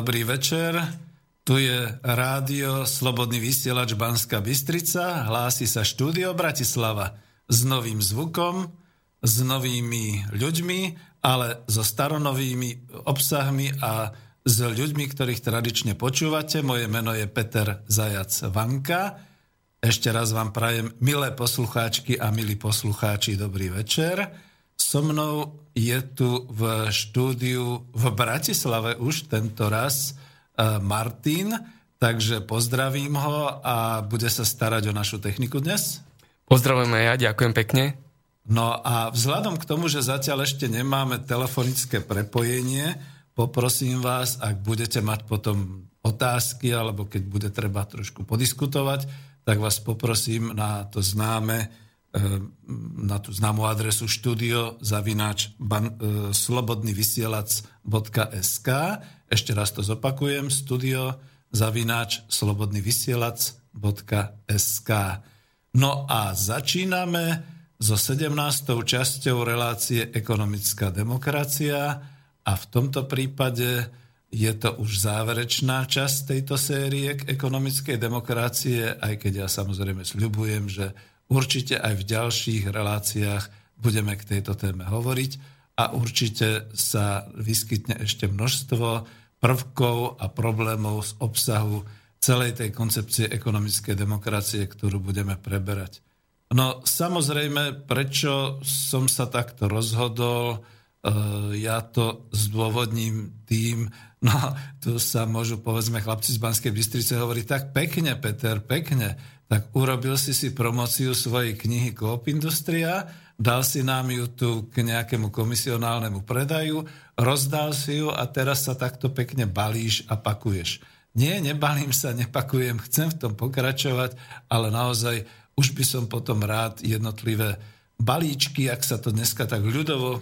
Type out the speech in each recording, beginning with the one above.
Dobrý večer. Tu je rádio Slobodný vysielač Banska Bystrica. Hlási sa štúdio Bratislava s novým zvukom, s novými ľuďmi, ale so staronovými obsahmi a s ľuďmi, ktorých tradične počúvate. Moje meno je Peter Zajac Vanka. Ešte raz vám prajem, milé poslucháčky a milí poslucháči, dobrý večer. So mnou je tu v štúdiu v Bratislave už tento raz e, Martin, takže pozdravím ho a bude sa starať o našu techniku dnes. Pozdravujem aj ja, ďakujem pekne. No a vzhľadom k tomu, že zatiaľ ešte nemáme telefonické prepojenie, poprosím vás, ak budete mať potom otázky alebo keď bude treba trošku podiskutovať, tak vás poprosím na to známe, na tú známu adresu studio zavináč ban, e, slobodnyvysielac.sk Ešte raz to zopakujem, studio zavináč slobodnyvysielac.sk No a začíname so 17. časťou relácie Ekonomická demokracia a v tomto prípade je to už záverečná časť tejto série k ekonomickej demokracie, aj keď ja samozrejme sľubujem, že určite aj v ďalších reláciách budeme k tejto téme hovoriť a určite sa vyskytne ešte množstvo prvkov a problémov z obsahu celej tej koncepcie ekonomickej demokracie, ktorú budeme preberať. No samozrejme, prečo som sa takto rozhodol, e, ja to zdôvodním tým, No, tu sa môžu, povedzme, chlapci z Banskej Bystrice hovoriť tak pekne, Peter, pekne. Tak urobil si si promociu svojej knihy Coop Industria, dal si nám ju tu k nejakému komisionálnemu predaju, rozdal si ju a teraz sa takto pekne balíš a pakuješ. Nie, nebalím sa, nepakujem, chcem v tom pokračovať, ale naozaj už by som potom rád jednotlivé balíčky, ak sa to dneska tak ľudovo e,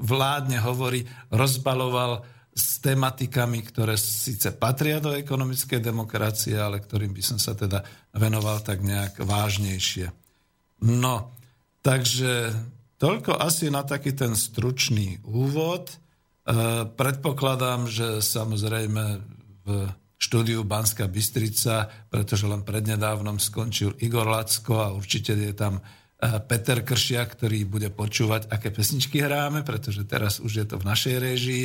vládne hovorí, rozbaloval s tematikami, ktoré síce patria do ekonomickej demokracie, ale ktorým by som sa teda venoval tak nejak vážnejšie. No, takže toľko asi na taký ten stručný úvod. E, predpokladám, že samozrejme v štúdiu Banská Bystrica, pretože len prednedávnom skončil Igor Lacko a určite je tam e, Peter Kršia, ktorý bude počúvať, aké pesničky hráme, pretože teraz už je to v našej réžii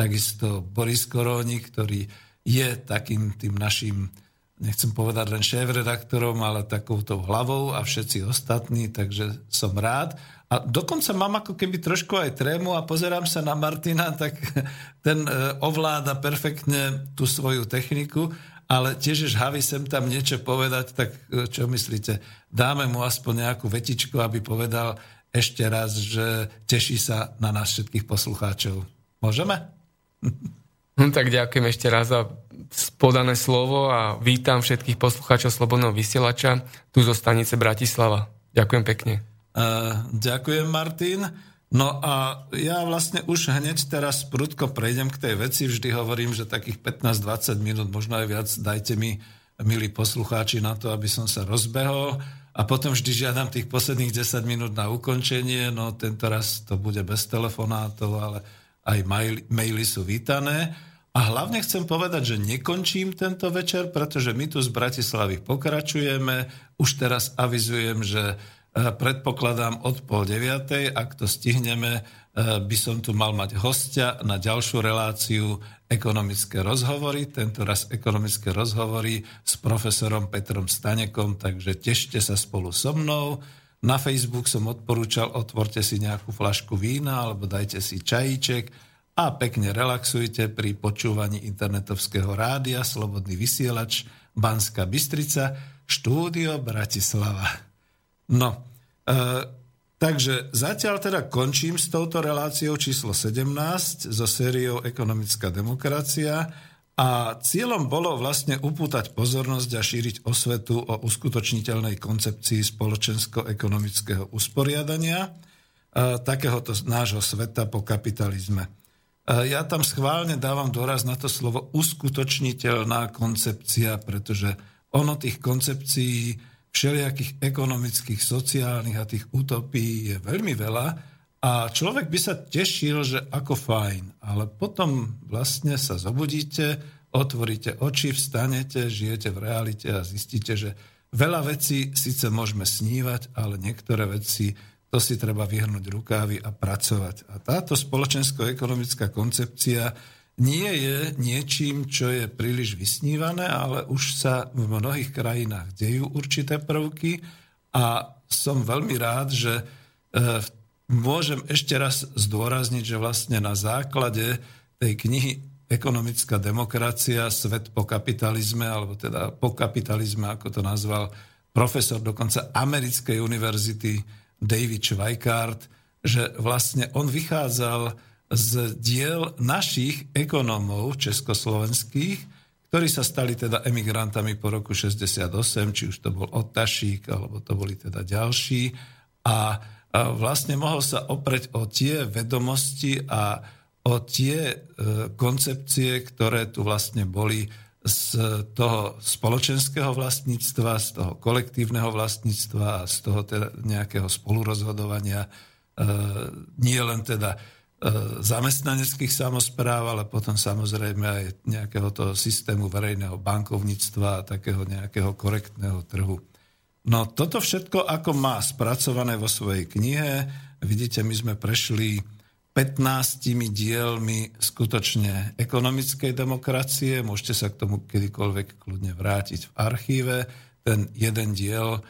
takisto Boris Korónik, ktorý je takým tým našim, nechcem povedať len šéf-redaktorom, ale takouto hlavou a všetci ostatní, takže som rád. A dokonca mám ako keby trošku aj trému a pozerám sa na Martina, tak ten e, ovláda perfektne tú svoju techniku, ale tiež je žhavý sem tam niečo povedať, tak e, čo myslíte? Dáme mu aspoň nejakú vetičku, aby povedal ešte raz, že teší sa na nás všetkých poslucháčov. Môžeme? No, tak ďakujem ešte raz za podané slovo a vítam všetkých poslucháčov Slobodného vysielača tu zo stanice Bratislava. Ďakujem pekne. Uh, ďakujem, Martin. No a ja vlastne už hneď teraz prudko prejdem k tej veci. Vždy hovorím, že takých 15-20 minút, možno aj viac, dajte mi, milí poslucháči, na to, aby som sa rozbehol. A potom vždy žiadam tých posledných 10 minút na ukončenie. No tento raz to bude bez telefonátov, ale aj maily sú vítané. A hlavne chcem povedať, že nekončím tento večer, pretože my tu z Bratislavy pokračujeme. Už teraz avizujem, že e, predpokladám od pol deviatej, ak to stihneme, e, by som tu mal mať hostia na ďalšiu reláciu ekonomické rozhovory, tento raz ekonomické rozhovory s profesorom Petrom Stanekom, takže tešte sa spolu so mnou. Na Facebook som odporúčal, otvorte si nejakú flašku vína alebo dajte si čajíček a pekne relaxujte pri počúvaní internetovského rádia Slobodný vysielač Banská Bystrica, štúdio Bratislava. No, e, takže zatiaľ teda končím s touto reláciou číslo 17 so sériou Ekonomická demokracia. A cieľom bolo vlastne upútať pozornosť a šíriť osvetu o uskutočniteľnej koncepcii spoločensko-ekonomického usporiadania e, takéhoto nášho sveta po kapitalizme. E, ja tam schválne dávam dôraz na to slovo uskutočniteľná koncepcia, pretože ono tých koncepcií všelijakých ekonomických, sociálnych a tých utopií je veľmi veľa A človek by sa tešil, že ako fajn, ale potom vlastne sa zobudíte, otvoríte oči, vstanete, žijete v realite a zistíte, že veľa vecí síce môžeme snívať, ale niektoré veci, to si treba vyhrnúť rukávy a pracovať. A táto spoločensko-ekonomická koncepcia nie je niečím, čo je príliš vysnívané, ale už sa v mnohých krajinách dejú určité prvky a som veľmi rád, že v e, Môžem ešte raz zdôrazniť, že vlastne na základe tej knihy Ekonomická demokracia, svet po kapitalizme, alebo teda po kapitalizme, ako to nazval profesor dokonca americkej univerzity David Schweikart, že vlastne on vychádzal z diel našich ekonómov československých, ktorí sa stali teda emigrantami po roku 68, či už to bol Otašík, alebo to boli teda ďalší. A vlastne mohol sa opreť o tie vedomosti a o tie e, koncepcie, ktoré tu vlastne boli z toho spoločenského vlastníctva, z toho kolektívneho vlastníctva a z toho teda nejakého spolurozhodovania, e, nie len teda e, zamestnaneckých samozpráv, ale potom samozrejme aj nejakého toho systému verejného bankovníctva a takého nejakého korektného trhu. No toto všetko, ako má spracované vo svojej knihe, vidíte, my sme prešli 15 dielmi skutočne ekonomickej demokracie, môžete sa k tomu kedykoľvek kľudne vrátiť v archíve. Ten jeden diel e,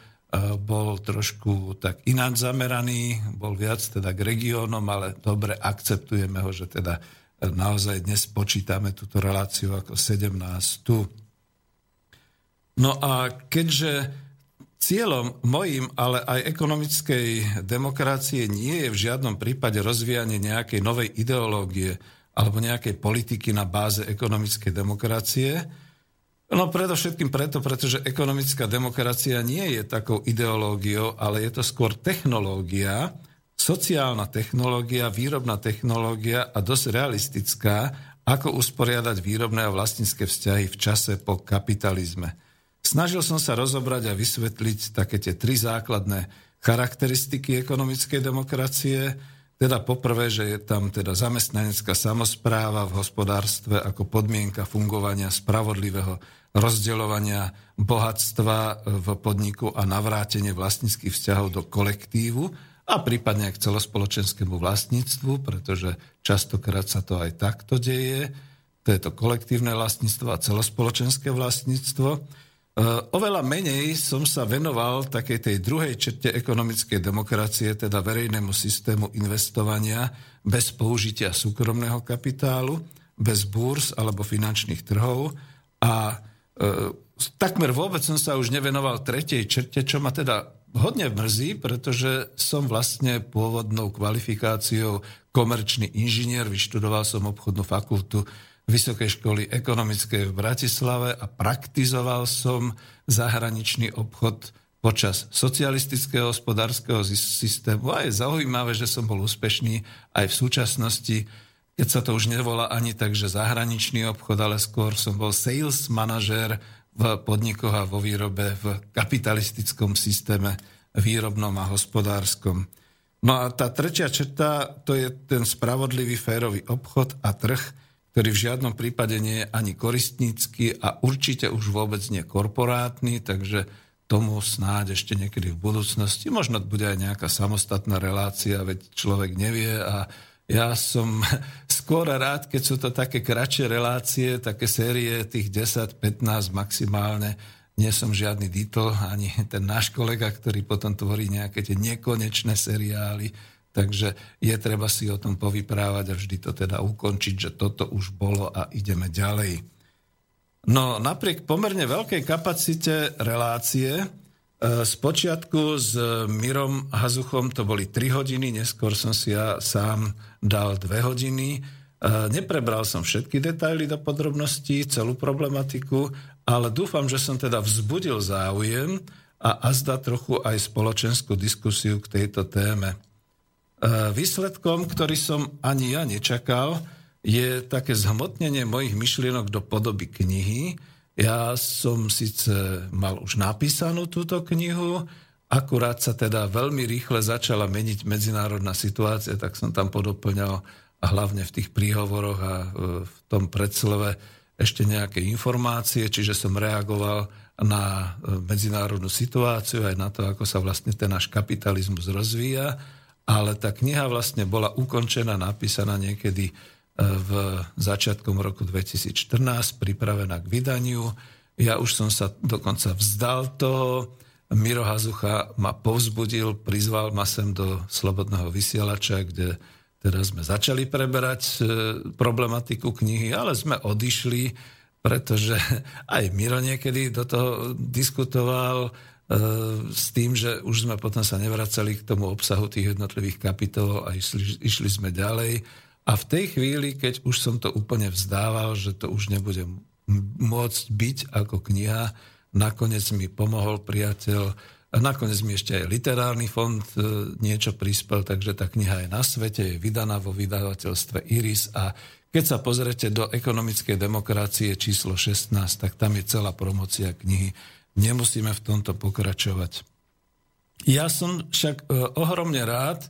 bol trošku tak ináč zameraný, bol viac teda k regiónom, ale dobre akceptujeme ho, že teda e, naozaj dnes počítame túto reláciu ako 17 tu. No a keďže Cieľom mojim, ale aj ekonomickej demokracie nie je v žiadnom prípade rozvíjanie nejakej novej ideológie alebo nejakej politiky na báze ekonomickej demokracie. No predovšetkým preto, pretože ekonomická demokracia nie je takou ideológiou, ale je to skôr technológia, sociálna technológia, výrobná technológia a dosť realistická, ako usporiadať výrobné a vlastnícke vzťahy v čase po kapitalizme. Snažil som sa rozobrať a vysvetliť také tie tri základné charakteristiky ekonomickej demokracie, teda poprvé, že je tam teda zamestnanecká samozpráva v hospodárstve ako podmienka fungovania spravodlivého rozdeľovania bohatstva v podniku a navrátenie vlastníckých vzťahov do kolektívu a prípadne aj k celospoločenskému vlastníctvu, pretože častokrát sa to aj takto deje. To je to kolektívne vlastníctvo a celospoločenské vlastníctvo. E, oveľa menej som sa venoval takej tej druhej črte ekonomickej demokracie, teda verejnému systému investovania bez použitia súkromného kapitálu, bez búrs alebo finančných trhov. A e, takmer vôbec som sa už nevenoval tretej črte, čo ma teda hodne mrzí, pretože som vlastne pôvodnou kvalifikáciou komerčný inžinier, vyštudoval som obchodnú fakultu Vysokej školy ekonomickej v Bratislave a praktizoval som zahraničný obchod počas socialistického hospodárskeho systému. A je zaujímavé, že som bol úspešný aj v súčasnosti, keď sa to už nevolá ani tak, že zahraničný obchod, ale skôr som bol sales manažer v podnikoch a vo výrobe v kapitalistickom systéme výrobnom a hospodárskom. No a tá tretia črta, to je ten spravodlivý férový obchod a trh, ktorý v žiadnom prípade nie je ani koristnícky a určite už vôbec nie korporátny, takže tomu snáď ešte niekedy v budúcnosti. Možno bude aj nejaká samostatná relácia, veď človek nevie a ja som skôr rád, keď sú to také kratšie relácie, také série tých 10-15 maximálne. Nie som žiadny dito, ani ten náš kolega, ktorý potom tvorí nejaké tie nekonečné seriály Takže je treba si o tom povyprávať a vždy to teda ukončiť, že toto už bolo a ideme ďalej. No napriek pomerne veľkej kapacite relácie, e, z počiatku s Mirom Hazuchom to boli 3 hodiny, neskôr som si ja sám dal 2 hodiny. E, neprebral som všetky detaily do podrobností, celú problematiku, ale dúfam, že som teda vzbudil záujem a azda trochu aj spoločenskú diskusiu k tejto téme. E, výsledkom, ktorý som ani ja nečakal, je také zhmotnenie mojich myšlienok do podoby knihy. Ja som síce mal už napísanú túto knihu, akurát sa teda veľmi rýchle začala meniť medzinárodná situácia, tak som tam podoplňal a hlavne v tých príhovoroch a v tom predslove ešte nejaké informácie, čiže som reagoval na medzinárodnú situáciu aj na to, ako sa vlastne ten náš kapitalizmus rozvíja, ale tá kniha vlastne bola ukončená, napísaná niekedy v začiatkom roku 2014, pripravená k vydaniu. Ja už som sa dokonca vzdal toho. Miro Hazucha ma povzbudil, prizval ma sem do Slobodného vysielača, kde teraz sme začali preberať e, problematiku knihy, ale sme odišli, pretože aj Miro niekedy do toho diskutoval e, s tým, že už sme potom sa nevracali k tomu obsahu tých jednotlivých kapitol a išli, išli sme ďalej. A v tej chvíli, keď už som to úplne vzdával, že to už nebude môcť byť ako kniha, nakoniec mi pomohol priateľ a nakoniec mi ešte aj literárny fond e, niečo prispel, takže tá kniha je na svete, je vydaná vo vydavateľstve Iris a keď sa pozrete do ekonomickej demokracie číslo 16, tak tam je celá promocia knihy. Nemusíme v tomto pokračovať. Ja som však e, ohromne rád,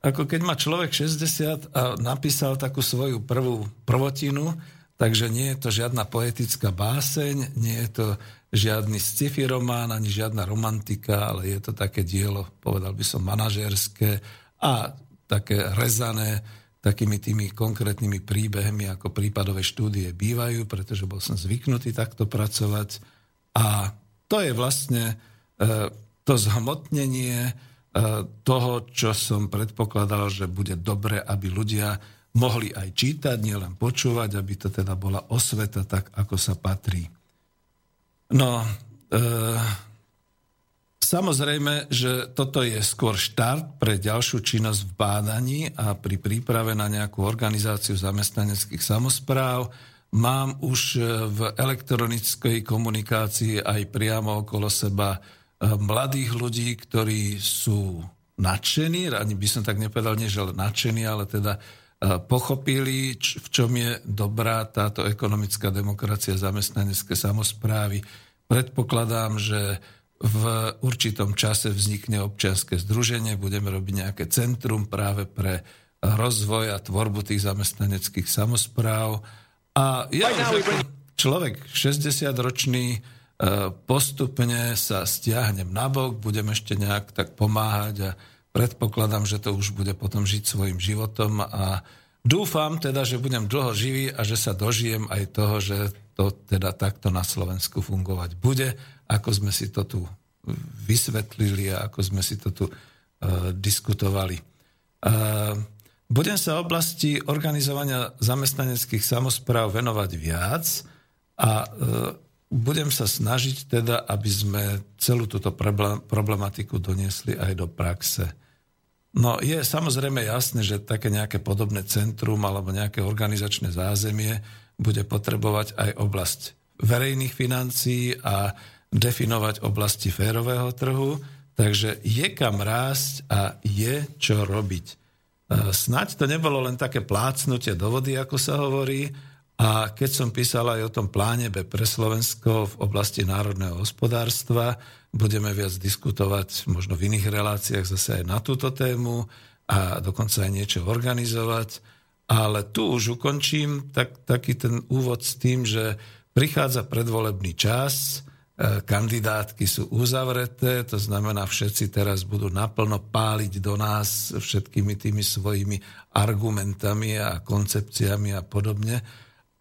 ako keď má človek 60 a napísal takú svoju prvú prvotinu, takže nie je to žiadna poetická báseň, nie je to žiadny sci-fi román, ani žiadna romantika, ale je to také dielo, povedal by som, manažerské a také rezané takými tými konkrétnymi príbehmi, ako prípadové štúdie bývajú, pretože bol som zvyknutý takto pracovať. A to je vlastne e, to zhmotnenie E, toho, čo som predpokladal, že bude dobre, aby ľudia mohli aj čítať, nielen počúvať, aby to teda bola osveta tak, ako sa patrí. No, e, samozrejme, že toto je skôr štart pre ďalšiu činnosť v bádaní a pri príprave na nejakú organizáciu zamestnaneckých samozpráv. Mám už v elektronickej komunikácii aj priamo okolo seba mladých ľudí, ktorí sú nadšení, ani by som tak nepovedal, nie že nadšení, ale teda e, pochopili, v čom je dobrá táto ekonomická demokracia zamestnanecké samozprávy. Predpokladám, že v určitom čase vznikne občianske združenie, budeme robiť nejaké centrum práve pre rozvoj a tvorbu tých zamestnaneckých samozpráv. A ja už človek 60-ročný E, postupne sa stiahnem nabok, budem ešte nejak tak pomáhať a predpokladám, že to už bude potom žiť svojim životom a dúfam teda, že budem dlho živý a že sa dožijem aj toho, že to teda takto na Slovensku fungovať bude, ako sme si to tu vysvetlili a ako sme si to tu uh, diskutovali. Uh, budem sa oblasti organizovania zamestnaneckých samozpráv venovať viac a uh, budem sa snažiť teda, aby sme celú túto problematiku doniesli aj do praxe. No je samozrejme jasné, že také nejaké podobné centrum alebo nejaké organizačné zázemie bude potrebovať aj oblasť verejných financií a definovať oblasti férového trhu, takže je kam rásť a je čo robiť. E, snaď to nebolo len také plácnutie do vody, ako sa hovorí, a keď som písal aj o tom pláne B pre Slovensko v oblasti národného hospodárstva, budeme viac diskutovať možno v iných reláciách zase aj na túto tému a dokonca aj niečo organizovať. Ale tu už ukončím tak, taký ten úvod s tým, že prichádza predvolebný čas, kandidátky sú uzavreté, to znamená, všetci teraz budú naplno páliť do nás všetkými tými svojimi argumentami a koncepciami a podobne.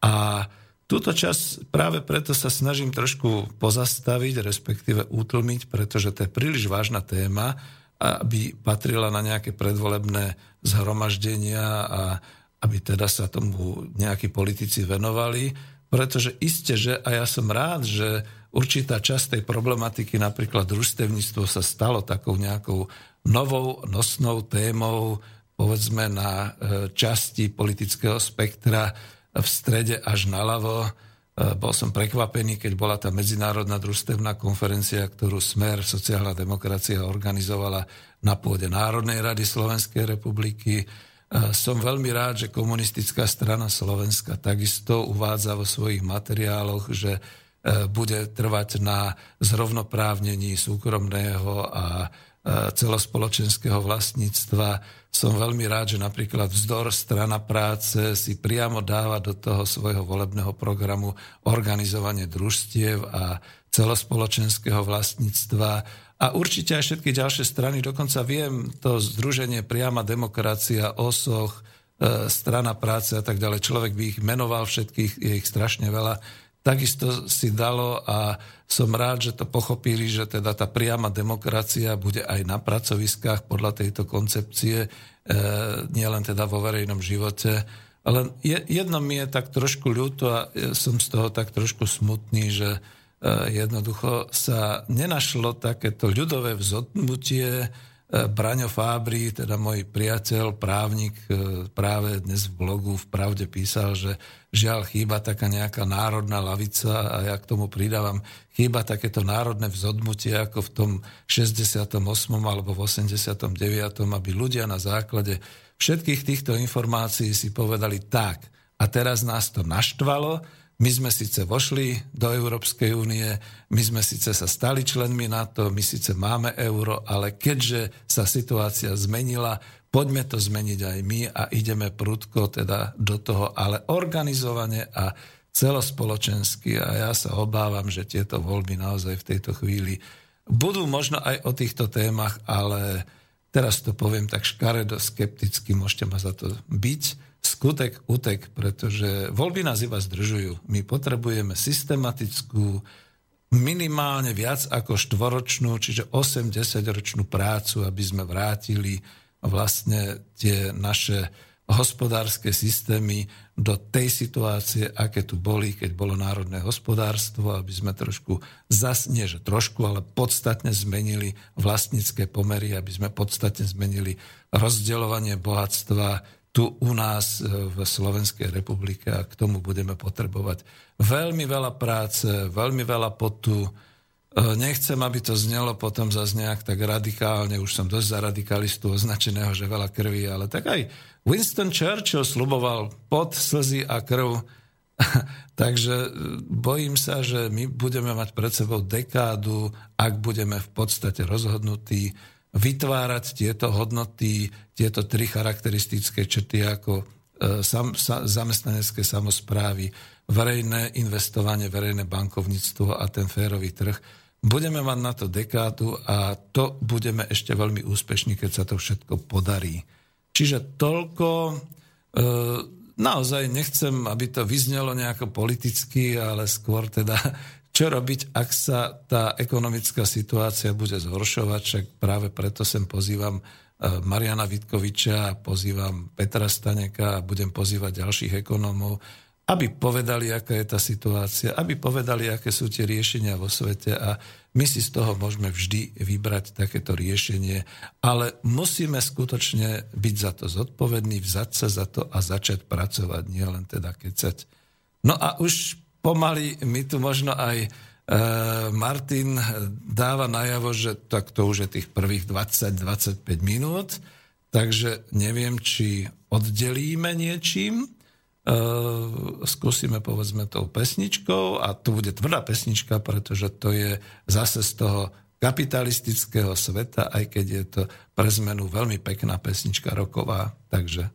A túto čas práve preto sa snažím trošku pozastaviť, respektíve utlmiť, pretože to je príliš vážna téma, aby patrila na nejaké predvolebné zhromaždenia a aby teda sa tomu nejakí politici venovali, pretože iste, že a ja som rád, že určitá časť tej problematiky, napríklad družstevníctvo sa stalo takou nejakou novou nosnou témou, povedzme na e, časti politického spektra, v strede až naľavo. E, bol som prekvapený, keď bola tá medzinárodná družstevná konferencia, ktorú Smer, sociálna demokracia organizovala na pôde Národnej rady Slovenskej republiky. E, som veľmi rád, že komunistická strana Slovenska takisto uvádza vo svojich materiáloch, že bude trvať na zrovnoprávnení súkromného a celospoločenského vlastníctva. Som veľmi rád, že napríklad vzdor strana práce si priamo dáva do toho svojho volebného programu organizovanie družstiev a celospoločenského vlastníctva a určite aj všetky ďalšie strany, dokonca viem to združenie Priama demokracia, OSOch, e, strana práce a tak ďalej. Človek by ich menoval všetkých, je ich strašne veľa takisto si dalo a som rád, že to pochopili, že teda tá priama demokracia bude aj na pracoviskách podľa tejto koncepcie, e, nielen teda vo verejnom živote. Ale jedno mi je tak trošku ľúto a som z toho tak trošku smutný, že e, jednoducho sa nenašlo takéto ľudové vzotnutie, E, Braňo Fábri, teda môj priateľ, právnik, e, práve dnes v blogu v Pravde písal, že žiaľ chýba taká nejaká národná lavica a ja k tomu pridávam, chýba takéto národné vzodmutie ako v tom 68. alebo v 89. aby ľudia na základe všetkých týchto informácií si povedali tak, a teraz nás to naštvalo, my sme síce vošli do Európskej únie, my sme síce sa stali členmi NATO, my síce máme euro, ale keďže sa situácia zmenila, poďme to zmeniť aj my a ideme prudko teda do toho, ale organizovane a celospoločensky a ja sa obávam, že tieto voľby naozaj v tejto chvíli budú možno aj o týchto témach, ale teraz to poviem tak škaredo, skepticky, môžete ma za to byť, skutek utek, pretože voľby nás iba zdržujú. My potrebujeme systematickú, minimálne viac ako štvoročnú, čiže 8-10 ročnú prácu, aby sme vrátili vlastne tie naše hospodárske systémy do tej situácie, aké tu boli, keď bolo národné hospodárstvo, aby sme trošku, zas, nie že trošku, ale podstatne zmenili vlastnícke pomery, aby sme podstatne zmenili rozdeľovanie bohatstva, tu u nás e, v Slovenskej republike a k tomu budeme potrebovať veľmi veľa práce, veľmi veľa potu. E, nechcem, aby to znelo potom zase nejak tak radikálne, už som dosť za radikalistu označeného, že veľa krvi, ale tak aj Winston Churchill sluboval pot, slzy a krv. Takže e, bojím sa, že my budeme mať pred sebou dekádu, ak budeme v podstate rozhodnutí vytvárať tieto hodnoty, tieto tri charakteristické črty ako e, zamestnanecké samozprávy, verejné investovanie, verejné bankovníctvo a ten férový trh. Budeme mať na to dekádu a to budeme ešte veľmi úspešní, keď sa to všetko podarí. Čiže toľko, e, naozaj nechcem, aby to vyznelo nejako politicky, ale skôr teda čo robiť, ak sa tá ekonomická situácia bude zhoršovať, však práve preto sem pozývam e, Mariana Vitkoviča, pozývam Petra Staneka a budem pozývať ďalších ekonómov, aby povedali, aká je tá situácia, aby povedali, aké sú tie riešenia vo svete a my si z toho môžeme vždy vybrať takéto riešenie, ale musíme skutočne byť za to zodpovední, vzať sa za to a začať pracovať, nielen teda kecať. No a už pomaly mi tu možno aj e, Martin dáva najavo, že tak to už je tých prvých 20-25 minút, takže neviem, či oddelíme niečím, skúsime povedzme tou pesničkou a to bude tvrdá pesnička, pretože to je zase z toho kapitalistického sveta, aj keď je to pre zmenu veľmi pekná pesnička roková, takže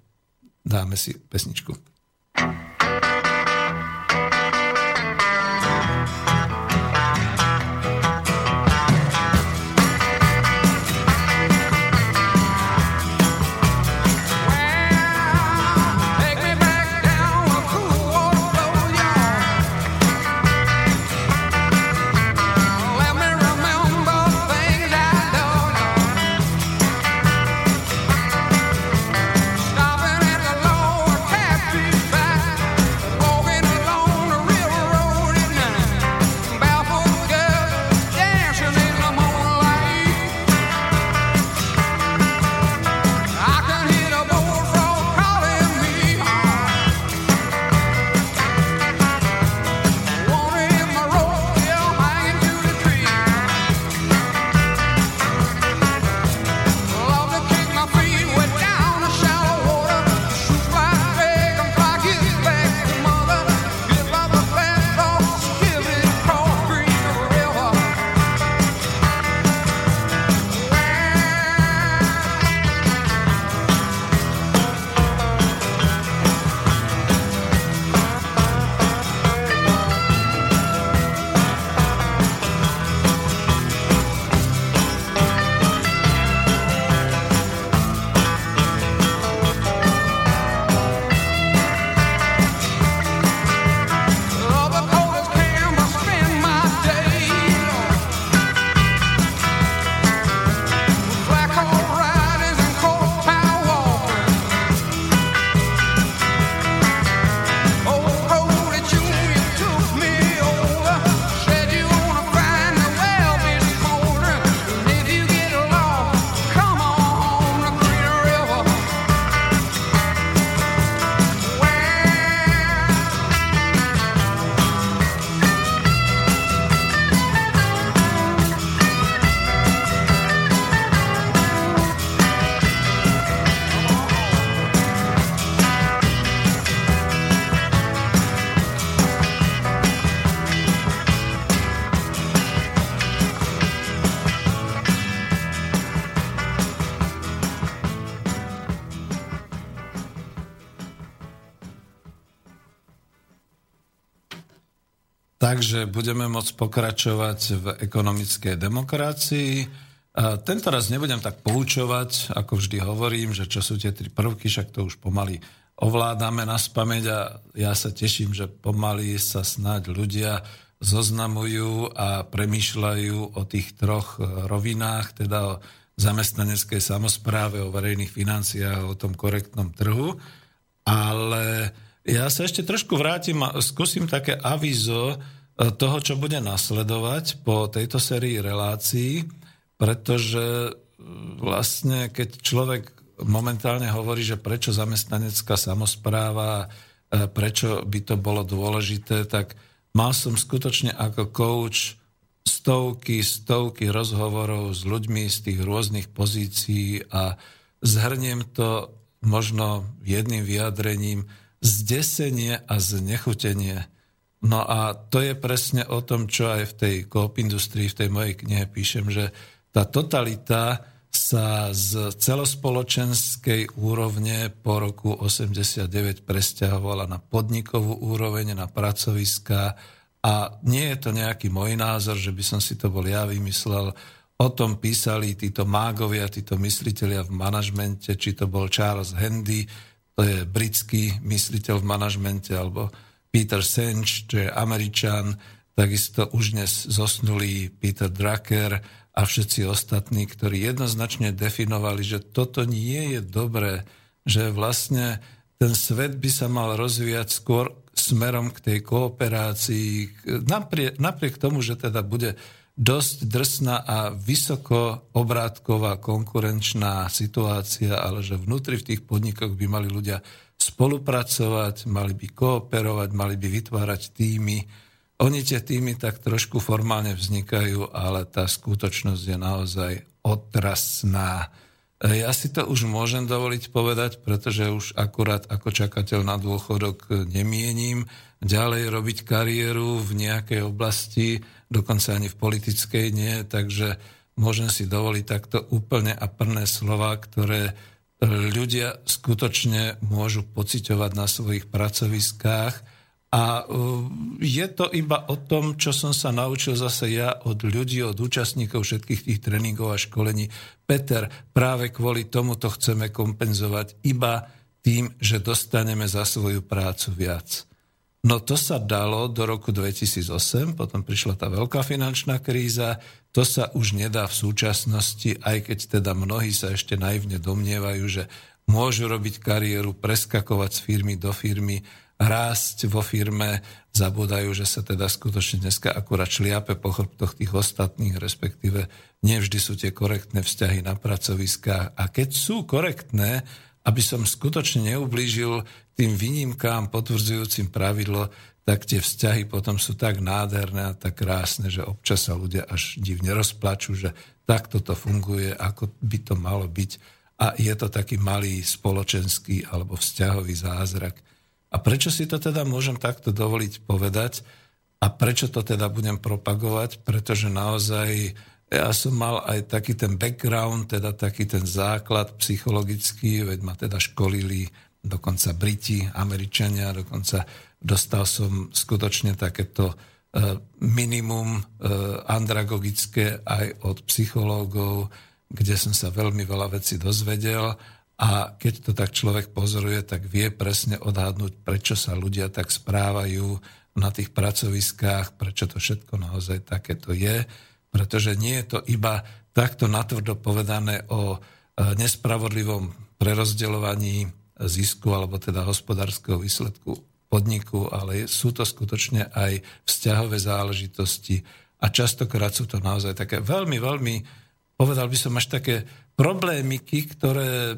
dáme si pesničku. Takže budeme môcť pokračovať v ekonomickej demokracii. Tento raz nebudem tak poučovať, ako vždy hovorím, že čo sú tie tri prvky, však to už pomaly ovládame na spameť a ja sa teším, že pomaly sa snáď ľudia zoznamujú a premýšľajú o tých troch rovinách, teda o zamestnaneckej samozpráve, o verejných financiách, o tom korektnom trhu. Ale ja sa ešte trošku vrátim a skúsim také avizo e, toho, čo bude nasledovať po tejto sérii relácií, pretože e, vlastne keď človek momentálne hovorí, že prečo zamestnanecká samozpráva, e, prečo by to bolo dôležité, tak mal som skutočne ako coach stovky, stovky rozhovorov s ľuďmi z tých rôznych pozícií a zhrniem to možno jedným vyjadrením – zdesenie a znechutenie. No a to je presne o tom, čo aj v tej koop v tej mojej knihe píšem, že tá totalita sa z celospoločenskej úrovne po roku 89 presťahovala na podnikovú úroveň, na pracoviská a nie je to nejaký môj názor, že by som si to bol ja vymyslel. O tom písali títo mágovia, títo mysliteľia v manažmente, či to bol Charles Handy, to je britský mysliteľ v manažmente, alebo Peter Senge, čo je Američan, takisto už dnes zosnulý Peter Drucker a všetci ostatní, ktorí jednoznačne definovali, že toto nie je dobré, že vlastne ten svet by sa mal rozvíjať skôr smerom k tej kooperácii, napriek, napriek tomu, že teda bude dosť drsná a vysoko obrátková konkurenčná situácia, ale že vnútri v tých podnikoch by mali ľudia spolupracovať, mali by kooperovať, mali by vytvárať týmy. Oni tie týmy tak trošku formálne vznikajú, ale tá skutočnosť je naozaj otrasná. Ja si to už môžem dovoliť povedať, pretože už akurát ako čakateľ na dôchodok nemienim ďalej robiť kariéru v nejakej oblasti, dokonca ani v politickej nie, takže môžem si dovoliť takto úplne a prné slova, ktoré ľudia skutočne môžu pociťovať na svojich pracoviskách. A e, je to iba o tom, čo som sa naučil zase ja od ľudí, od účastníkov všetkých tých tréningov a školení. Peter, práve kvôli tomu to chceme kompenzovať iba tým, že dostaneme za svoju prácu viac. No to sa dalo do roku 2008, potom prišla tá veľká finančná kríza, to sa už nedá v súčasnosti, aj keď teda mnohí sa ešte naivne domnievajú, že môžu robiť kariéru, preskakovať z firmy do firmy, rásť vo firme, zabudajú, že sa teda skutočne dneska akurát šliape po chrbtoch tých ostatných, respektíve nevždy sú tie korektné vzťahy na pracoviskách. A keď sú korektné, aby som skutočne neublížil tým výnimkám potvrdzujúcim pravidlo, tak tie vzťahy potom sú tak nádherné a tak krásne, že občas sa ľudia až divne rozplačú, že takto to funguje, ako by to malo byť. A je to taký malý spoločenský alebo vzťahový zázrak. A prečo si to teda môžem takto dovoliť povedať? A prečo to teda budem propagovať? Pretože naozaj ja som mal aj taký ten background, teda taký ten základ psychologický, veď ma teda školili dokonca Briti, Američania, dokonca dostal som skutočne takéto e, minimum e, andragogické aj od psychológov, kde som sa veľmi veľa vecí dozvedel a keď to tak človek pozoruje, tak vie presne odhadnúť, prečo sa ľudia tak správajú na tých pracoviskách, prečo to všetko naozaj takéto je pretože nie je to iba takto natvrdo povedané o e, nespravodlivom prerozdeľovaní zisku alebo teda hospodárskeho výsledku podniku, ale sú to skutočne aj vzťahové záležitosti a častokrát sú to naozaj také veľmi, veľmi, povedal by som až také problémiky, ktoré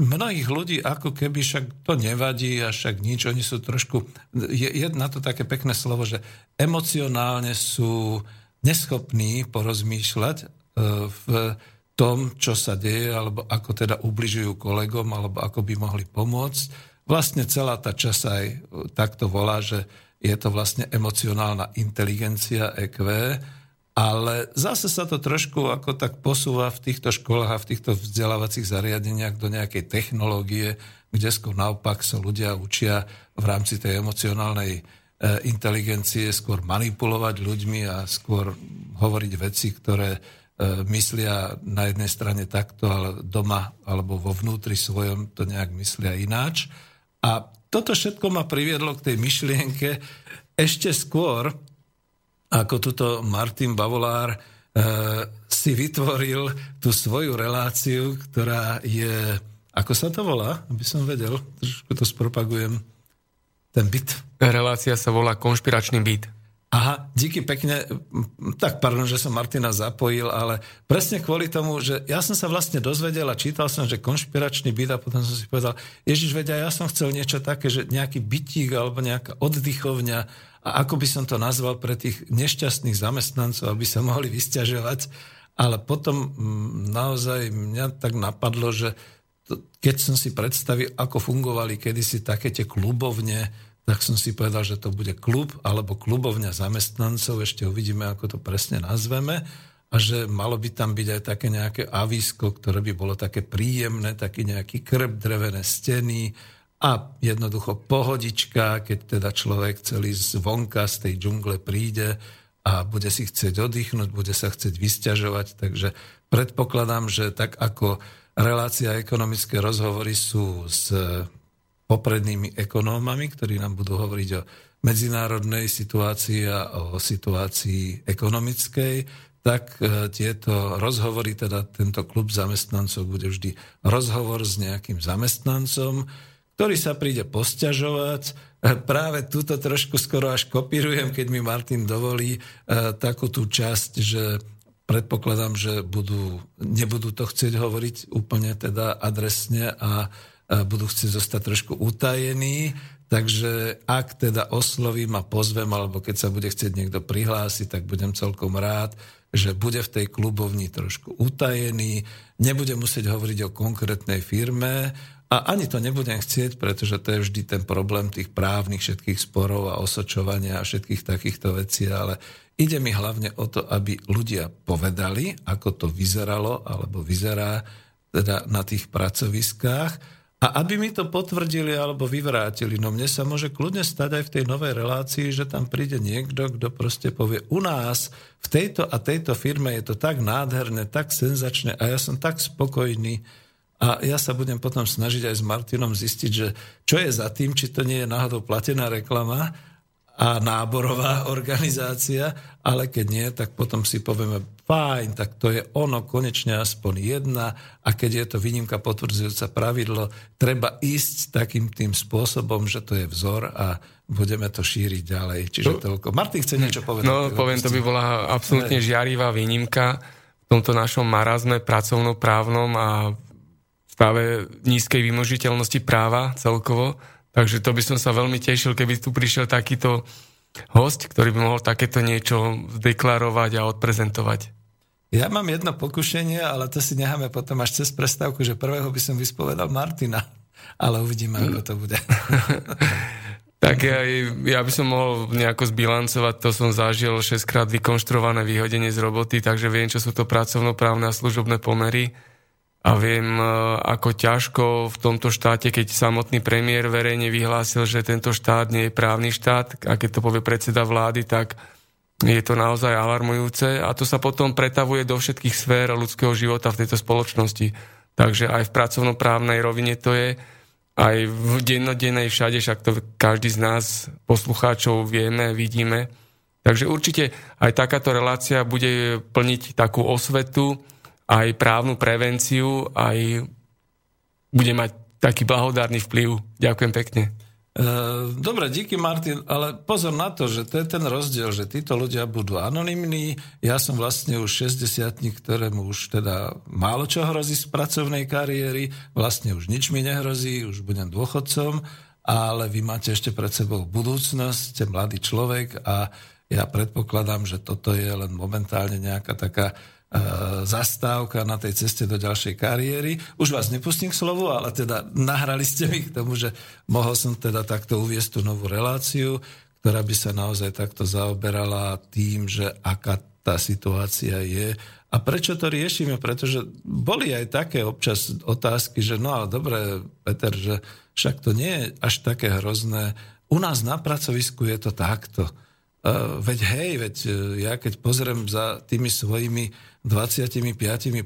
mnohých ľudí ako keby však to nevadí a však nič, oni sú trošku, je, je na to také pekné slovo, že emocionálne sú neschopní porozmýšľať e, v tom, čo sa deje, alebo ako teda ubližujú kolegom, alebo ako by mohli pomôcť. Vlastne celá tá časť aj takto volá, že je to vlastne emocionálna inteligencia EQ, ale zase sa to trošku ako tak posúva v týchto školách a v týchto vzdelávacích zariadeniach do nejakej technológie, kde skôr naopak sa ľudia učia v rámci tej emocionálnej inteligencie skôr manipulovať ľuďmi a skôr hovoriť veci, ktoré myslia na jednej strane takto, ale doma alebo vo vnútri svojom to nejak myslia ináč. A toto všetko ma priviedlo k tej myšlienke ešte skôr, ako tuto Martin Bavolár e, si vytvoril tú svoju reláciu, ktorá je, ako sa to volá, aby som vedel, trošku to spropagujem, ten byt. Relácia sa volá Konšpiračný byt. Aha, díky pekne. Tak pardon, že som Martina zapojil, ale presne kvôli tomu, že ja som sa vlastne dozvedel a čítal som, že konšpiračný byt a potom som si povedal, Ježiš vedia, ja som chcel niečo také, že nejaký bytík alebo nejaká oddychovňa a ako by som to nazval pre tých nešťastných zamestnancov, aby sa mohli vysťažovať. Ale potom mm, naozaj mňa tak napadlo, že keď som si predstavil, ako fungovali kedysi také tie klubovne, tak som si povedal, že to bude klub alebo klubovňa zamestnancov, ešte uvidíme, ako to presne nazveme, a že malo by tam byť aj také nejaké avísko, ktoré by bolo také príjemné, taký nejaký krb, drevené steny a jednoducho pohodička, keď teda človek celý zvonka z tej džungle príde a bude si chcieť oddychnúť, bude sa chcieť vysťažovať, takže predpokladám, že tak ako relácia ekonomické rozhovory sú s poprednými ekonómami, ktorí nám budú hovoriť o medzinárodnej situácii a o situácii ekonomickej, tak e, tieto rozhovory, teda tento klub zamestnancov bude vždy rozhovor s nejakým zamestnancom, ktorý sa príde posťažovať. E, práve túto trošku skoro až kopírujem, keď mi Martin dovolí e, takú tú časť, že predpokladám, že budú, nebudú to chcieť hovoriť úplne teda adresne a budú chcieť zostať trošku utajení, takže ak teda oslovím a pozvem, alebo keď sa bude chcieť niekto prihlásiť, tak budem celkom rád, že bude v tej klubovni trošku utajený, nebude musieť hovoriť o konkrétnej firme a ani to nebudem chcieť, pretože to je vždy ten problém tých právnych všetkých sporov a osočovania a všetkých takýchto vecí, ale ide mi hlavne o to, aby ľudia povedali, ako to vyzeralo alebo vyzerá teda na tých pracoviskách a aby mi to potvrdili alebo vyvrátili, no mne sa môže kľudne stať aj v tej novej relácii, že tam príde niekto, kto proste povie, u nás v tejto a tejto firme je to tak nádherné, tak senzačné a ja som tak spokojný. A ja sa budem potom snažiť aj s Martinom zistiť, že čo je za tým, či to nie je náhodou platená reklama a náborová organizácia, ale keď nie, tak potom si povieme, fajn, tak to je ono, konečne aspoň jedna a keď je to výnimka potvrdzujúca pravidlo, treba ísť takým tým spôsobom, že to je vzor a budeme to šíriť ďalej. Čiže no, toľko. Martin chce niečo povedať. No, poviem, to by bola absolútne žiarivá výnimka v tomto našom marazme pracovnoprávnom a stave nízkej vymožiteľnosti práva celkovo Takže to by som sa veľmi tešil, keby tu prišiel takýto host, ktorý by mohol takéto niečo deklarovať a odprezentovať. Ja mám jedno pokušenie, ale to si necháme potom až cez prestávku, že prvého by som vyspovedal Martina. Ale uvidíme, ako to bude. tak ja, ja by som mohol nejako zbilancovať, to som zažil 6 krát vykonštruované vyhodenie z roboty, takže viem, čo sú to pracovnoprávne a služobné pomery a viem, e, ako ťažko v tomto štáte, keď samotný premiér verejne vyhlásil, že tento štát nie je právny štát, a keď to povie predseda vlády, tak je to naozaj alarmujúce a to sa potom pretavuje do všetkých sfér ľudského života v tejto spoločnosti. Takže aj v pracovnoprávnej rovine to je, aj v dennodennej všade, však to každý z nás poslucháčov vieme, vidíme. Takže určite aj takáto relácia bude plniť takú osvetu, aj právnu prevenciu, aj bude mať taký blahodárny vplyv. Ďakujem pekne. E, dobre, díky Martin, ale pozor na to, že to je ten rozdiel, že títo ľudia budú anonimní. Ja som vlastne už 60 ktorému už teda málo čo hrozí z pracovnej kariéry, vlastne už nič mi nehrozí, už budem dôchodcom, ale vy máte ešte pred sebou budúcnosť, ste mladý človek a ja predpokladám, že toto je len momentálne nejaká taká E, zastávka na tej ceste do ďalšej kariéry. Už vás nepustím k slovu, ale teda nahrali ste mi k tomu, že mohol som teda takto uviesť tú novú reláciu, ktorá by sa naozaj takto zaoberala tým, že aká tá situácia je a prečo to riešime? Pretože boli aj také občas otázky, že no ale dobre, Peter, že však to nie je až také hrozné, u nás na pracovisku je to takto. Uh, veď hej, veď uh, ja keď pozriem za tými svojimi 25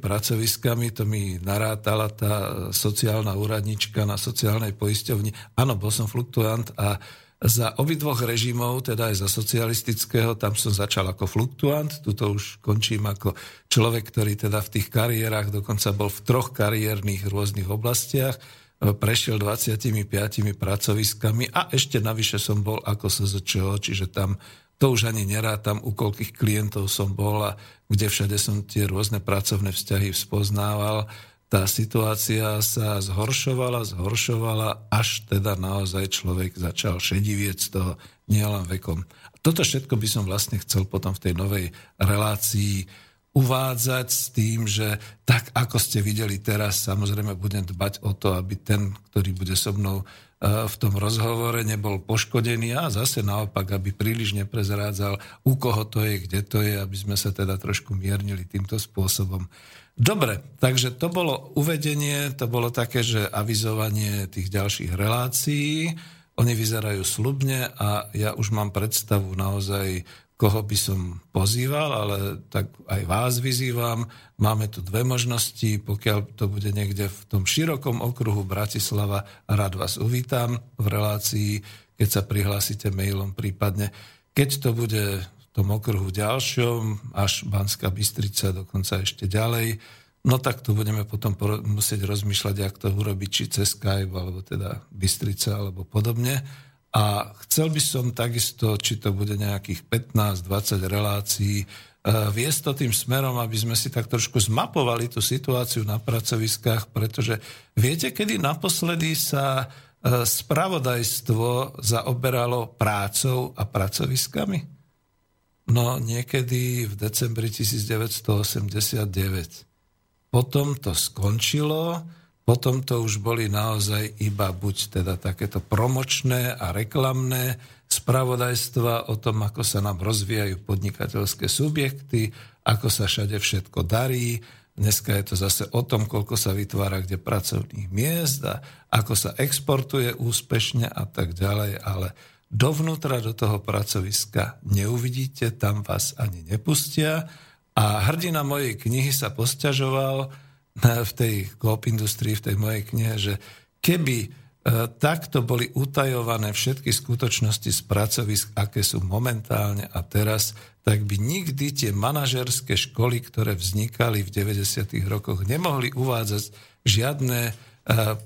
pracoviskami, to mi narátala tá sociálna úradnička na sociálnej poisťovni. Áno, bol som fluktuant a za obidvoch režimov, teda aj za socialistického, tam som začal ako fluktuant, tuto už končím ako človek, ktorý teda v tých kariérach, dokonca bol v troch kariérnych rôznych oblastiach, prešiel 25 pracoviskami a ešte navyše som bol ako SZČO, čiže tam to už ani nerátam, u koľkých klientov som bol a kde všade som tie rôzne pracovné vzťahy spoznával. Tá situácia sa zhoršovala, zhoršovala, až teda naozaj človek začal šedivieť z toho nielen vekom. Toto všetko by som vlastne chcel potom v tej novej relácii uvádzať s tým, že tak ako ste videli teraz, samozrejme budem dbať o to, aby ten, ktorý bude so mnou v tom rozhovore nebol poškodený a zase naopak, aby príliš neprezrádzal, u koho to je, kde to je, aby sme sa teda trošku miernili týmto spôsobom. Dobre, takže to bolo uvedenie, to bolo také, že avizovanie tých ďalších relácií. Oni vyzerajú slubne a ja už mám predstavu naozaj koho by som pozýval, ale tak aj vás vyzývam. Máme tu dve možnosti, pokiaľ to bude niekde v tom širokom okruhu Bratislava, rád vás uvítam v relácii, keď sa prihlásite mailom prípadne. Keď to bude v tom okruhu ďalšom, až Banská Bystrica, dokonca ešte ďalej, no tak tu budeme potom musieť rozmýšľať, jak to urobiť, či cez Skype, alebo teda Bystrica, alebo podobne. A chcel by som takisto, či to bude nejakých 15-20 relácií, e, viesť to tým smerom, aby sme si tak trošku zmapovali tú situáciu na pracoviskách, pretože viete, kedy naposledy sa e, spravodajstvo zaoberalo prácou a pracoviskami? No niekedy v decembri 1989. Potom to skončilo, potom to už boli naozaj iba buď teda takéto promočné a reklamné spravodajstva o tom, ako sa nám rozvíjajú podnikateľské subjekty, ako sa všade všetko darí. Dneska je to zase o tom, koľko sa vytvára kde pracovných miest a ako sa exportuje úspešne a tak ďalej, ale dovnútra do toho pracoviska neuvidíte, tam vás ani nepustia. A hrdina mojej knihy sa posťažoval, v tej Coop Industrii, v tej mojej knihe, že keby e, takto boli utajované všetky skutočnosti z pracovisk, aké sú momentálne a teraz, tak by nikdy tie manažerské školy, ktoré vznikali v 90. rokoch, nemohli uvádzať žiadne e,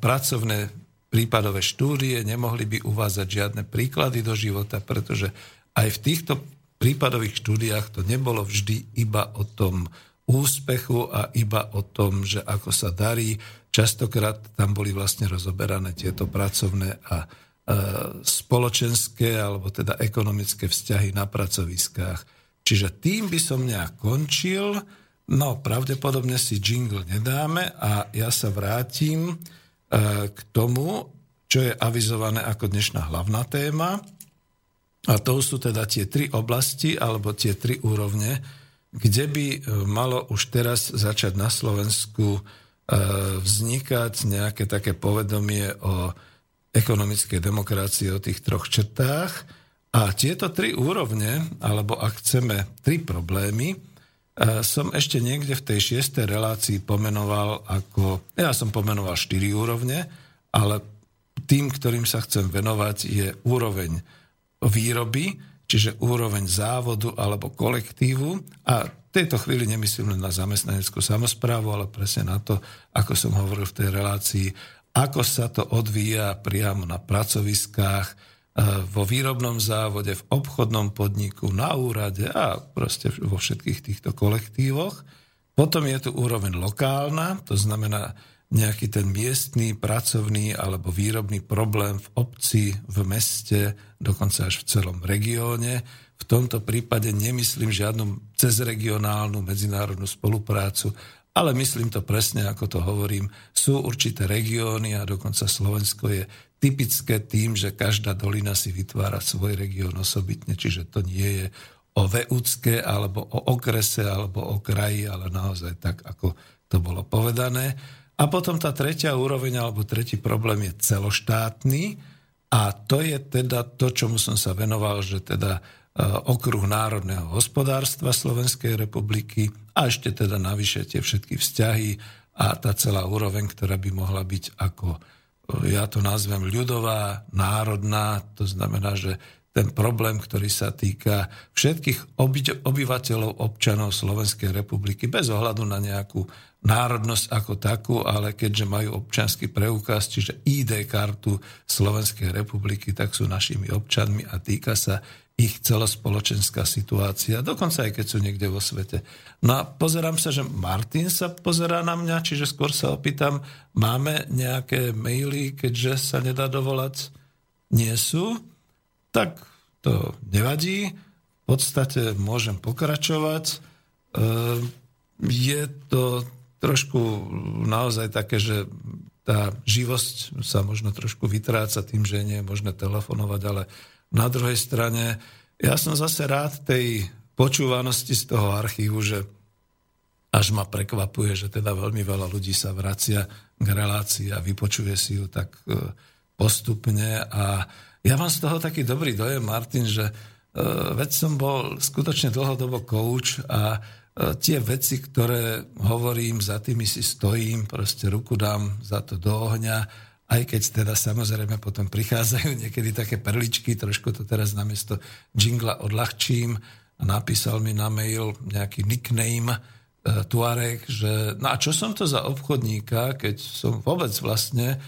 pracovné prípadové štúdie, nemohli by uvádzať žiadne príklady do života, pretože aj v týchto prípadových štúdiách to nebolo vždy iba o tom úspechu a iba o tom, že ako sa darí. Častokrát tam boli vlastne rozoberané tieto pracovné a e, spoločenské alebo teda ekonomické vzťahy na pracoviskách. Čiže tým by som nejak končil. No, pravdepodobne si jingle nedáme a ja sa vrátim e, k tomu, čo je avizované ako dnešná hlavná téma. A to sú teda tie tri oblasti alebo tie tri úrovne, kde by e, malo už teraz začať na Slovensku e, vznikať nejaké také povedomie o ekonomickej demokracii, o tých troch črtách. A tieto tri úrovne, alebo ak chceme tri problémy, e, som ešte niekde v tej šiestej relácii pomenoval ako, ja som pomenoval štyri úrovne, ale tým, ktorým sa chcem venovať, je úroveň výroby, čiže úroveň závodu alebo kolektívu. A v tejto chvíli nemyslím len na zamestnaneckú samozprávu, ale presne na to, ako som hovoril v tej relácii, ako sa to odvíja priamo na pracoviskách, e, vo výrobnom závode, v obchodnom podniku, na úrade a proste vo všetkých týchto kolektívoch. Potom je tu úroveň lokálna, to znamená nejaký ten miestný, pracovný alebo výrobný problém v obci, v meste, dokonca až v celom regióne. V tomto prípade nemyslím žiadnu cezregionálnu medzinárodnú spoluprácu, ale myslím to presne, ako to hovorím. Sú určité regióny a dokonca Slovensko je typické tým, že každá dolina si vytvára svoj región osobitne, čiže to nie je o VUCke alebo o okrese alebo o kraji, ale naozaj tak, ako to bolo povedané. A potom tá tretia úroveň alebo tretí problém je celoštátny A to je teda to, čomu som sa venoval, že teda okruh národného hospodárstva Slovenskej republiky a ešte teda navyše tie všetky vzťahy a tá celá úroveň, ktorá by mohla byť ako, ja to nazvem ľudová, národná, to znamená, že ten problém, ktorý sa týka všetkých obyvateľov, občanov Slovenskej republiky, bez ohľadu na nejakú národnosť ako takú, ale keďže majú občanský preukaz, čiže ID kartu Slovenskej republiky, tak sú našimi občanmi a týka sa ich celospoločenská situácia, dokonca aj keď sú niekde vo svete. No a pozerám sa, že Martin sa pozerá na mňa, čiže skôr sa opýtam, máme nejaké maily, keďže sa nedá dovolať? Nie sú? Tak to nevadí. V podstate môžem pokračovať. Ehm, je to trošku naozaj také, že tá živosť sa možno trošku vytráca tým, že nie je možné telefonovať, ale na druhej strane, ja som zase rád tej počúvanosti z toho archívu, že až ma prekvapuje, že teda veľmi veľa ľudí sa vracia k relácii a vypočuje si ju tak e, postupne. A ja mám z toho taký dobrý dojem, Martin, že e, veď som bol skutočne dlhodobo coach a e, tie veci, ktoré hovorím, za tými si stojím, proste ruku dám za to do ohňa aj keď teda samozrejme potom prichádzajú niekedy také perličky, trošku to teraz namiesto jingla odľahčím. A napísal mi na mail nejaký nickname e, Tuareg, že no a čo som to za obchodníka, keď som vôbec vlastne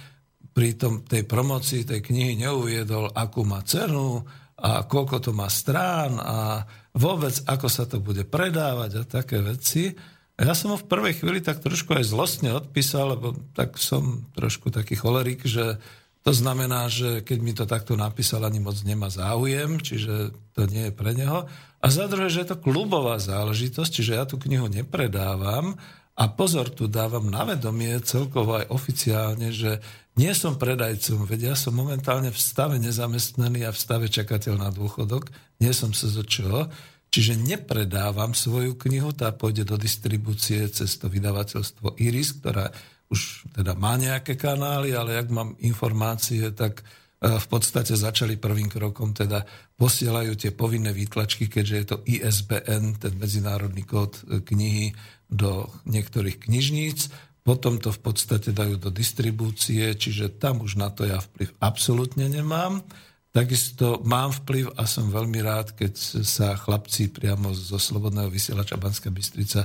pri tom, tej promocii tej knihy neuviedol, akú má cenu a koľko to má strán a vôbec ako sa to bude predávať a také veci. Ja som ho v prvej chvíli tak trošku aj zlostne odpísal, lebo tak som trošku taký cholerik, že to znamená, že keď mi to takto napísal, ani moc nemá záujem, čiže to nie je pre neho. A za druhé, že je to klubová záležitosť, čiže ja tú knihu nepredávam a pozor, tu dávam na vedomie celkovo aj oficiálne, že nie som predajcom, veď ja som momentálne v stave nezamestnaný a v stave čakateľ na dôchodok, nie som SZČO, Čiže nepredávam svoju knihu, tá pôjde do distribúcie cez to vydavateľstvo Iris, ktorá už teda má nejaké kanály, ale ak mám informácie, tak e, v podstate začali prvým krokom, teda posielajú tie povinné výtlačky, keďže je to ISBN, ten medzinárodný kód e, knihy, do niektorých knižníc. Potom to v podstate dajú do distribúcie, čiže tam už na to ja vplyv absolútne nemám. Takisto mám vplyv a som veľmi rád, keď sa chlapci priamo zo Slobodného vysielača Banská Bystrica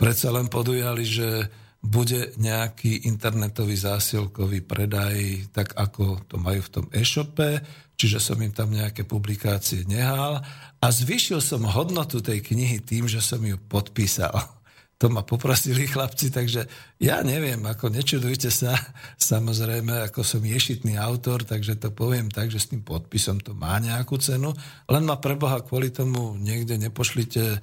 predsa len podujali, že bude nejaký internetový zásilkový predaj, tak ako to majú v tom e-shope, čiže som im tam nejaké publikácie nehal a zvýšil som hodnotu tej knihy tým, že som ju podpísal to ma poprosili chlapci, takže ja neviem, ako nečudujte sa, samozrejme, ako som ješitný autor, takže to poviem tak, že s tým podpisom to má nejakú cenu, len ma preboha kvôli tomu niekde nepošlite, e,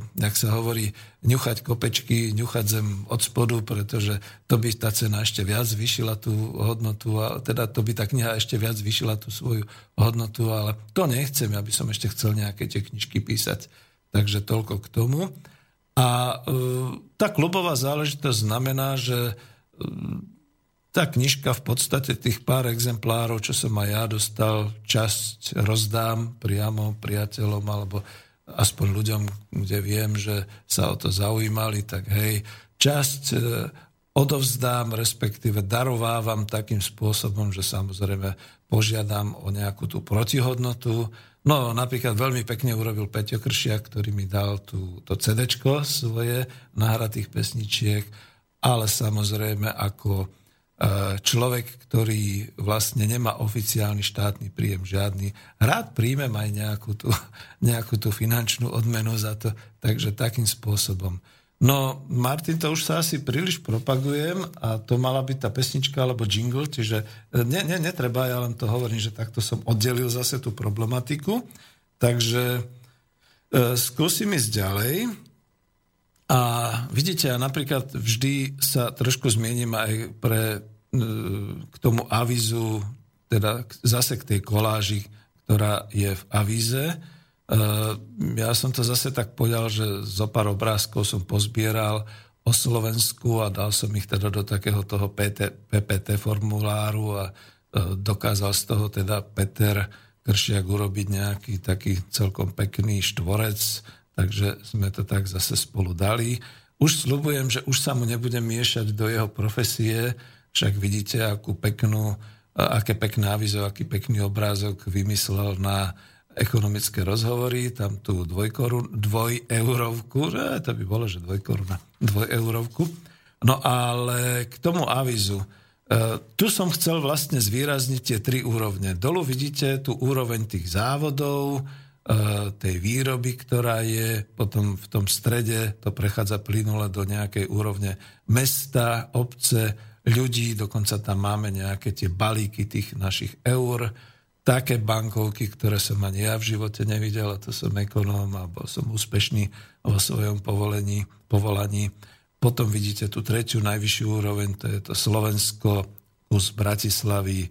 jak sa hovorí, ňuchať kopečky, ňuchať zem od spodu, pretože to by tá cena ešte viac vyšila tú hodnotu, a teda to by tá kniha ešte viac vyšila tú svoju hodnotu, ale to nechcem, aby som ešte chcel nejaké tie knižky písať. Takže toľko k tomu. A e, tá klubová záležitosť znamená, že e, tá knižka v podstate tých pár exemplárov, čo som aj ja dostal, časť rozdám priamo priateľom alebo aspoň ľuďom, kde viem, že sa o to zaujímali, tak hej, časť e, odovzdám, respektíve darovávam takým spôsobom, že samozrejme požiadam o nejakú tú protihodnotu, No napríklad veľmi pekne urobil Peťo Kršiak, ktorý mi dal tú, to CD svoje nahratých pesničiek, ale samozrejme ako e, človek, ktorý vlastne nemá oficiálny štátny príjem žiadny, rád príjmem aj nejakú tú, nejakú tú finančnú odmenu za to, takže takým spôsobom. No, Martin, to už sa asi príliš propagujem a to mala byť tá pesnička alebo jingle, čiže e, ne, ne, netreba, ja len to hovorím, že takto som oddelil zase tú problematiku. Takže e, skúsim ísť ďalej. A vidíte, ja napríklad vždy sa trošku zmiením aj pre, e, k tomu avizu, teda zase k tej koláži, ktorá je v avíze. Eh, ja som to zase tak povedal, že zo pár obrázkov som pozbieral o Slovensku a dal som ich teda do takého toho PT, PPT formuláru a dokázal z toho teda Peter Kršiak urobiť nejaký taký celkom pekný štvorec, takže sme to tak zase spolu dali. Už slubujem, že už sa mu nebudem miešať do jeho profesie, však vidíte, akú peknú, aké pekná avizo, aký pekný obrázok vymyslel na ekonomické rozhovory, tam tú dvojkorun, dvojeurovku, že to by bolo, že dvojkoruna, dvojeurovku. No ale k tomu avizu, E, tu som chcel vlastne zvýrazniť tie tri úrovne. Dolu vidíte tú úroveň tých závodov, e, tej výroby, ktorá je, potom v tom strede to prechádza plynule do nejakej úrovne mesta, obce, ľudí, dokonca tam máme nejaké tie balíky tých našich eur, také bankovky, ktoré som ani ja v živote nevidel, a to som ekonóm a bol som úspešný vo svojom povolení, povolaní. Potom vidíte tú tretiu najvyššiu úroveň, to je to Slovensko kus Bratislavy,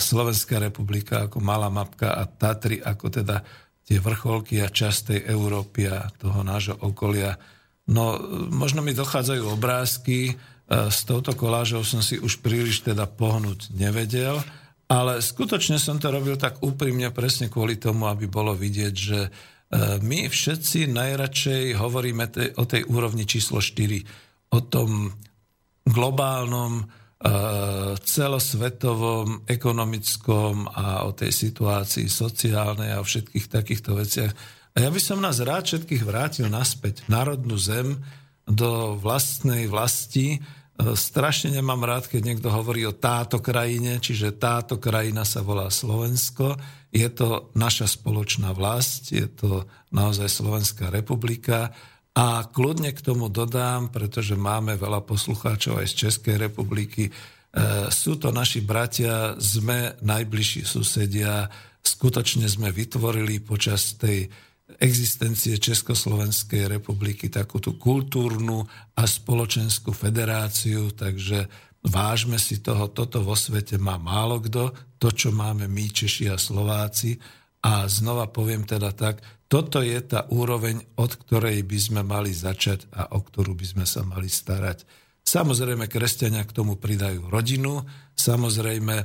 Slovenská republika ako malá mapka a Tatry ako teda tie vrcholky a časť Európy a toho nášho okolia. No, možno mi dochádzajú obrázky, s touto kolážou som si už príliš teda pohnúť nevedel, ale skutočne som to robil tak úprimne presne kvôli tomu, aby bolo vidieť, že my všetci najradšej hovoríme o tej úrovni číslo 4, o tom globálnom, celosvetovom, ekonomickom a o tej situácii sociálnej a o všetkých takýchto veciach. A ja by som nás rád všetkých vrátil naspäť, národnú zem, do vlastnej vlasti. Strašne nemám rád, keď niekto hovorí o táto krajine, čiže táto krajina sa volá Slovensko. Je to naša spoločná vlast, je to naozaj Slovenská republika. A kľudne k tomu dodám, pretože máme veľa poslucháčov aj z Českej republiky, e, sú to naši bratia, sme najbližší susedia, skutočne sme vytvorili počas tej existencie Československej republiky takú tú kultúrnu a spoločenskú federáciu, takže Vážme si toho, toto vo svete má málo kto, to, čo máme my, Češi a Slováci. A znova poviem teda tak, toto je tá úroveň, od ktorej by sme mali začať a o ktorú by sme sa mali starať. Samozrejme, kresťania k tomu pridajú rodinu, samozrejme, e,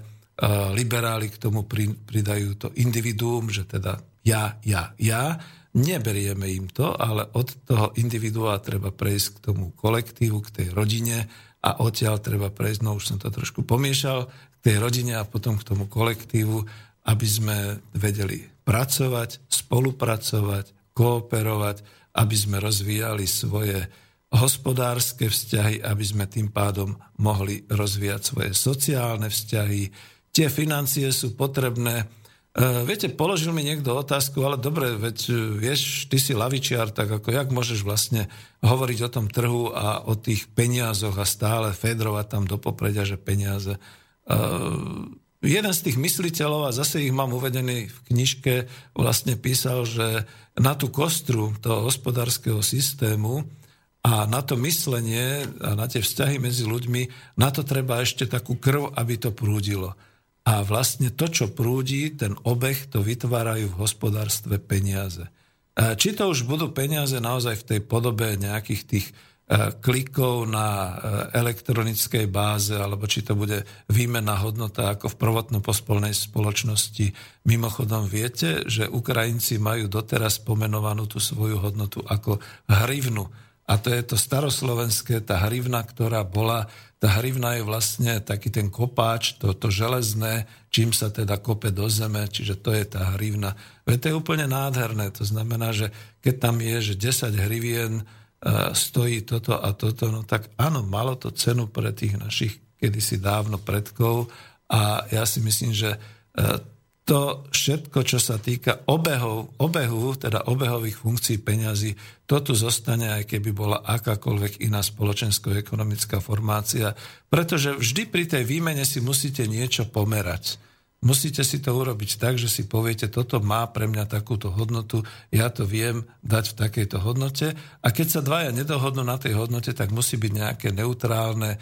liberáli k tomu pridajú to individuum, že teda ja, ja, ja. Neberieme im to, ale od toho individua treba prejsť k tomu kolektívu, k tej rodine, a odtiaľ treba prejsť, no už som to trošku pomiešal, k tej rodine a potom k tomu kolektívu, aby sme vedeli pracovať, spolupracovať, kooperovať, aby sme rozvíjali svoje hospodárske vzťahy, aby sme tým pádom mohli rozvíjať svoje sociálne vzťahy. Tie financie sú potrebné viete, položil mi niekto otázku, ale dobre, veď uh, vieš, ty si lavičiar, tak ako jak môžeš vlastne hovoriť o tom trhu a o tých peniazoch a stále fedrovať tam do popredia, že peniaze. Uh, jeden z tých mysliteľov, a zase ich mám uvedený v knižke, vlastne písal, že na tú kostru toho hospodárskeho systému a na to myslenie a na tie vzťahy medzi ľuďmi, na to treba ešte takú krv, aby to prúdilo. A vlastne to, čo prúdi, ten obeh, to vytvárajú v hospodárstve peniaze. Či to už budú peniaze naozaj v tej podobe nejakých tých e, klikov na e, elektronickej báze, alebo či to bude výmenná hodnota ako v prvotno-pospolnej spoločnosti. Mimochodom viete, že Ukrajinci majú doteraz pomenovanú tú svoju hodnotu ako hrivnu. A to je to staroslovenské, tá hrivna, ktorá bola tá hrivna je vlastne taký ten kopáč, to, to železné, čím sa teda kope do zeme, čiže to je tá hrivna. Veď to je úplne nádherné, to znamená, že keď tam je, že 10 hrivien uh, stojí toto a toto, no tak áno, malo to cenu pre tých našich kedysi dávno predkov a ja si myslím, že uh, to všetko, čo sa týka obehov, obehu, teda obehových funkcií peňazí, to tu zostane, aj keby bola akákoľvek iná spoločensko-ekonomická formácia, pretože vždy pri tej výmene si musíte niečo pomerať. Musíte si to urobiť tak, že si poviete, toto má pre mňa takúto hodnotu, ja to viem dať v takejto hodnote a keď sa dvaja nedohodnú na tej hodnote, tak musí byť nejaké neutrálne,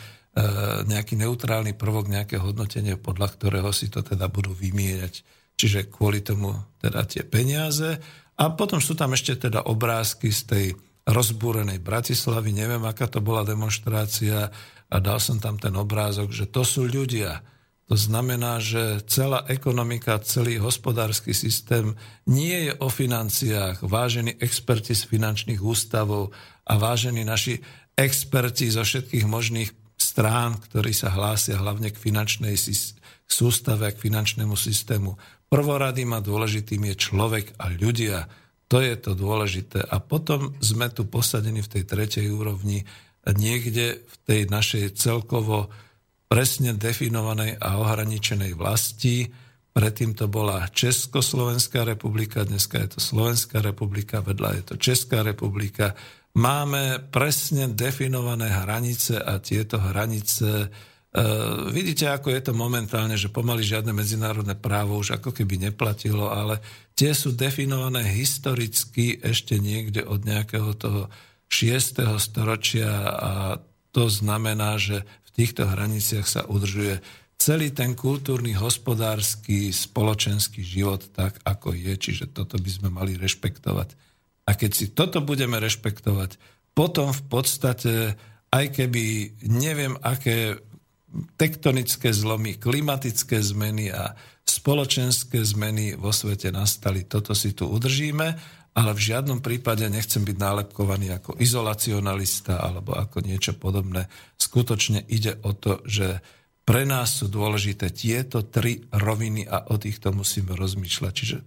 nejaký neutrálny prvok, nejaké hodnotenie, podľa ktorého si to teda budú vymieňať čiže kvôli tomu teda tie peniaze. A potom sú tam ešte teda obrázky z tej rozbúrenej Bratislavy, neviem, aká to bola demonstrácia a dal som tam ten obrázok, že to sú ľudia. To znamená, že celá ekonomika, celý hospodársky systém nie je o financiách. Vážení experti z finančných ústavov a vážení naši experti zo všetkých možných strán, ktorí sa hlásia hlavne k finančnej sústave, k finančnému systému. Prvoradým a dôležitým je človek a ľudia. To je to dôležité. A potom sme tu posadení v tej tretej úrovni niekde v tej našej celkovo presne definovanej a ohraničenej vlasti. Predtým to bola Československá republika, dneska je to Slovenská republika, vedľa je to Česká republika. Máme presne definované hranice a tieto hranice Uh, vidíte, ako je to momentálne, že pomaly žiadne medzinárodné právo už ako keby neplatilo, ale tie sú definované historicky ešte niekde od nejakého toho 6. storočia a to znamená, že týchto hraniciach sa udržuje celý ten kultúrny, hospodársky, spoločenský život tak, ako je. Čiže toto by sme mali rešpektovať. A keď si toto budeme rešpektovať, potom v podstate, aj keby neviem, aké tektonické zlomy, klimatické zmeny a spoločenské zmeny vo svete nastali, toto si tu udržíme ale v žiadnom prípade nechcem byť nálepkovaný ako izolacionalista alebo ako niečo podobné. Skutočne ide o to, že pre nás sú dôležité tieto tri roviny a o týchto musíme rozmýšľať. Čiže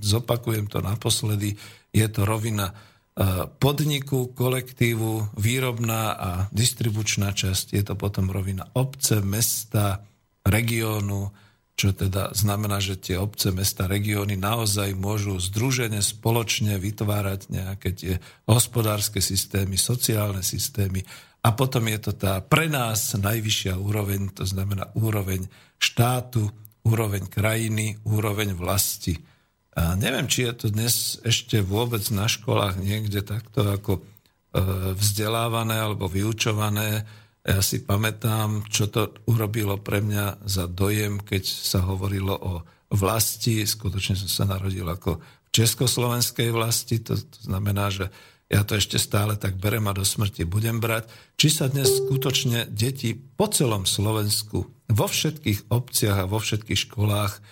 zopakujem to naposledy, je to rovina e, podniku, kolektívu, výrobná a distribučná časť, je to potom rovina obce, mesta, regiónu, čo teda znamená, že tie obce, mesta, regióny naozaj môžu združene, spoločne vytvárať nejaké tie hospodárske systémy, sociálne systémy. A potom je to tá pre nás najvyššia úroveň, to znamená úroveň štátu, úroveň krajiny, úroveň vlasti. A neviem, či je to dnes ešte vôbec na školách niekde takto ako e, vzdelávané alebo vyučované, ja si pamätám, čo to urobilo pre mňa za dojem, keď sa hovorilo o vlasti. Skutočne som sa narodil ako v československej vlasti. To, to znamená, že ja to ešte stále tak berem a do smrti budem brať. Či sa dnes skutočne deti po celom Slovensku, vo všetkých obciach a vo všetkých školách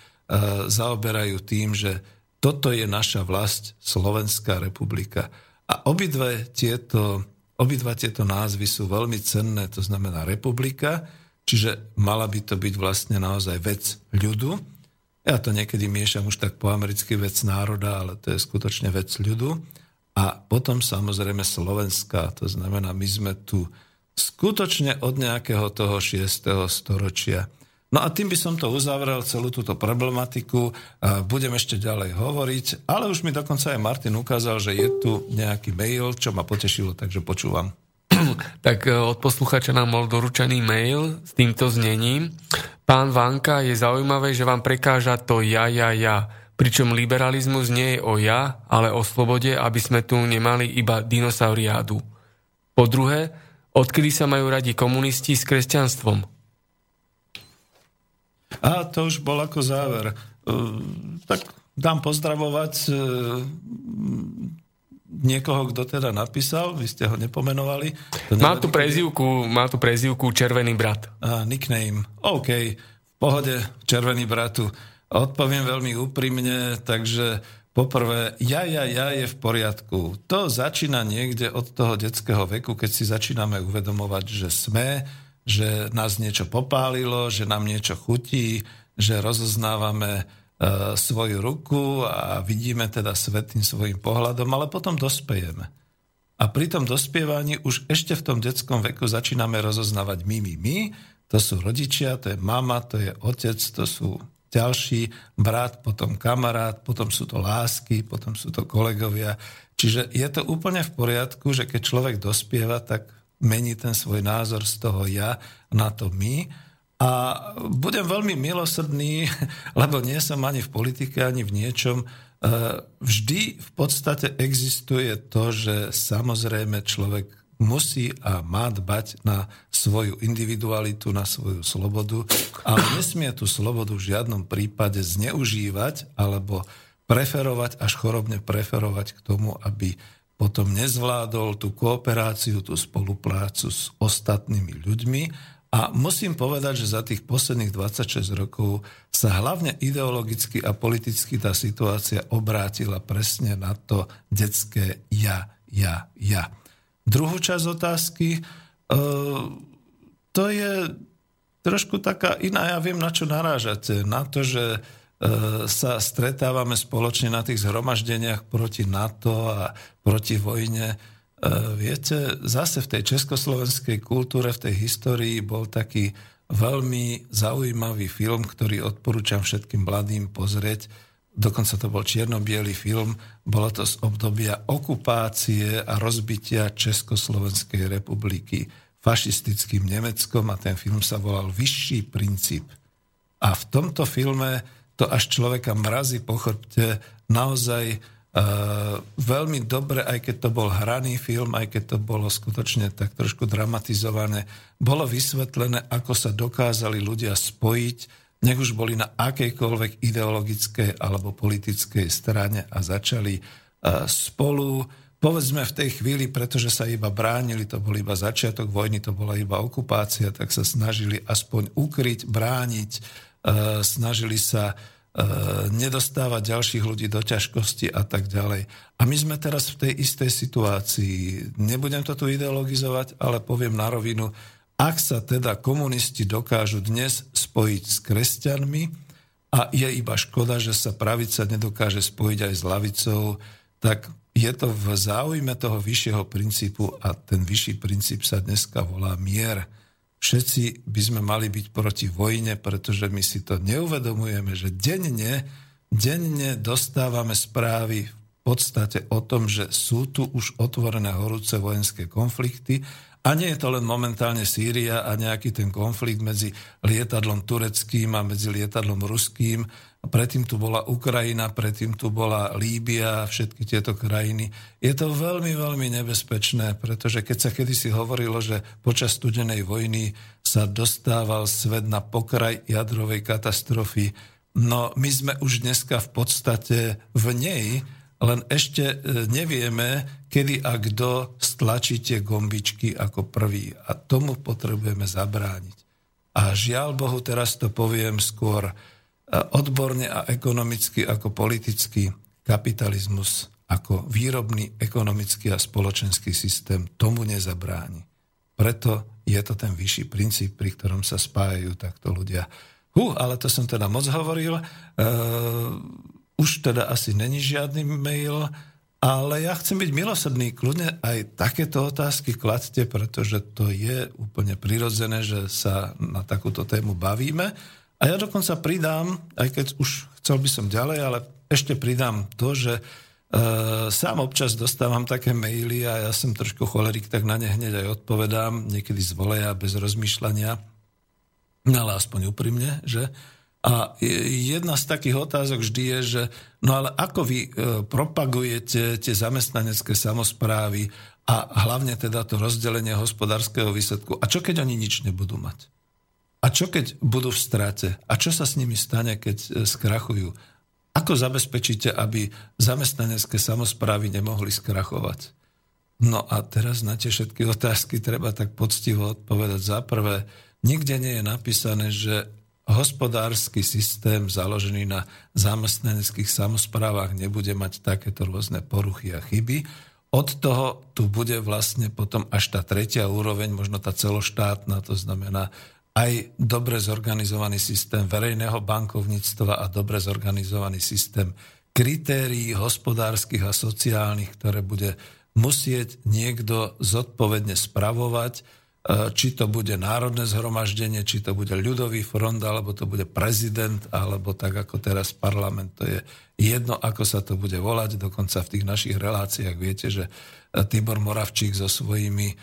zaoberajú tým, že toto je naša vlast, Slovenská republika. A obidve tieto Obidva tieto názvy sú veľmi cenné, to znamená republika, čiže mala by to byť vlastne naozaj vec ľudu. Ja to niekedy miešam už tak po americky vec národa, ale to je skutočne vec ľudu. A potom samozrejme Slovenska, to znamená, my sme tu skutočne od nejakého toho 6. storočia. No a tým by som to uzavrel, celú túto problematiku. Budem ešte ďalej hovoriť, ale už mi dokonca aj Martin ukázal, že je tu nejaký mail, čo ma potešilo, takže počúvam. Tak e, od posluchača nám bol doručený mail s týmto znením. Pán Vanka, je zaujímavé, že vám prekáža to ja, ja, ja. Pričom liberalizmus nie je o ja, ale o slobode, aby sme tu nemali iba dinosauriádu. Po druhé, odkedy sa majú radi komunisti s kresťanstvom? A to už bol ako záver. E, tak dám pozdravovať e, niekoho, kto teda napísal, vy ste ho nepomenovali. má tu prezivku, má tu prezivku Červený brat. A, nickname. OK, v pohode, Červený bratu. Odpoviem veľmi úprimne, takže poprvé, ja, ja, ja je v poriadku. To začína niekde od toho detského veku, keď si začíname uvedomovať, že sme že nás niečo popálilo, že nám niečo chutí, že rozoznávame e, svoju ruku a vidíme teda svet tým svojim pohľadom, ale potom dospejeme. A pri tom dospievaní už ešte v tom detskom veku začíname rozoznávať my, my, my. To sú rodičia, to je mama, to je otec, to sú ďalší brat, potom kamarát, potom sú to lásky, potom sú to kolegovia. Čiže je to úplne v poriadku, že keď človek dospieva, tak mení ten svoj názor z toho ja na to my. A budem veľmi milosrdný, lebo nie som ani v politike, ani v niečom. E, vždy v podstate existuje to, že samozrejme človek musí a má dbať na svoju individualitu, na svoju slobodu, ale nesmie tú slobodu v žiadnom prípade zneužívať alebo preferovať, až chorobne preferovať k tomu, aby potom nezvládol tú kooperáciu, tú spoluprácu s ostatnými ľuďmi A musím povedať, že za tých posledných 26 rokov sa hlavne ideologicky a politicky tá situácia obrátila presne na to detské ja, ja, ja. Druhú časť otázky, e, to je trošku taká iná, ja viem, na čo narážate. Na to, že sa stretávame spoločne na tých zhromaždeniach proti NATO a proti vojne E, viete, zase v tej československej kultúre, v tej histórii bol taký veľmi zaujímavý film, ktorý odporúčam všetkým mladým pozrieť. Dokonca to bol čierno film. Bolo to z obdobia okupácie a rozbitia Československej republiky fašistickým Nemeckom a ten film sa volal Vyšší princíp. A v tomto filme to až človeka mrazí po chrbte. Naozaj Uh, veľmi dobre, aj keď to bol hraný film, aj keď to bolo skutočne tak trošku dramatizované, bolo vysvetlené, ako sa dokázali ľudia spojiť, nech už boli na akejkoľvek ideologickej alebo politickej strane a začali uh, spolu, povedzme v tej chvíli, pretože sa iba bránili, to bol iba začiatok vojny, to bola iba okupácia, tak sa snažili aspoň ukryť, brániť, snažili sa E, nedostávať ďalších ľudí do ťažkosti a tak ďalej. A my sme teraz v tej istej situácii. Nebudem to tu ideologizovať, ale poviem na rovinu, ak sa teda komunisti dokážu dnes spojiť s kresťanmi a je iba škoda, že sa pravica nedokáže spojiť aj s lavicou, tak je to v záujme toho vyššieho princípu a ten vyšší princíp sa dneska volá mier všetci by sme mali byť proti vojne, pretože my si to neuvedomujeme, že denne, denne dostávame správy v podstate o tom, že sú tu už otvorené horúce vojenské konflikty. A nie je to len momentálne Sýria a nejaký ten konflikt medzi lietadlom tureckým a medzi lietadlom ruským, predtým tu bola Ukrajina, predtým tu bola Líbia, všetky tieto krajiny. Je to veľmi, veľmi nebezpečné, pretože keď sa kedysi hovorilo, že počas studenej vojny sa dostával svet na pokraj jadrovej katastrofy, no my sme už dneska v podstate v nej, len ešte e, nevieme, kedy a kto stlačí tie gombičky ako prvý. A tomu potrebujeme zabrániť. A žiaľ Bohu, teraz to poviem skôr, odborne a ekonomicky ako politický kapitalizmus, ako výrobný ekonomický a spoločenský systém tomu nezabráni. Preto je to ten vyšší princíp, pri ktorom sa spájajú takto ľudia. Hú, ale to som teda moc hovoril. Uh, už teda asi není žiadny mail, ale ja chcem byť milosrdný, kľudne aj takéto otázky kladte, pretože to je úplne prirodzené, že sa na takúto tému bavíme. A ja dokonca pridám, aj keď už chcel by som ďalej, ale ešte pridám to, že e, sám občas dostávam také maily a ja som trošku cholerik, tak na ne hneď aj odpovedám, niekedy z voleja, bez rozmýšľania, no ale aspoň úprimne, že? A jedna z takých otázok vždy je, že no ale ako vy e, propagujete tie zamestnanecké samozprávy a hlavne teda to rozdelenie hospodárskeho výsledku a čo keď oni nič nebudú mať? A čo keď budú v strate? A čo sa s nimi stane, keď e, skrachujú? Ako zabezpečíte, aby zamestnanecké samozprávy nemohli skrachovať? No a teraz na tie všetky otázky treba tak poctivo odpovedať. Za prvé, nikde nie je napísané, že hospodársky systém založený na zamestnaneckých samozprávach nebude mať takéto rôzne poruchy a chyby. Od toho tu bude vlastne potom až tá tretia úroveň, možno tá celoštátna, to znamená aj dobre zorganizovaný systém verejného bankovníctva a dobre zorganizovaný systém kritérií hospodárskych a sociálnych, ktoré bude musieť niekto zodpovedne spravovať, e, či to bude národné zhromaždenie, či to bude ľudový front, alebo to bude prezident, alebo tak ako teraz parlament. To je jedno, ako sa to bude volať. Dokonca v tých našich reláciách viete, že Tibor Moravčík so svojimi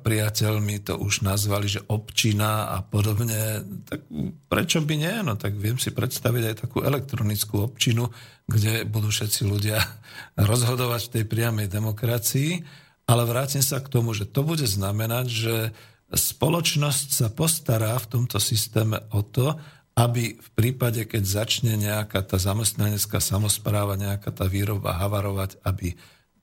priateľmi to už nazvali, že občina a podobne, tak prečo by nie? No tak viem si predstaviť aj takú elektronickú občinu, kde budú všetci ľudia rozhodovať v tej priamej demokracii, ale vrátim sa k tomu, že to bude znamenať, že spoločnosť sa postará v tomto systéme o to, aby v prípade, keď začne nejaká tá zamestnanecká samozpráva, nejaká tá výroba havarovať, aby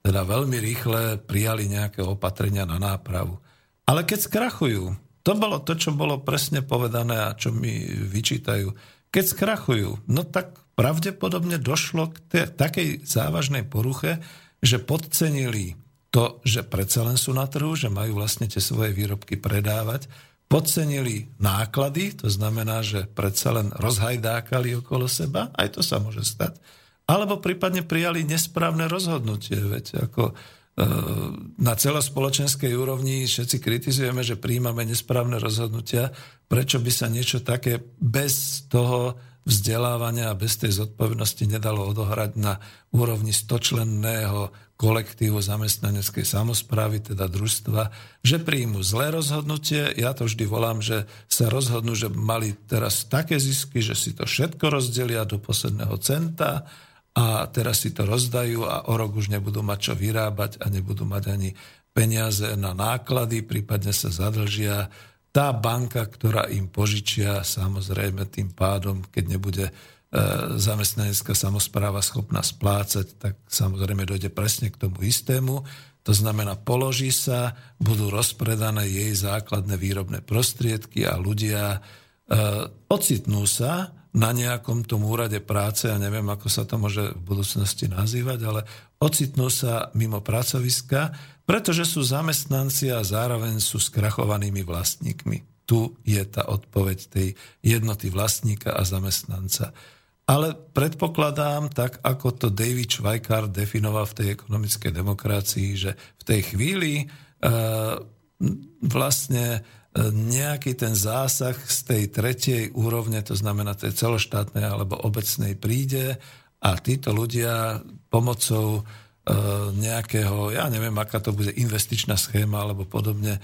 teda veľmi rýchle prijali nejaké opatrenia na nápravu. Ale keď skrachujú, to bolo to, čo bolo presne povedané a čo mi vyčítajú. Keď skrachujú, no tak pravdepodobne došlo k te, takej závažnej poruche, že podcenili to, že predsa len sú na trhu, že majú vlastne tie svoje výrobky predávať, podcenili náklady, to znamená, že predsa len rozhajdákali okolo seba, aj to sa môže stať, alebo prípadne prijali nesprávne rozhodnutie, veď ako E, na celospoločenskej úrovni všetci kritizujeme, že príjmame nesprávne rozhodnutia. Prečo by sa niečo také bez toho vzdelávania a bez tej zodpovednosti nedalo odohrať na úrovni stočlenného kolektívu zamestnaneckej samozprávy, teda družstva, že príjmu zlé rozhodnutie. Ja to vždy volám, že sa rozhodnú, že mali teraz také zisky, že si to všetko rozdelia do posledného centa a teraz si to rozdajú a o rok už nebudú mať čo vyrábať a nebudú mať ani peniaze na náklady, prípadne sa zadlžia. Tá banka, ktorá im požičia, samozrejme tým pádom, keď nebude e, zamestnanecká samozpráva schopná splácať, tak samozrejme dojde presne k tomu istému. To znamená, položí sa, budú rozpredané jej základné výrobné prostriedky a ľudia e, ocitnú sa na nejakom tom úrade práce, ja neviem, ako sa to môže v budúcnosti nazývať, ale ocitnú sa mimo pracoviska, pretože sú zamestnanci a zároveň sú skrachovanými vlastníkmi. Tu je tá odpoveď tej jednoty vlastníka a zamestnanca. Ale predpokladám, tak ako to David Schweikart definoval v tej ekonomickej demokracii, že v tej chvíli e, vlastne nejaký ten zásah z tej tretej úrovne, to znamená tej celoštátnej alebo obecnej príde a títo ľudia pomocou e, nejakého, ja neviem, aká to bude investičná schéma alebo podobne, e,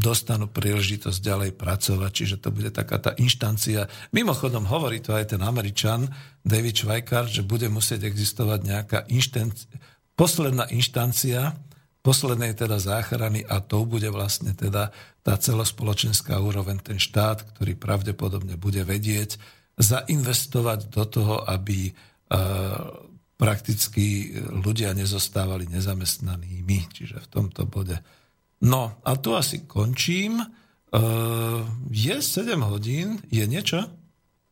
dostanú príležitosť ďalej pracovať, čiže to bude taká tá inštancia. Mimochodom hovorí to aj ten Američan David Schweikart, že bude musieť existovať nejaká inštanc- posledná inštancia, poslednej teda záchrany a to bude vlastne teda tá celospoločenská úroveň, ten štát, ktorý pravdepodobne bude vedieť zainvestovať do toho, aby prakticky ľudia nezostávali nezamestnanými, čiže v tomto bode. No a tu asi končím. Je 7 hodín, je niečo?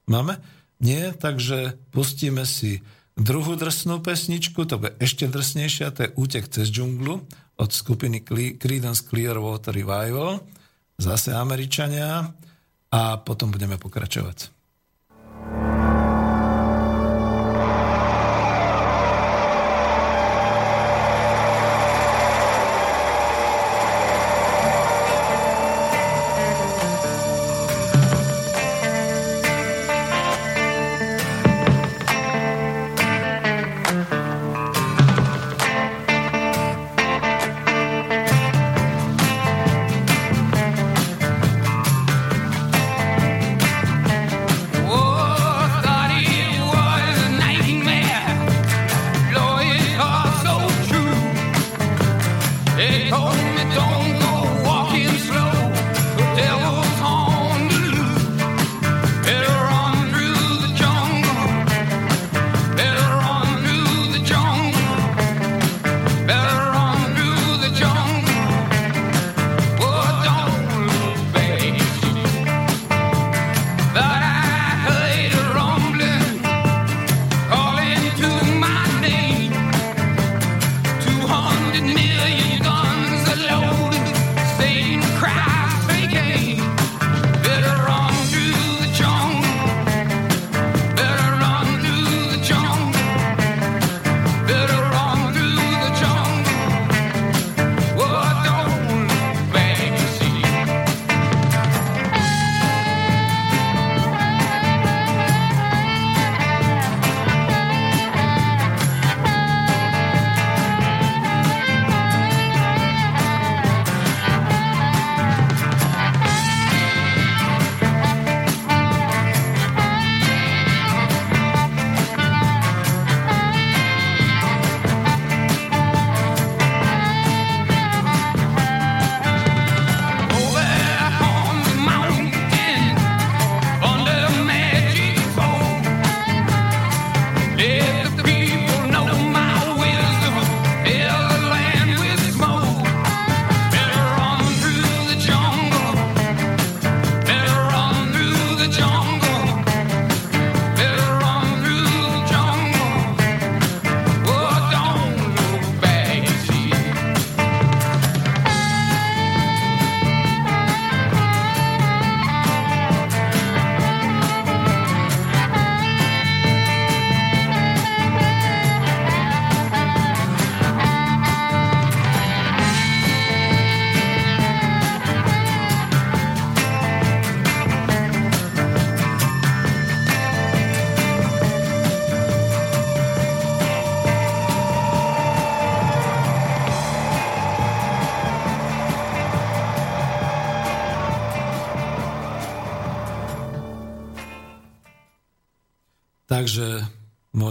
Máme? Nie, takže pustíme si Druhú drsnú pesničku, to bude ešte drsnejšia, to je Útek cez džunglu od skupiny Creedence Clearwater Revival, zase Američania a potom budeme pokračovať. takže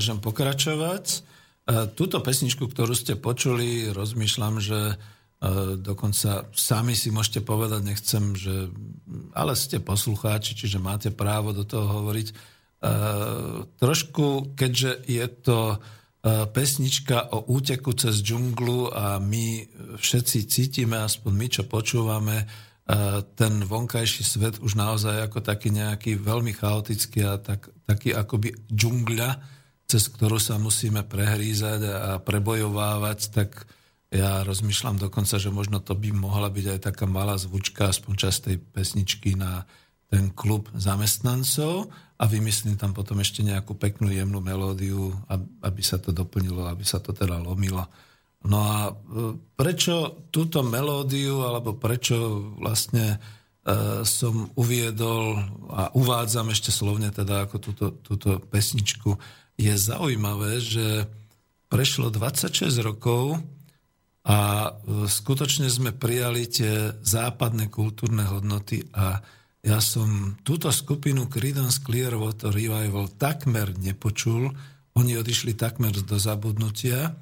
môžem pokračovať. Túto pesničku, ktorú ste počuli, rozmýšľam, že dokonca sami si môžete povedať, nechcem, že, ale ste poslucháči, čiže máte právo do toho hovoriť. Trošku, keďže je to pesnička o úteku cez džunglu a my všetci cítime, aspoň my, čo počúvame, ten vonkajší svet už naozaj ako taký nejaký veľmi chaotický a tak, taký akoby džungľa, cez ktorú sa musíme prehrízať a prebojovávať, tak ja rozmýšľam dokonca, že možno to by mohla byť aj taká malá zvučka, aspoň časť tej pesničky na ten klub zamestnancov a vymyslím tam potom ešte nejakú peknú jemnú melódiu, aby sa to doplnilo, aby sa to teda lomilo. No a e, prečo túto melódiu, alebo prečo vlastne e, som uviedol a uvádzam ešte slovne teda ako túto, túto pesničku, je zaujímavé, že prešlo 26 rokov a e, skutočne sme prijali tie západné kultúrne hodnoty a ja som túto skupinu Creedence Clearwater Revival takmer nepočul, oni odišli takmer do zabudnutia.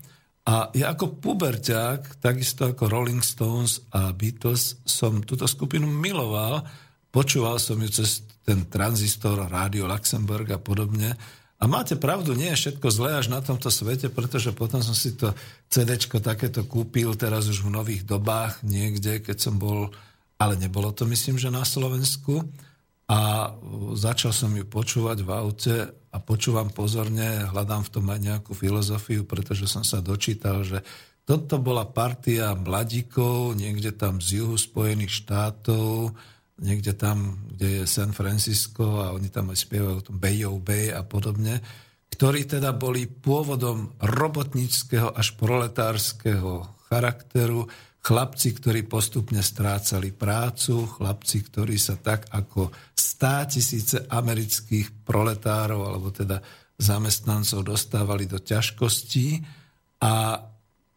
A ja ako puberťák, takisto ako Rolling Stones a Beatles, som túto skupinu miloval, počúval som ju cez ten tranzistor, rádio Luxemburg a podobne a máte pravdu, nie je všetko zlé až na tomto svete, pretože potom som si to CD takéto kúpil teraz už v nových dobách niekde, keď som bol, ale nebolo to myslím, že na Slovensku. A začal som ju počúvať v aute a počúvam pozorne, hľadám v tom aj nejakú filozofiu, pretože som sa dočítal, že toto bola partia mladíkov niekde tam z juhu Spojených štátov, niekde tam, kde je San Francisco a oni tam aj spievajú o tom Bay of Bay a podobne, ktorí teda boli pôvodom robotníckého až proletárskeho charakteru, chlapci, ktorí postupne strácali prácu, chlapci, ktorí sa tak ako stá tisíce amerických proletárov alebo teda zamestnancov dostávali do ťažkostí a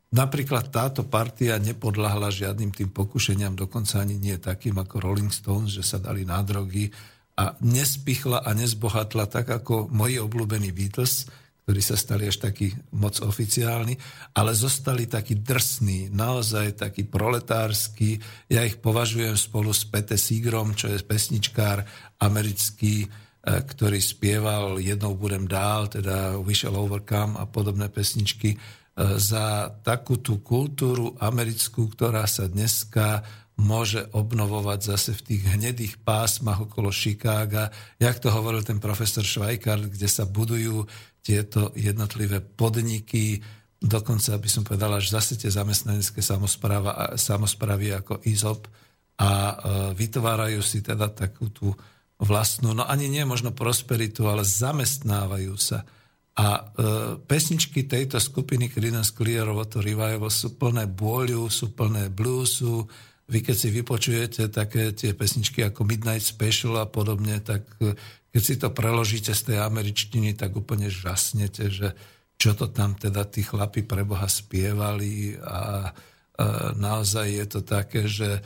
Napríklad táto partia nepodľahla žiadnym tým pokušeniam, dokonca ani nie takým ako Rolling Stones, že sa dali na drogy a nespichla a nezbohatla tak ako moji obľúbení Beatles, ktorí sa stali až takí moc oficiálni, ale zostali takí drsní, naozaj takí proletársky. Ja ich považujem spolu s Pete Sigrom, čo je pesničkár americký, e, ktorý spieval Jednou budem dál, teda We Overcome a podobné pesničky za takú tú kultúru americkú, ktorá sa dneska môže obnovovať zase v tých hnedých pásmach okolo Chicaga. Jak to hovoril ten profesor Švajkard, kde sa budujú tieto jednotlivé podniky, dokonca by som povedal, až zase tie zamestnanecké samozprávy ako IZOP a e, vytvárajú si teda takú tú vlastnú, no ani nie možno prosperitu, ale zamestnávajú sa. A e, pesničky tejto skupiny Creedence Clearwater Revival sú plné bôľu, sú plné bluesu. Vy keď si vypočujete také tie pesničky ako Midnight Special a podobne, tak e, keď si to preložíte z tej američtiny, tak úplne žasnete, že čo to tam teda tí chlapi preboha spievali a e, naozaj je to také, že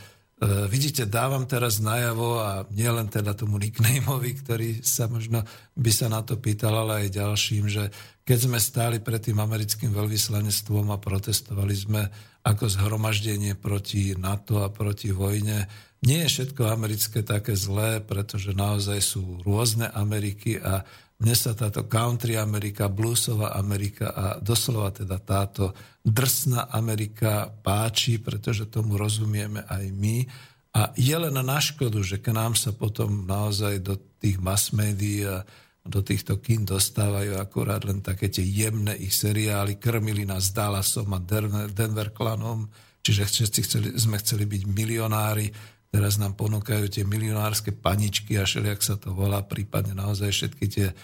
vidíte, dávam teraz najavo a nielen teda tomu nicknameovi, ktorý sa možno by sa na to pýtal, ale aj ďalším, že keď sme stáli pred tým americkým veľvyslanectvom a protestovali sme ako zhromaždenie proti NATO a proti vojne, nie je všetko americké také zlé, pretože naozaj sú rôzne Ameriky a mne sa táto country Amerika, bluesová Amerika a doslova teda táto drsná Amerika páči, pretože tomu rozumieme aj my. A je len na škodu, že k nám sa potom naozaj do tých mass médií a do týchto kín dostávajú akorát len také tie jemné ich seriály. Krmili nás Dallasom a Denver klanom, čiže všetci chceli, sme chceli byť milionári. Teraz nám ponúkajú tie milionárske paničky a všelijak sa to volá, prípadne naozaj všetky tie e,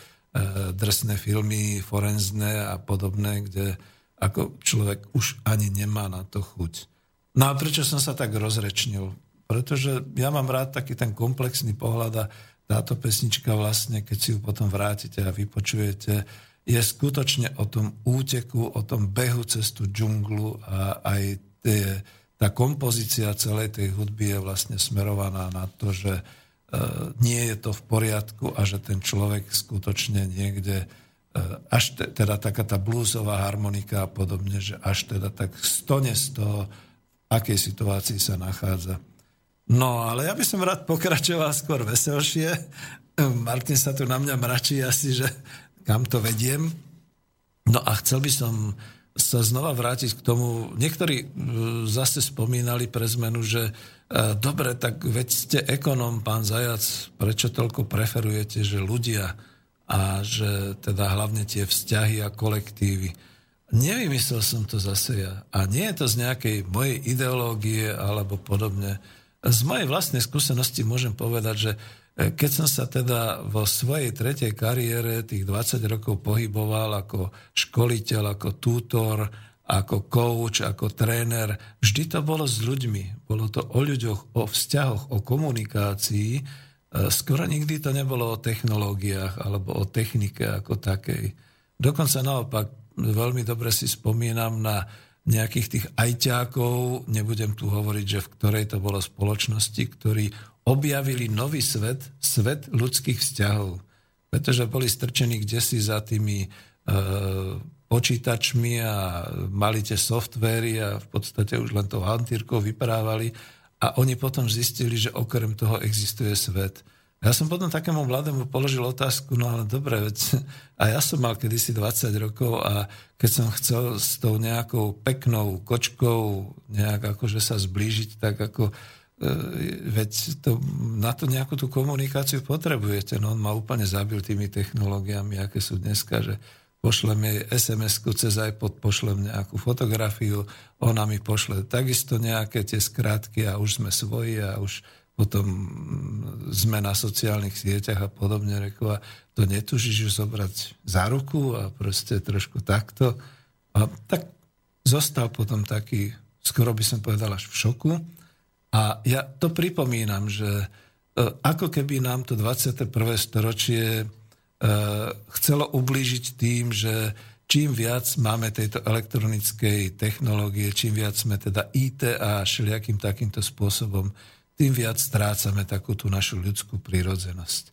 drsné filmy, forenzné a podobné, kde ako človek už ani nemá na to chuť. No a prečo som sa tak rozrečnil? Pretože ja mám rád taký ten komplexný pohľad a táto pesnička vlastne, keď si ju potom vrátite a vypočujete, je skutočne o tom úteku, o tom behu cez tú džunglu a aj tie tá kompozícia celej tej hudby je vlastne smerovaná na to, že nie je to v poriadku a že ten človek skutočne niekde až te, teda taká tá blúzová harmonika a podobne, že až teda tak stone z toho, v akej situácii sa nachádza. No, ale ja by som rád pokračoval skôr veselšie. Martin sa tu na mňa mračí asi, že kam to vediem. No a chcel by som sa znova vrátiť k tomu. Niektorí e, zase spomínali pre zmenu, že e, dobre, tak veď ste ekonom, pán Zajac, prečo toľko preferujete, že ľudia a že teda hlavne tie vzťahy a kolektívy. Nevymyslel som to zase ja. A nie je to z nejakej mojej ideológie alebo podobne. Z mojej vlastnej skúsenosti môžem povedať, že keď som sa teda vo svojej tretej kariére tých 20 rokov pohyboval ako školiteľ, ako tútor, ako coach, ako tréner, vždy to bolo s ľuďmi. Bolo to o ľuďoch, o vzťahoch, o komunikácii. E, skoro nikdy to nebolo o technológiách alebo o technike ako takej. Dokonca naopak, veľmi dobre si spomínam na nejakých tých ajťákov, nebudem tu hovoriť, že v ktorej to bolo spoločnosti, ktorí objavili nový svet, svet ľudských vzťahov. Pretože boli strčení kde za tými e, počítačmi a mali tie softvery a v podstate už len tou hantírkou vyprávali a oni potom zistili, že okrem toho existuje svet. Ja som potom takému mladému položil otázku, no ale dobre, veď a ja som mal kedysi 20 rokov a keď som chcel s tou nejakou peknou kočkou nejak akože sa zblížiť, tak ako veď to, na to nejakú tú komunikáciu potrebujete. No on ma úplne zabil tými technológiami, aké sú dneska, že pošlem jej SMS-ku cez iPod, pošlem nejakú fotografiu, ona mi pošle takisto nejaké tie skrátky a už sme svoji a už potom sme na sociálnych sieťach a podobne, rekol, a to netužíš ju zobrať za ruku a proste trošku takto. A tak zostal potom taký, skoro by som povedal, až v šoku. A ja to pripomínam, že e, ako keby nám to 21. storočie e, chcelo ublížiť tým, že čím viac máme tejto elektronickej technológie, čím viac sme teda IT a všelijakým takýmto spôsobom tým viac strácame takú tú našu ľudskú prírodzenosť.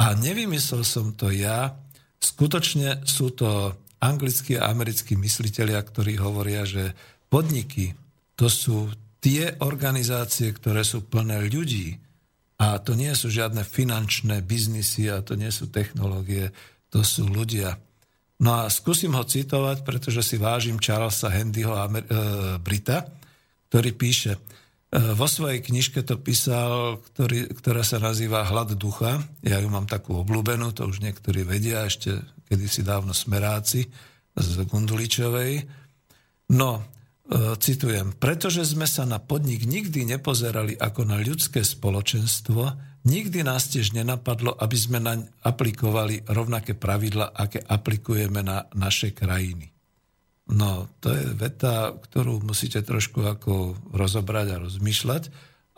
A nevymyslel som to ja, skutočne sú to anglickí a americkí mysliteľia, ktorí hovoria, že podniky to sú tie organizácie, ktoré sú plné ľudí a to nie sú žiadne finančné biznisy a to nie sú technológie, to sú ľudia. No a skúsim ho citovať, pretože si vážim Charlesa Handyho Amer- e, Brita, ktorý píše, Eh, vo svojej knižke to písal, ktorý, ktorá sa nazýva Hlad ducha. Ja ju mám takú obľúbenú, to už niektorí vedia, ešte kedysi dávno smeráci z Gunduličovej. No, e, citujem, pretože sme sa na podnik nikdy nepozerali ako na ľudské spoločenstvo, nikdy nás tiež nenapadlo, aby sme naň aplikovali rovnaké pravidla, aké aplikujeme na naše krajiny. No, to je veta, ktorú musíte trošku ako rozobrať a rozmýšľať,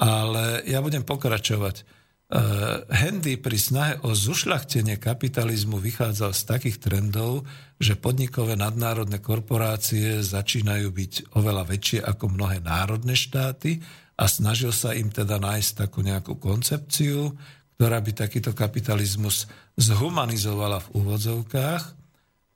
ale ja budem pokračovať. Uh, Handy pri snahe o zušľachtenie kapitalizmu vychádzal z takých trendov, že podnikové nadnárodné korporácie začínajú byť oveľa väčšie ako mnohé národné štáty a snažil sa im teda nájsť takú nejakú koncepciu, ktorá by takýto kapitalizmus zhumanizovala v úvodzovkách.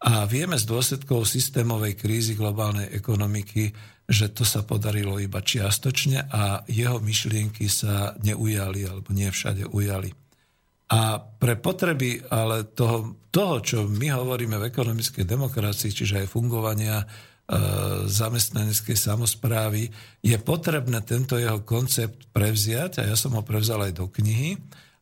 A vieme z dôsledkov systémovej krízy globálnej ekonomiky, že to sa podarilo iba čiastočne a jeho myšlienky sa neujali, alebo nie všade ujali. A pre potreby ale toho, toho, čo my hovoríme v ekonomickej demokracii, čiže aj fungovania e, zamestnaneckej samozprávy, je potrebné tento jeho koncept prevziať, a ja som ho prevzal aj do knihy,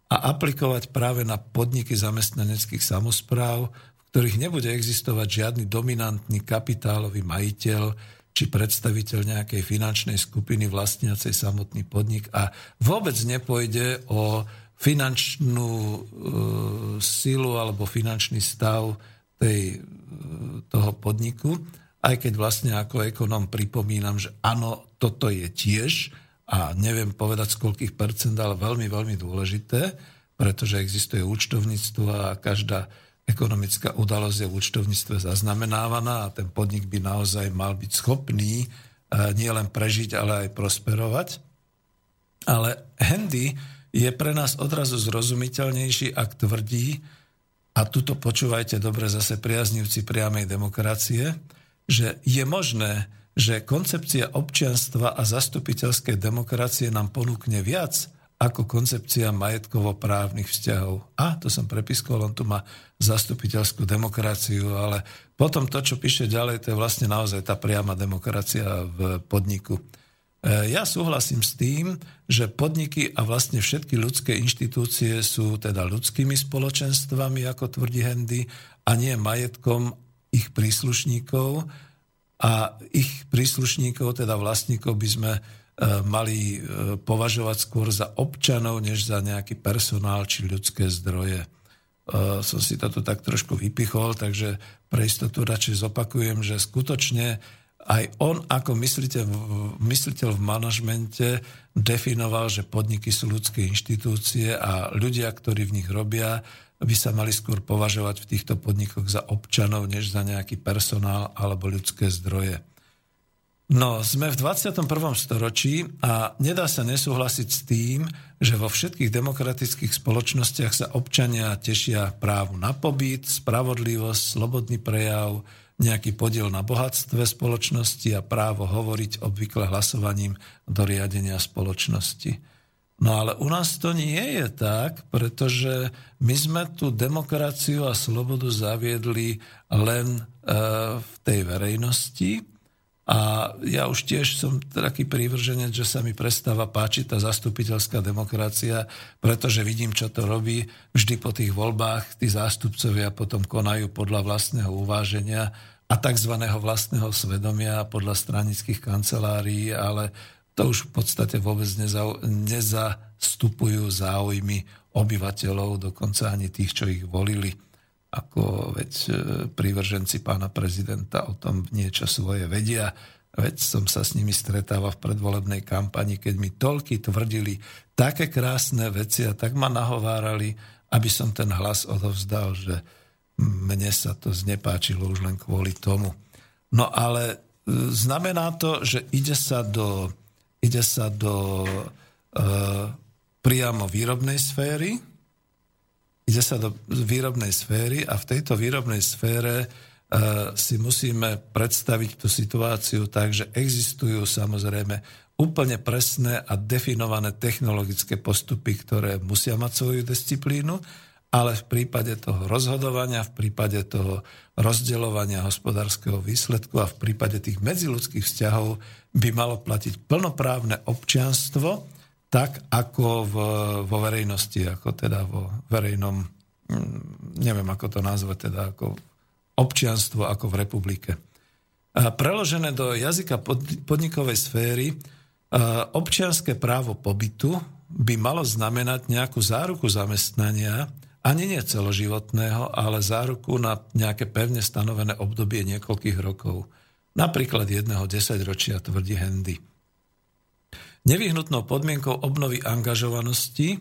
a aplikovať práve na podniky zamestnaneckých samozpráv ktorých nebude existovať žiadny dominantný kapitálový majiteľ či predstaviteľ nejakej finančnej skupiny vlastniacej samotný podnik a vôbec nepôjde o finančnú e, silu alebo finančný stav tej, e, toho podniku, aj keď vlastne ako ekonom pripomínam, že áno, toto je tiež a neviem povedať z koľkých percent, ale veľmi, veľmi dôležité, pretože existuje účtovníctvo a každá ekonomická udalosť je v účtovníctve zaznamenávaná a ten podnik by naozaj mal byť schopný eh, nielen prežiť, ale aj prosperovať. Ale Handy je pre nás odrazu zrozumiteľnejší, ak tvrdí, a tuto počúvajte dobre zase priaznivci priamej demokracie, že je možné, že koncepcia občianstva a zastupiteľskej demokracie nám ponúkne viac ako koncepcia majetkovo-právnych vzťahov. A, to som prepiskol, on tu má zastupiteľskú demokraciu, ale potom to, čo píše ďalej, to je vlastne naozaj tá priama demokracia v podniku. E, ja súhlasím s tým, že podniky a vlastne všetky ľudské inštitúcie sú teda ľudskými spoločenstvami, ako tvrdí Hendy, a nie majetkom ich príslušníkov. A ich príslušníkov, teda vlastníkov, by sme mali e, považovať skôr za občanov, než za nejaký personál či ľudské zdroje. Som si to tu tak trošku vypichol, takže pre istotu radšej zopakujem, že skutočne aj on ako mysliteľ, mysliteľ v manažmente definoval, že podniky sú ľudské inštitúcie a ľudia, ktorí v nich robia, by sa mali skôr považovať v týchto podnikoch za občanov, než za nejaký personál alebo ľudské zdroje. No, sme v 21. storočí a nedá sa nesúhlasiť s tým, že vo všetkých demokratických spoločnostiach sa občania tešia právu na pobyt, spravodlivosť, slobodný prejav, nejaký podiel na bohatstve spoločnosti a právo hovoriť obvykle hlasovaním do riadenia spoločnosti. No ale u nás to nie je tak, pretože my sme tú demokraciu a slobodu zaviedli len e, v tej verejnosti, a ja už tiež som taký prívrženec, že sa mi prestáva páčiť tá zastupiteľská demokracia, pretože vidím, čo to robí. Vždy po tých voľbách tí zástupcovia potom konajú podľa vlastného uváženia a tzv. vlastného svedomia podľa stranických kancelárií, ale to už v podstate vôbec neza, nezastupujú záujmy obyvateľov, dokonca ani tých, čo ich volili ako veď e, prívrženci pána prezidenta o tom niečo svoje vedia. Veď som sa s nimi stretával v predvolebnej kampani, keď mi toľky tvrdili také krásne veci a tak ma nahovárali, aby som ten hlas odovzdal, že mne sa to znepáčilo už len kvôli tomu. No ale e, znamená to, že ide sa do, ide sa do e, priamo výrobnej sféry, ide sa do výrobnej sféry a v tejto výrobnej sfére e, si musíme predstaviť tú situáciu tak, že existujú samozrejme úplne presné a definované technologické postupy, ktoré musia mať svoju disciplínu, ale v prípade toho rozhodovania, v prípade toho rozdeľovania hospodárskeho výsledku a v prípade tých medziludských vzťahov by malo platiť plnoprávne občianstvo, tak ako v, vo verejnosti, ako teda vo verejnom, mm, neviem ako to nazvať, teda ako občianstvo ako v republike. Preložené do jazyka podnikovej sféry, občianské právo pobytu by malo znamenať nejakú záruku zamestnania, ani nie celoživotného, ale záruku na nejaké pevne stanovené obdobie niekoľkých rokov. Napríklad jedného desaťročia, tvrdí Hendy. Nevyhnutnou podmienkou obnovy angažovanosti e,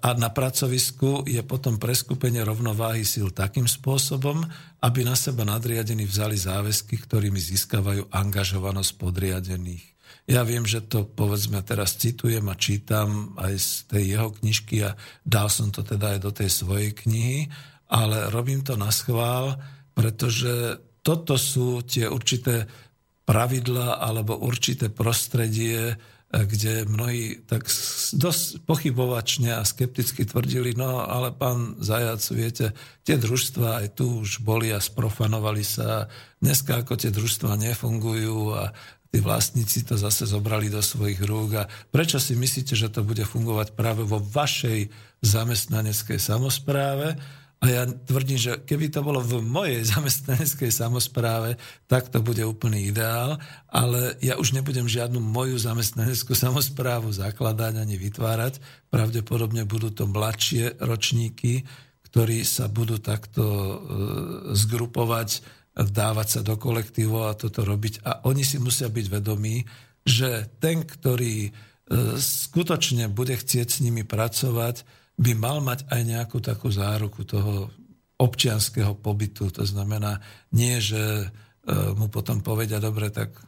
a na pracovisku je potom preskupenie rovnováhy síl takým spôsobom, aby na seba nadriadení vzali záväzky, ktorými získavajú angažovanosť podriadených. Ja viem, že to povedzme teraz citujem a čítam aj z tej jeho knižky a dal som to teda aj do tej svojej knihy, ale robím to na schvál, pretože toto sú tie určité pravidla alebo určité prostredie, kde mnohí tak dosť pochybovačne a skepticky tvrdili, no ale pán Zajac, viete, tie družstva aj tu už boli a sprofanovali sa. Dneska ako tie družstva nefungujú a tí vlastníci to zase zobrali do svojich rúk. A prečo si myslíte, že to bude fungovať práve vo vašej zamestnaneckej samozpráve? A ja tvrdím, že keby to bolo v mojej zamestnaneckej samozpráve, tak to bude úplný ideál, ale ja už nebudem žiadnu moju zamestnaneckú samozprávu zakladať ani vytvárať. Pravdepodobne budú to mladšie ročníky, ktorí sa budú takto e, zgrupovať, dávať sa do kolektívu a toto robiť. A oni si musia byť vedomí, že ten, ktorý e, skutočne bude chcieť s nimi pracovať, by mal mať aj nejakú takú záruku toho občianského pobytu. To znamená, nie, že e, mu potom povedia, dobre, tak e,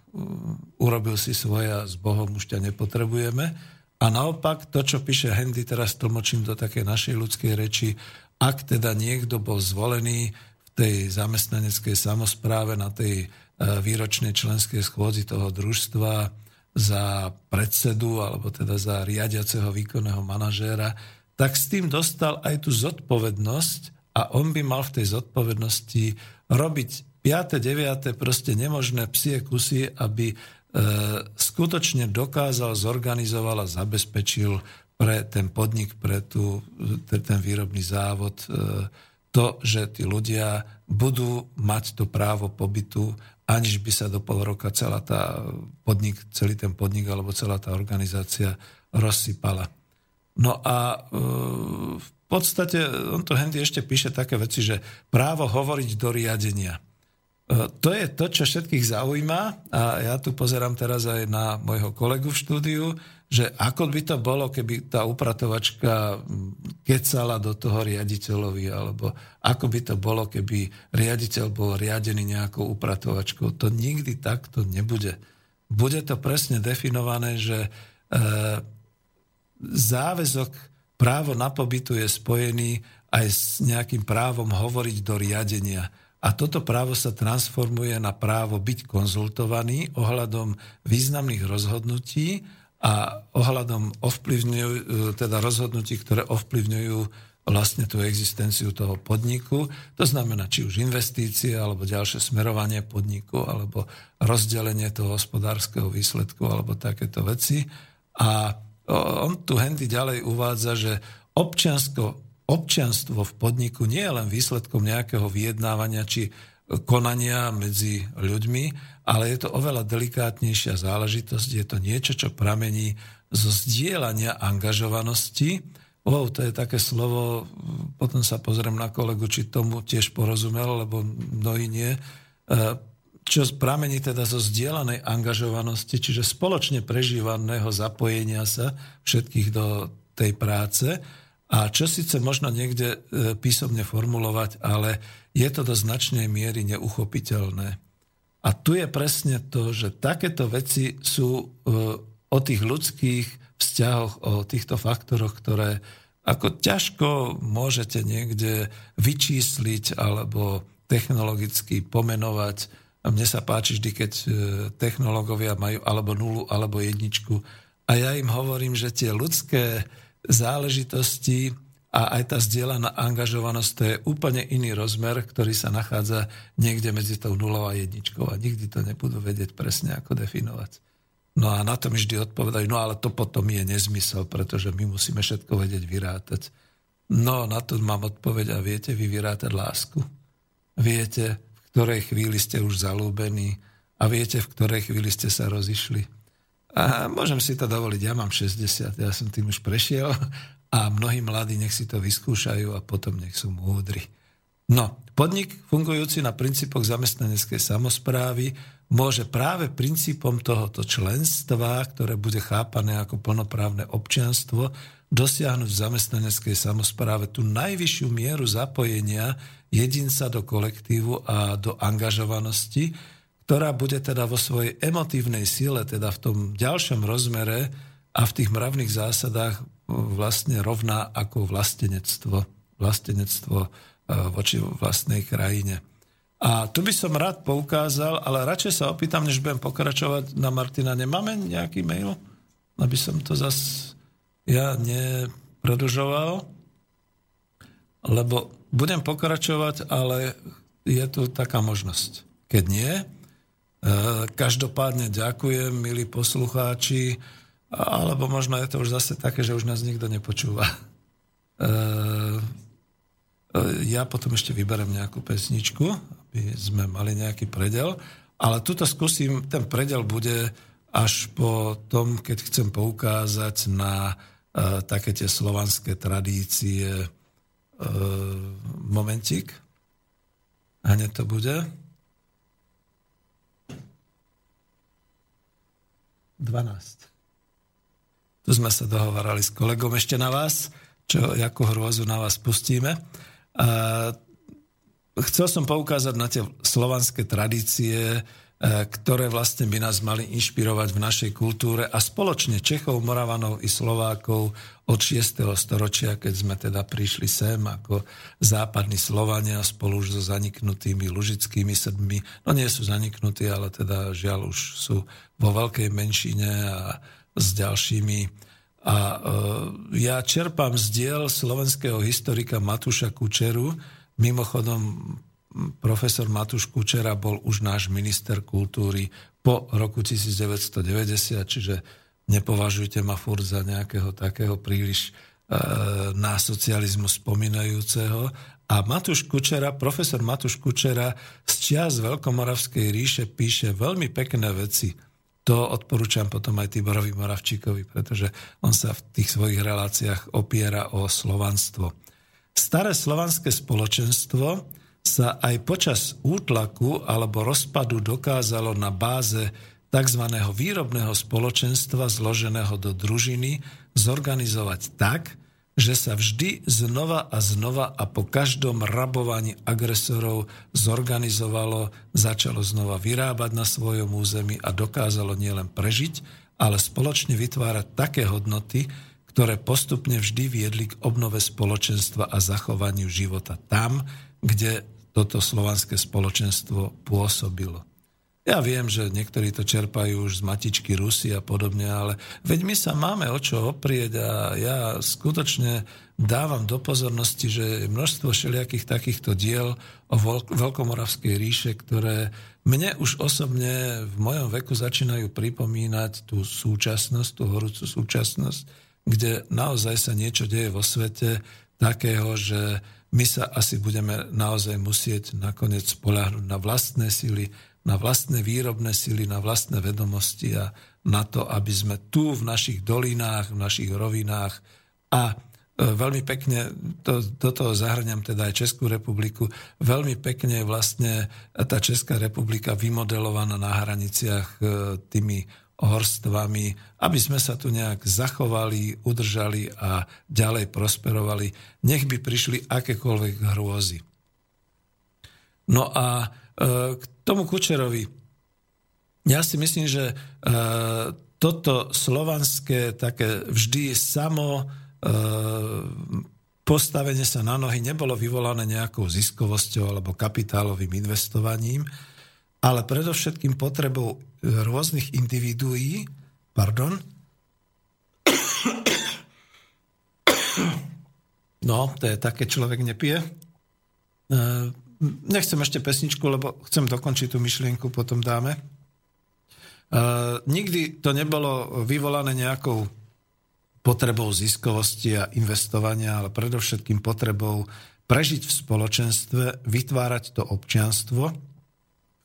urobil si svoje a s Bohom už ťa nepotrebujeme, A naopak, to, čo píše Hendy, teraz tlmočím do takej našej ľudskej reči, ak teda niekto bol zvolený v tej zamestnaneckej samozpráve na tej e, výročnej členskej schôdzi toho družstva za predsedu alebo teda za riadiaceho výkonného manažéra, tak s tým dostal aj tú zodpovednosť a on by mal v tej zodpovednosti robiť 5. 9. proste nemožné psie kusy, aby E, skutočne dokázal, zorganizoval a zabezpečil pre ten podnik, pre, tú, ten výrobný závod e, to, že tí ľudia budú mať to právo pobytu, aniž by sa do pol roka celá tá podnik, celý ten podnik alebo celá tá organizácia rozsypala. No a e, v podstate on to Hendy ešte píše také veci, že právo hovoriť do riadenia. E, to je to, čo všetkých zaujíma a ja tu pozerám teraz aj na môjho kolegu v štúdiu, že ako by to bolo, keby tá upratovačka kecala do toho riaditeľovi, alebo ako by to bolo, keby riaditeľ bol riadený nejakou upratovačkou. To nikdy takto nebude. Bude to presne definované, že e, záväzok právo na pobytu je spojený aj s nejakým právom hovoriť do riadenia a toto právo sa transformuje na právo byť konzultovaný ohľadom významných rozhodnutí a ohľadom ovplyvňujú, teda rozhodnutí, ktoré ovplyvňujú vlastne tú existenciu toho podniku. To znamená, či už investície, alebo ďalšie smerovanie podniku, alebo rozdelenie toho hospodárskeho výsledku, alebo takéto veci. A on tu Hendy ďalej uvádza, že občiansko občianstvo v podniku nie je len výsledkom nejakého vyjednávania či konania medzi ľuďmi, ale je to oveľa delikátnejšia záležitosť. Je to niečo, čo pramení zo zdieľania angažovanosti. Wow, to je také slovo, potom sa pozriem na kolegu, či tomu tiež porozumel, lebo mnohí nie. Čo pramení teda zo zdieľanej angažovanosti, čiže spoločne prežívaného zapojenia sa všetkých do tej práce a čo síce možno niekde e, písomne formulovať, ale je to do značnej miery neuchopiteľné. A tu je presne to, že takéto veci sú e, o tých ľudských vzťahoch, o týchto faktoroch, ktoré ako ťažko môžete niekde vyčísliť alebo technologicky pomenovať. A mne sa páči vždy, keď e, technológovia majú alebo nulu, alebo jedničku. A ja im hovorím, že tie ľudské záležitosti a aj tá zdieľaná angažovanosť, to je úplne iný rozmer, ktorý sa nachádza niekde medzi tou nulou a jedničkou a nikdy to nebudú vedieť presne, ako definovať. No a na to mi vždy odpovedajú, no ale to potom je nezmysel, pretože my musíme všetko vedieť vyrátať. No na to mám odpoveď a viete vy vyrátať lásku. Viete, ktorej chvíli ste už zalúbení a viete, v ktorej chvíli ste sa rozišli. A môžem si to dovoliť, ja mám 60, ja som tým už prešiel a mnohí mladí nech si to vyskúšajú a potom nech sú múdri. No, podnik fungujúci na princípoch zamestnaneckej samozprávy môže práve princípom tohoto členstva, ktoré bude chápané ako plnoprávne občianstvo, dosiahnuť v zamestnaneckej samozpráve tú najvyššiu mieru zapojenia jedinca do kolektívu a do angažovanosti, ktorá bude teda vo svojej emotívnej sile, teda v tom ďalšom rozmere a v tých mravných zásadách vlastne rovná ako vlastenectvo. Vlastenectvo e, voči vlastnej krajine. A tu by som rád poukázal, ale radšej sa opýtam, než budem pokračovať na Martina. Nemáme nejaký mail? Aby som to zas ja nepredlžoval. Lebo budem pokračovať, ale je tu taká možnosť. Keď nie, E, každopádne ďakujem, milí poslucháči, alebo možno je to už zase také, že už nás nikto nepočúva. E, e, ja potom ešte vyberem nejakú pesničku, aby sme mali nejaký predel, ale tuto skúsim, ten predel bude až po tom, keď chcem poukázať na také tie slovanské tradície. Momentík. Hneď to bude. 12. Tu sme sa dohovarali s kolegom ešte na vás, čo ako hrôzu na vás pustíme. A chcel som poukázať na tie slovanské tradície, ktoré vlastne by nás mali inšpirovať v našej kultúre a spoločne Čechov, Moravanov i Slovákov od 6. storočia, keď sme teda prišli sem ako západní Slovania spolu už so zaniknutými lužickými Srbmi. No nie sú zaniknutí, ale teda žiaľ už sú vo veľkej menšine a s ďalšími. A e, ja čerpám z diel slovenského historika Matúša Kučeru, mimochodom profesor Matúš Kučera bol už náš minister kultúry po roku 1990, čiže nepovažujte ma furt za nejakého takého príliš e, na socializmu spomínajúceho. A Matúš Kučera, profesor Matúš Kučera z čias Veľkomoravskej ríše píše veľmi pekné veci. To odporúčam potom aj Tiborovi Moravčíkovi, pretože on sa v tých svojich reláciách opiera o slovanstvo. Staré slovanské spoločenstvo sa aj počas útlaku alebo rozpadu dokázalo na báze tzv. výrobného spoločenstva zloženého do družiny zorganizovať tak, že sa vždy znova a znova a po každom rabovaní agresorov zorganizovalo, začalo znova vyrábať na svojom území a dokázalo nielen prežiť, ale spoločne vytvárať také hodnoty, ktoré postupne vždy viedli k obnove spoločenstva a zachovaniu života tam, kde toto slovanské spoločenstvo pôsobilo. Ja viem, že niektorí to čerpajú už z matičky Rusy a podobne, ale veď my sa máme o čo oprieť a ja skutočne dávam do pozornosti, že je množstvo všelijakých takýchto diel o Veľkomoravskej ríše, ktoré mne už osobne v mojom veku začínajú pripomínať tú súčasnosť, tú horúcu súčasnosť, kde naozaj sa niečo deje vo svete takého, že my sa asi budeme naozaj musieť nakoniec spolahnuť na vlastné sily, na vlastné výrobné sily, na vlastné vedomosti a na to, aby sme tu v našich dolinách, v našich rovinách a e, veľmi pekne, to, do toho zahrňam teda aj Českú republiku, veľmi pekne vlastne tá Česká republika vymodelovaná na hraniciach e, tými horstvami, aby sme sa tu nejak zachovali, udržali a ďalej prosperovali, nech by prišli akékoľvek hrôzy. No a e, k tomu Kučerovi, ja si myslím, že e, toto slovanské také vždy samo e, postavenie sa na nohy nebolo vyvolané nejakou ziskovosťou alebo kapitálovým investovaním, ale predovšetkým potrebou rôznych individuí, pardon, no, to je také, človek nepije. E, nechcem ešte pesničku, lebo chcem dokončiť tú myšlienku, potom dáme. E, nikdy to nebolo vyvolané nejakou potrebou ziskovosti a investovania, ale predovšetkým potrebou prežiť v spoločenstve, vytvárať to občianstvo,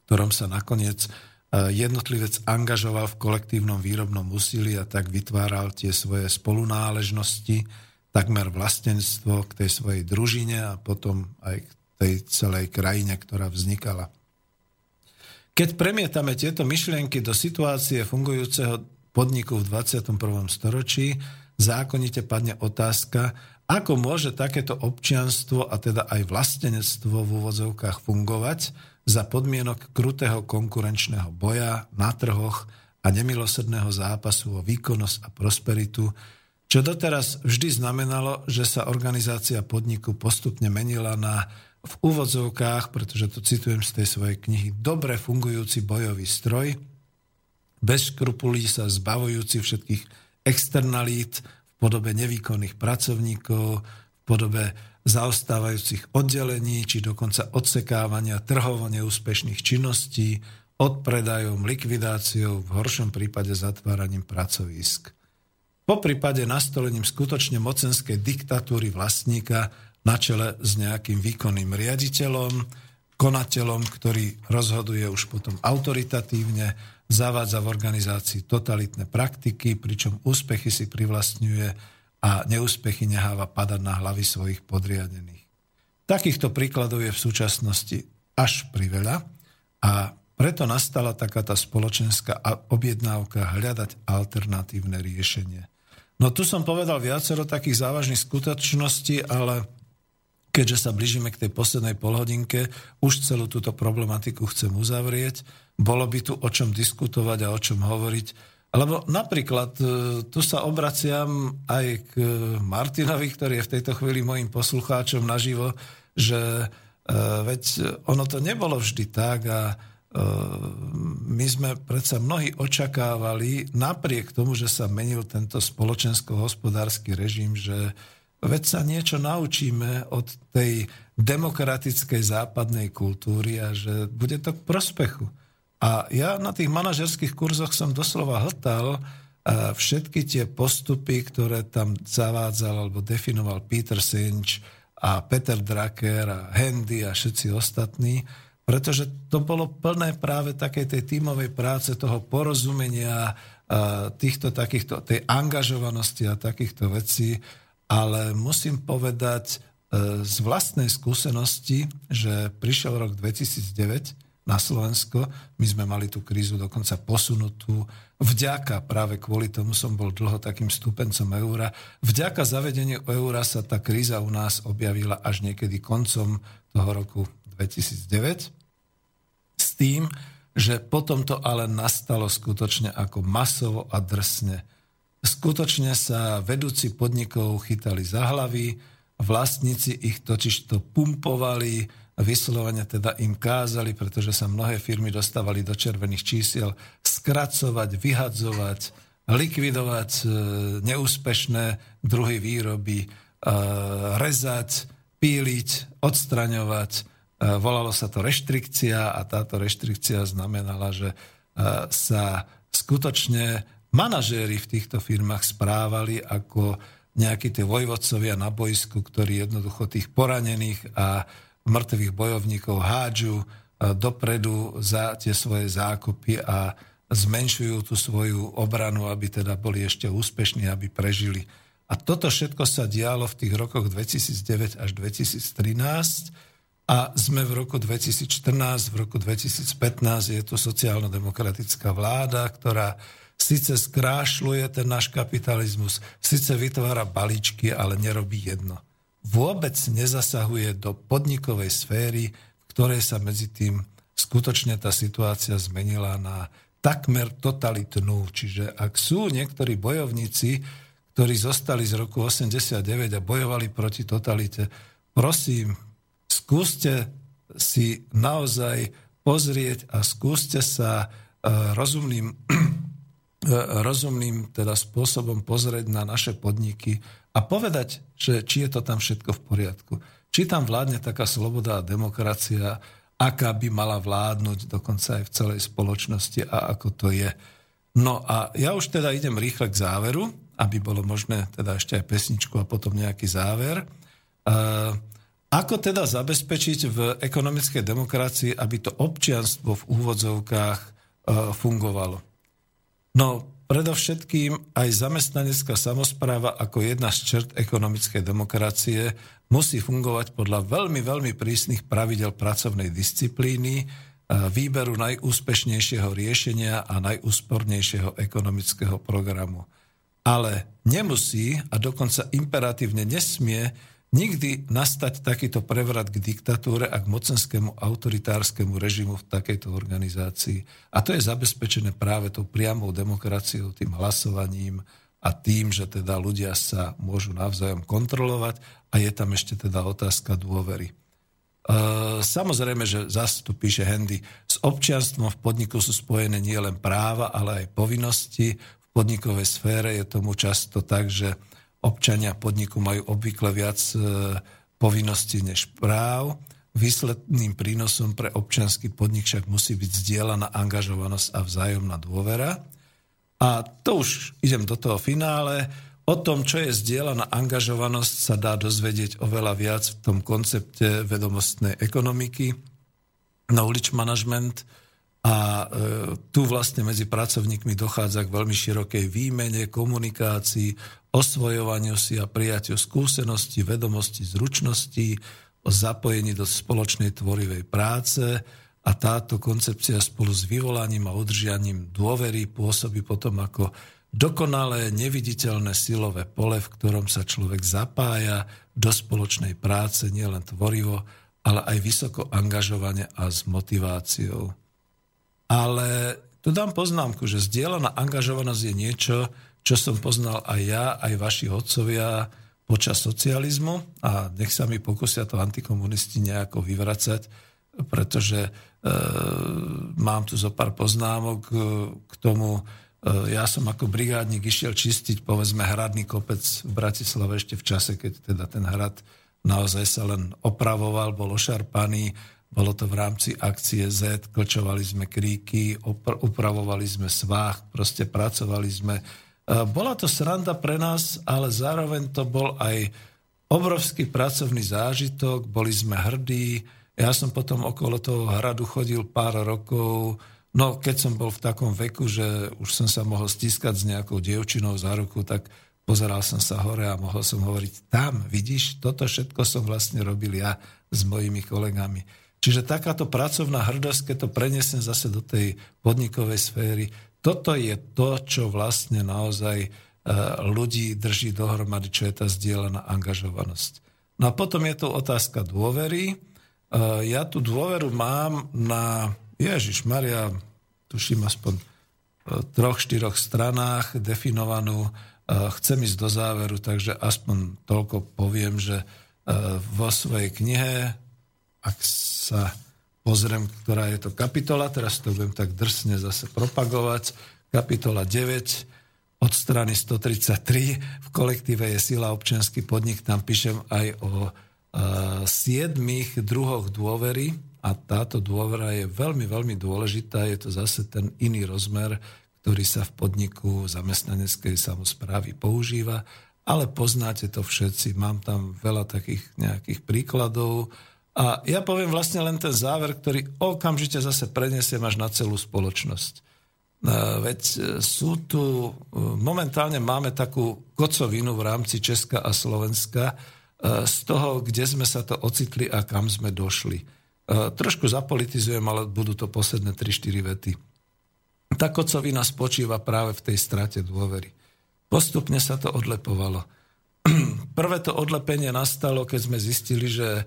ktorom sa nakoniec jednotlivec angažoval v kolektívnom výrobnom úsilí a tak vytváral tie svoje spolunáležnosti, takmer vlastenstvo k tej svojej družine a potom aj k tej celej krajine, ktorá vznikala. Keď premietame tieto myšlienky do situácie fungujúceho podniku v 21. storočí, zákonite padne otázka, ako môže takéto občianstvo a teda aj vlastenectvo v úvodzovkách fungovať, za podmienok krutého konkurenčného boja na trhoch a nemilosrdného zápasu o výkonnosť a prosperitu, čo doteraz vždy znamenalo, že sa organizácia podniku postupne menila na v úvodzovkách, pretože to citujem z tej svojej knihy, dobre fungujúci bojový stroj, bez škrupulí sa zbavujúci všetkých externalít v podobe nevýkonných pracovníkov, v podobe zaostávajúcich oddelení či dokonca odsekávania trhovo neúspešných činností, odpredajom, likvidáciou, v horšom prípade zatváraním pracovisk. Po prípade nastolením skutočne mocenskej diktatúry vlastníka na čele s nejakým výkonným riaditeľom, konateľom, ktorý rozhoduje už potom autoritatívne, zavádza v organizácii totalitné praktiky, pričom úspechy si privlastňuje a neúspechy neháva padať na hlavy svojich podriadených. Takýchto príkladov je v súčasnosti až priveľa a preto nastala taká tá spoločenská objednávka hľadať alternatívne riešenie. No tu som povedal viacero takých závažných skutočností, ale keďže sa blížime k tej poslednej polhodinke, už celú túto problematiku chcem uzavrieť bolo by tu o čom diskutovať a o čom hovoriť. Lebo napríklad e, tu sa obraciam aj k Martinovi, ktorý je v tejto chvíli mojim poslucháčom naživo, že e, veď ono to nebolo vždy tak a e, my sme predsa mnohí očakávali, napriek tomu, že sa menil tento spoločensko-hospodársky režim, že veď sa niečo naučíme od tej demokratickej západnej kultúry a že bude to k prospechu. A ja na tých manažerských kurzoch som doslova hltal eh, všetky tie postupy, ktoré tam zavádzal alebo definoval Peter Sinch a Peter Drucker a Handy a všetci ostatní, pretože to bolo plné práve takej tej tímovej práce, toho porozumenia, eh, týchto takýchto, tej angažovanosti a takýchto vecí, ale musím povedať eh, z vlastnej skúsenosti, že prišiel rok 2009 na Slovensko. My sme mali tú krízu dokonca posunutú. Vďaka, práve kvôli tomu som bol dlho takým stúpencom eura, vďaka zavedeniu eura sa tá kríza u nás objavila až niekedy koncom toho roku 2009. S tým, že potom to ale nastalo skutočne ako masovo a drsne. Skutočne sa vedúci podnikov chytali za hlavy, vlastníci ich totiž to pumpovali, vyslovene teda im kázali, pretože sa mnohé firmy dostávali do červených čísiel, skracovať, vyhadzovať, likvidovať e, neúspešné druhy výroby, e, rezať, píliť, odstraňovať. E, volalo sa to reštrikcia a táto reštrikcia znamenala, že sa skutočne manažéri v týchto firmách správali ako nejakí tie vojvodcovia na boisku, ktorí jednoducho tých poranených a mŕtvych bojovníkov hádžu e, dopredu za tie svoje zákopy a zmenšujú tú svoju obranu, aby teda boli ešte úspešní, aby prežili. A toto všetko sa dialo v tých rokoch 2009 až 2013 a sme v roku 2014, v roku 2015 je tu sociálno-demokratická vláda, ktorá síce skrášľuje ten náš kapitalizmus, síce vytvára balíčky, ale nerobí jedno – vôbec nezasahuje do podnikovej sféry, v ktorej sa medzi tým skutočne tá situácia zmenila na takmer totalitnú. Čiže ak sú niektorí bojovníci, ktorí zostali z roku 89 a bojovali proti totalite, prosím, skúste si naozaj pozrieť a skúste sa uh, rozumným, uh, rozumným teda spôsobom pozrieť na naše podniky a povedať, že či je to tam všetko v poriadku. Či tam vládne taká sloboda a demokracia, aká by mala vládnuť dokonca aj v celej spoločnosti a ako to je. No a ja už teda idem rýchle k záveru, aby bolo možné teda ešte aj pesničku a potom nejaký záver. Uh, ako teda zabezpečiť v ekonomickej demokracii, aby to občianstvo v úvodzovkách uh, fungovalo? No, Predovšetkým aj zamestnanecká samozpráva ako jedna z čert ekonomickej demokracie musí fungovať podľa veľmi, veľmi prísnych pravidel pracovnej disciplíny, výberu najúspešnejšieho riešenia a najúspornejšieho ekonomického programu. Ale nemusí a dokonca imperatívne nesmie nikdy nastať takýto prevrat k diktatúre a k mocenskému autoritárskemu režimu v takejto organizácii. A to je zabezpečené práve tou priamou demokraciou, tým hlasovaním a tým, že teda ľudia sa môžu navzájom kontrolovať a je tam ešte teda otázka dôvery. E, samozrejme, že zase tu píše Hendy, s občianstvom v podniku sú spojené nielen práva, ale aj povinnosti. V podnikovej sfére je tomu často tak, že občania podniku majú obvykle viac e, povinností než práv. Výsledným prínosom pre občianský podnik však musí byť zdieľaná angažovanosť a vzájomná dôvera. A to už idem do toho finále. O tom, čo je zdieľaná angažovanosť, sa dá dozvedieť oveľa viac v tom koncepte vedomostnej ekonomiky, knowledge management, a e, tu vlastne medzi pracovníkmi dochádza k veľmi širokej výmene, komunikácii, osvojovaniu si a prijatiu skúseností, vedomostí, zručností, o zapojení do spoločnej tvorivej práce a táto koncepcia spolu s vyvolaním a udržianím dôvery pôsobí potom ako dokonalé, neviditeľné silové pole, v ktorom sa človek zapája do spoločnej práce nielen tvorivo, ale aj vysoko angažovane a s motiváciou. Ale tu dám poznámku, že zdieľaná angažovanosť je niečo, čo som poznal aj ja, aj vaši otcovia počas socializmu a nech sa mi pokusia to antikomunisti nejako vyvracať, pretože e, mám tu zo pár poznámok e, k tomu, e, ja som ako brigádnik išiel čistiť povedzme hradný kopec v Bratislave ešte v čase, keď teda ten hrad naozaj sa len opravoval, bol ošarpaný, bolo to v rámci akcie Z, klčovali sme kríky, upravovali sme svách, proste pracovali sme. E, bola to sranda pre nás, ale zároveň to bol aj obrovský pracovný zážitok, boli sme hrdí. Ja som potom okolo toho hradu chodil pár rokov, no keď som bol v takom veku, že už som sa mohol stiskať s nejakou dievčinou za ruku, tak pozeral som sa hore a mohol som hovoriť, tam, vidíš, toto všetko som vlastne robil ja s mojimi kolegami. Čiže takáto pracovná hrdosť, keď to prenesem zase do tej podnikovej sféry, toto je to, čo vlastne naozaj e, ľudí drží dohromady, čo je tá zdieľaná angažovanosť. No a potom je to otázka dôvery. E, ja tú dôveru mám na, Ježiš Maria, tuším aspoň e, troch, štyroch stranách definovanú chcem ísť do záveru, takže aspoň toľko poviem, že vo svojej knihe, ak sa pozriem, ktorá je to kapitola, teraz to budem tak drsne zase propagovať, kapitola 9 od strany 133, v kolektíve je sila občianský podnik, tam píšem aj o uh, siedmých druhoch dôvery. A táto dôvera je veľmi, veľmi dôležitá, je to zase ten iný rozmer, ktorý sa v podniku zamestnaneckej samozprávy používa, ale poznáte to všetci, mám tam veľa takých nejakých príkladov a ja poviem vlastne len ten záver, ktorý okamžite zase prenesiem až na celú spoločnosť. E, veď e, sú tu, e, momentálne máme takú kocovinu v rámci Česka a Slovenska z toho, kde sme sa to ocitli a kam sme došli. Trošku zapolitizujem, ale budú to posledné 3-4 vety. Tá kocovina spočíva práve v tej strate dôvery. Postupne sa to odlepovalo. Prvé to odlepenie nastalo, keď sme zistili, že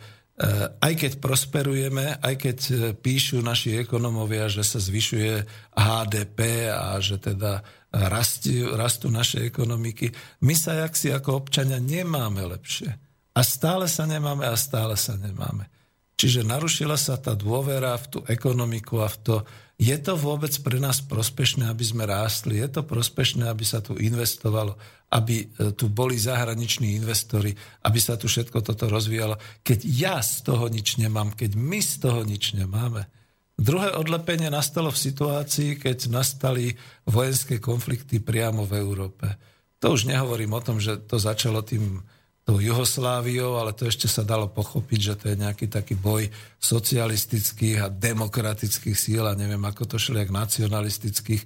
aj keď prosperujeme, aj keď eh, píšu naši ekonomovia, že sa zvyšuje HDP a že teda rastú, rastú naše ekonomiky, my sa jak si ako občania nemáme lepšie. A stále sa nemáme a stále sa nemáme. Čiže narušila sa tá dôvera v tú ekonomiku a v to, je to vôbec pre nás prospešné, aby sme rástli? Je to prospešné, aby sa tu investovalo? Aby e, tu boli zahraniční investori? Aby sa tu všetko toto rozvíjalo? Keď ja z toho nič nemám, keď my z toho nič nemáme. Druhé odlepenie nastalo v situácii, keď nastali vojenské konflikty priamo v Európe. To už nehovorím o tom, že to začalo tým tou Jugosláviou, ale to ešte sa dalo pochopiť, že to je nejaký taký boj socialistických a demokratických síl a neviem, ako to šli, jak nacionalistických.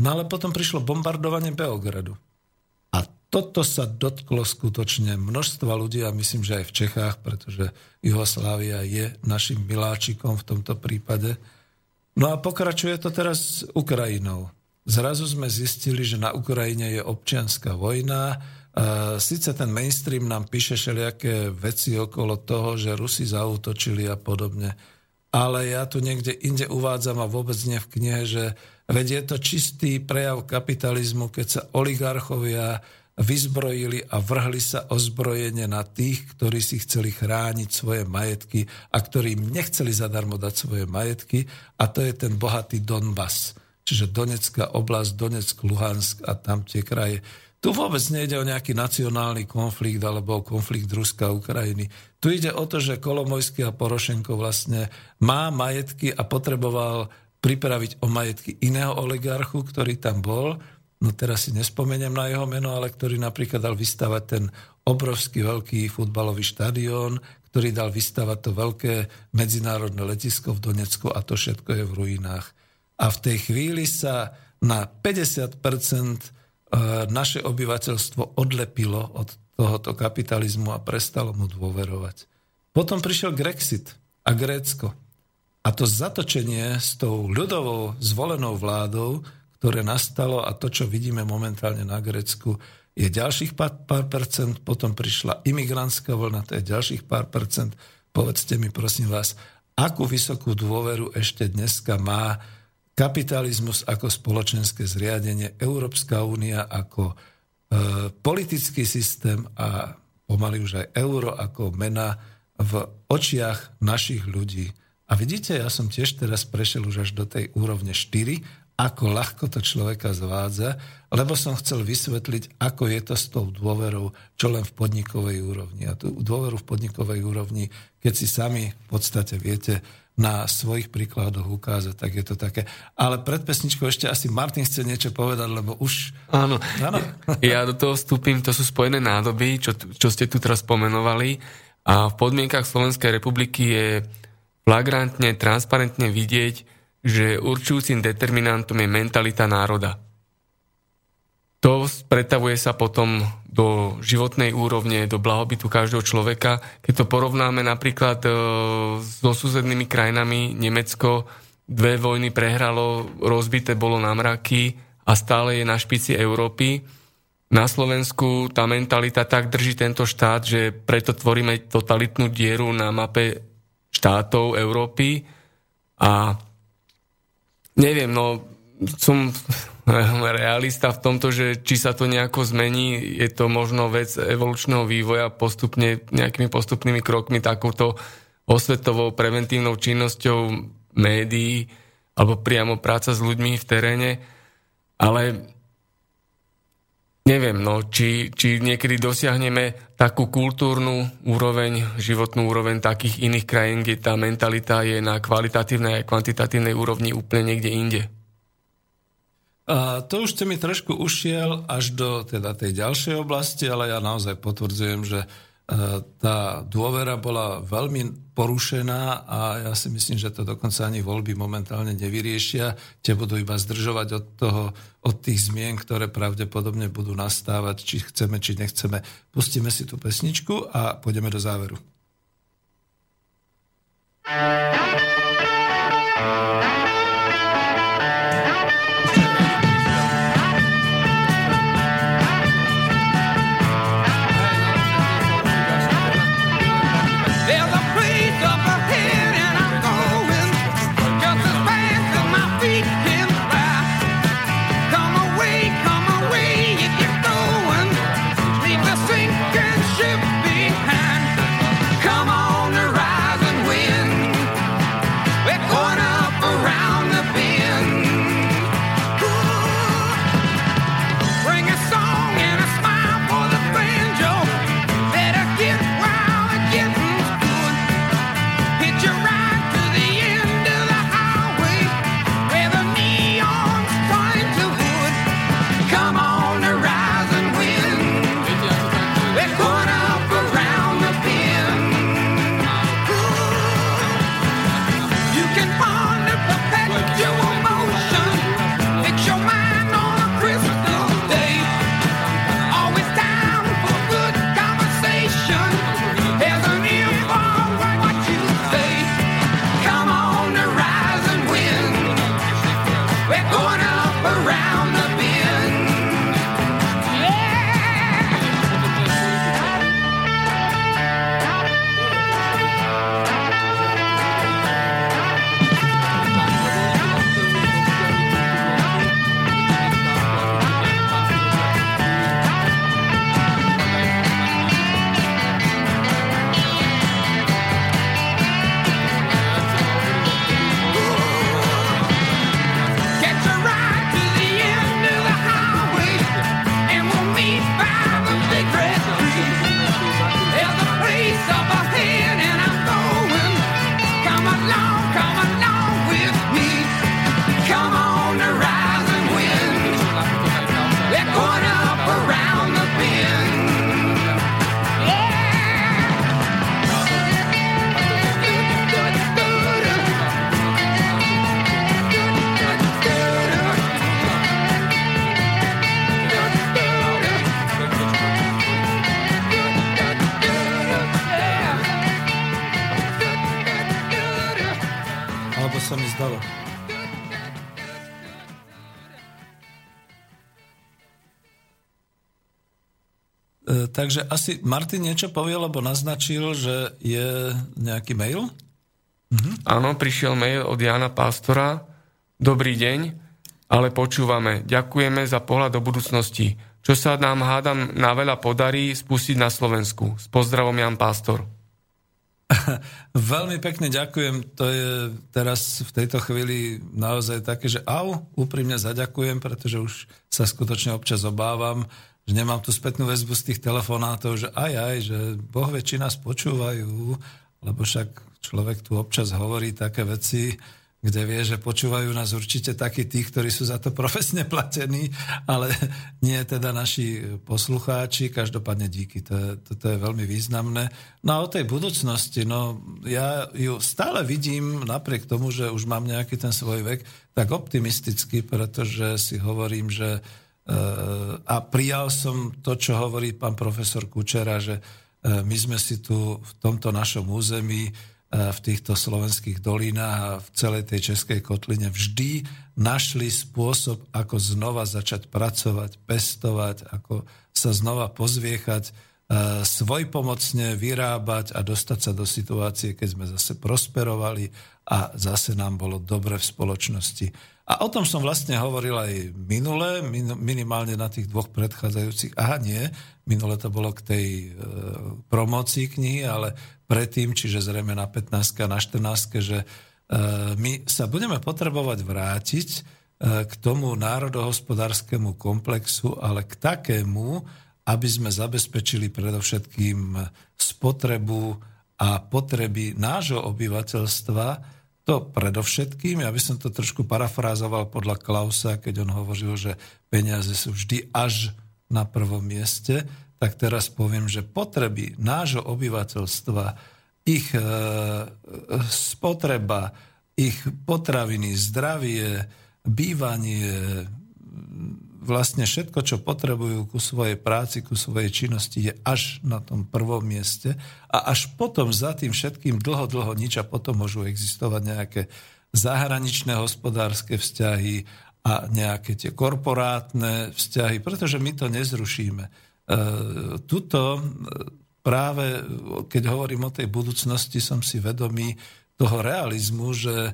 No ale potom prišlo bombardovanie Beogradu. Toto sa dotklo skutočne množstva ľudí a myslím, že aj v Čechách, pretože Jugoslávia je našim miláčikom v tomto prípade. No a pokračuje to teraz Ukrajinou. Zrazu sme zistili, že na Ukrajine je občianská vojna, Sice ten mainstream nám píše všelijaké veci okolo toho, že Rusi zautočili a podobne, ale ja tu niekde inde uvádzam a vôbec nie v knihe, že veď je to čistý prejav kapitalizmu, keď sa oligarchovia vyzbrojili a vrhli sa ozbrojenie na tých, ktorí si chceli chrániť svoje majetky a ktorým nechceli zadarmo dať svoje majetky a to je ten bohatý Donbass, čiže Donetská oblasť, Donetsk, Luhansk a tam tie kraje. Tu vôbec nejde o nejaký nacionálny konflikt alebo o konflikt Ruska a Ukrajiny. Tu ide o to, že Kolomojský a Porošenko vlastne má majetky a potreboval pripraviť o majetky iného oligarchu, ktorý tam bol. No teraz si nespomeniem na jeho meno, ale ktorý napríklad dal vystavať ten obrovský veľký futbalový štadión, ktorý dal vystavať to veľké medzinárodné letisko v Donecku a to všetko je v ruinách. A v tej chvíli sa na 50 E, naše obyvateľstvo odlepilo od tohoto kapitalizmu a prestalo mu dôverovať. Potom prišiel Grexit a Grécko. A to zatočenie s tou ľudovou zvolenou vládou, ktoré nastalo a to, čo vidíme momentálne na Grécku, je ďalších pár, pár percent, potom prišla imigrantská vlna, to je ďalších pár percent. Povedzte mi prosím vás, akú vysokú dôveru ešte dneska má kapitalizmus ako spoločenské zriadenie, Európska únia ako e, politický systém a pomaly už aj euro ako mena v očiach našich ľudí. A vidíte, ja som tiež teraz prešiel už až do tej úrovne 4 ako ľahko to človeka zvádza, lebo som chcel vysvetliť, ako je to s tou dôverou, čo len v podnikovej úrovni. A tú dôveru v podnikovej úrovni, keď si sami v podstate viete na svojich príkladoch ukázať, tak je to také. Ale pred pesničkou ešte asi Martin chce niečo povedať, lebo už... Áno, áno. ja do toho vstúpim, to sú spojené nádoby, čo, čo ste tu teraz spomenovali. A v podmienkach Slovenskej republiky je flagrantne, transparentne vidieť, že určujúcim determinantom je mentalita národa. To pretavuje sa potom do životnej úrovne, do blahobytu každého človeka. Keď to porovnáme napríklad e, so susednými krajinami, Nemecko dve vojny prehralo, rozbité bolo na mraky a stále je na špici Európy. Na Slovensku tá mentalita tak drží tento štát, že preto tvoríme totalitnú dieru na mape štátov Európy a Neviem, no som realista v tomto, že či sa to nejako zmení, je to možno vec evolučného vývoja postupne, nejakými postupnými krokmi, takouto osvetovou preventívnou činnosťou médií alebo priamo práca s ľuďmi v teréne, ale neviem, no, či, či niekedy dosiahneme takú kultúrnu úroveň, životnú úroveň takých iných krajín, kde tá mentalita je na kvalitatívnej a kvantitatívnej úrovni úplne niekde inde. A to už ste mi trošku ušiel až do teda tej ďalšej oblasti, ale ja naozaj potvrdzujem, že tá dôvera bola veľmi porušená a ja si myslím, že to dokonca ani voľby momentálne nevyriešia. Tie budú iba zdržovať od, toho, od tých zmien, ktoré pravdepodobne budú nastávať, či chceme, či nechceme. Pustíme si tú pesničku a pôjdeme do záveru. Takže asi Martin niečo povie, lebo naznačil, že je nejaký mail? Mhm. Áno, prišiel mail od Jana Pastora Dobrý deň, ale počúvame. Ďakujeme za pohľad do budúcnosti. Čo sa nám hádam na veľa podarí spustiť na Slovensku. S pozdravom Jan Pastor. Veľmi pekne ďakujem. To je teraz v tejto chvíli naozaj také, že au, úprimne zaďakujem, pretože už sa skutočne občas obávam, že nemám tu spätnú väzbu z tých telefonátov, že aj aj, že Boh väčšina spočúvajú, lebo však človek tu občas hovorí také veci, kde vie, že počúvajú nás určite takí tí, ktorí sú za to profesne platení, ale nie teda naši poslucháči. Každopádne díky, to je, to, to je veľmi významné. No a o tej budúcnosti, no ja ju stále vidím, napriek tomu, že už mám nejaký ten svoj vek, tak optimisticky, pretože si hovorím, že a prijal som to, čo hovorí pán profesor Kučera, že eh, my sme si tu v tomto našom území E, v týchto slovenských dolínach a v celej tej českej kotline vždy našli spôsob, ako znova začať pracovať, pestovať, ako sa znova pozviechať, e, svojpomocne vyrábať a dostať sa do situácie, keď sme zase prosperovali a zase nám bolo dobre v spoločnosti. A o tom som vlastne hovoril aj minule, minimálne na tých dvoch predchádzajúcich. Aha, nie, minule to bolo k tej e, promocii knihy, ale predtým, čiže zrejme na 15 a na 14, že e, my sa budeme potrebovať vrátiť e, k tomu národohospodárskému komplexu, ale k takému, aby sme zabezpečili predovšetkým spotrebu a potreby nášho obyvateľstva, to predovšetkým, ja by som to trošku parafrázoval podľa Klausa, keď on hovoril, že peniaze sú vždy až na prvom mieste, tak teraz poviem, že potreby nášho obyvateľstva, ich e, spotreba, ich potraviny, zdravie, bývanie, vlastne všetko, čo potrebujú ku svojej práci, ku svojej činnosti, je až na tom prvom mieste a až potom za tým všetkým dlho, dlho nič a potom môžu existovať nejaké zahraničné hospodárske vzťahy a nejaké tie korporátne vzťahy, pretože my to nezrušíme. E, tuto e, práve, keď hovorím o tej budúcnosti, som si vedomý toho realizmu, že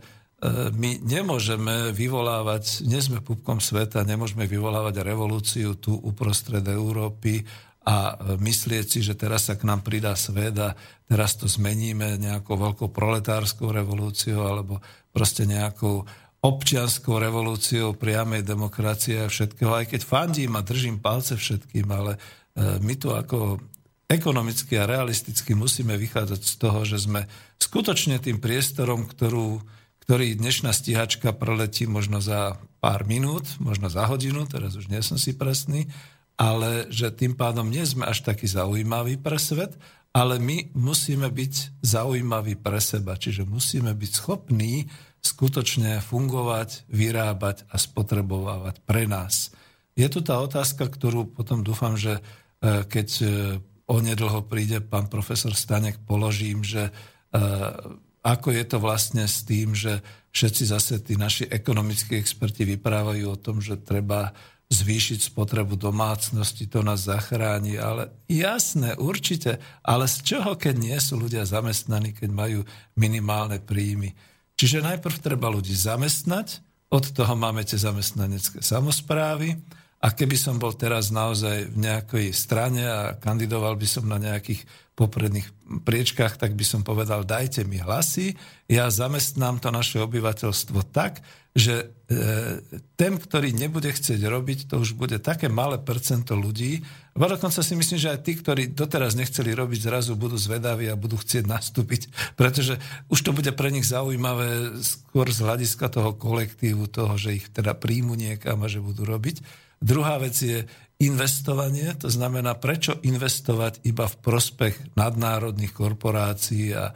my nemôžeme vyvolávať, nie sme pupkom sveta, nemôžeme vyvolávať revolúciu tu uprostred Európy a myslieť si, že teraz sa k nám pridá svet a teraz to zmeníme nejakou veľkou proletárskou revolúciou alebo proste nejakou občianskou revolúciou priamej demokracie a všetkého, aj keď fandím a držím palce všetkým, ale E, my tu ako ekonomicky a realisticky musíme vychádzať z toho, že sme skutočne tým priestorom, ktorú, ktorý dnešná stíhačka preletí možno za pár minút, možno za hodinu, teraz už nie som si presný, ale že tým pádom nie sme až taký zaujímaví pre svet, ale my musíme byť zaujímaví pre seba, čiže musíme byť schopní skutočne fungovať, vyrábať a spotrebovávať pre nás. Je tu tá otázka, ktorú potom dúfam, že E, keď e, onedlho príde pán profesor Stanek, položím, že e, ako je to vlastne s tým, že všetci zase tí naši ekonomickí experti vyprávajú o tom, že treba zvýšiť spotrebu domácnosti, to nás zachráni, ale jasné, určite, ale z čoho, keď nie sú ľudia zamestnaní, keď majú minimálne príjmy. Čiže najprv treba ľudí zamestnať, od toho máme tie zamestnanecké samozprávy, a keby som bol teraz naozaj v nejakej strane a kandidoval by som na nejakých popredných priečkách, tak by som povedal, dajte mi hlasy, ja zamestnám to naše obyvateľstvo tak, že e, ten, ktorý nebude chcieť robiť, to už bude také malé percento ľudí. A dokonca si myslím, že aj tí, ktorí doteraz nechceli robiť, zrazu budú zvedaví a budú chcieť nastúpiť, pretože už to bude pre nich zaujímavé skôr z hľadiska toho kolektívu, toho, že ich teda príjmu niekam a že budú robiť. Druhá vec je investovanie, to znamená, prečo investovať iba v prospech nadnárodných korporácií a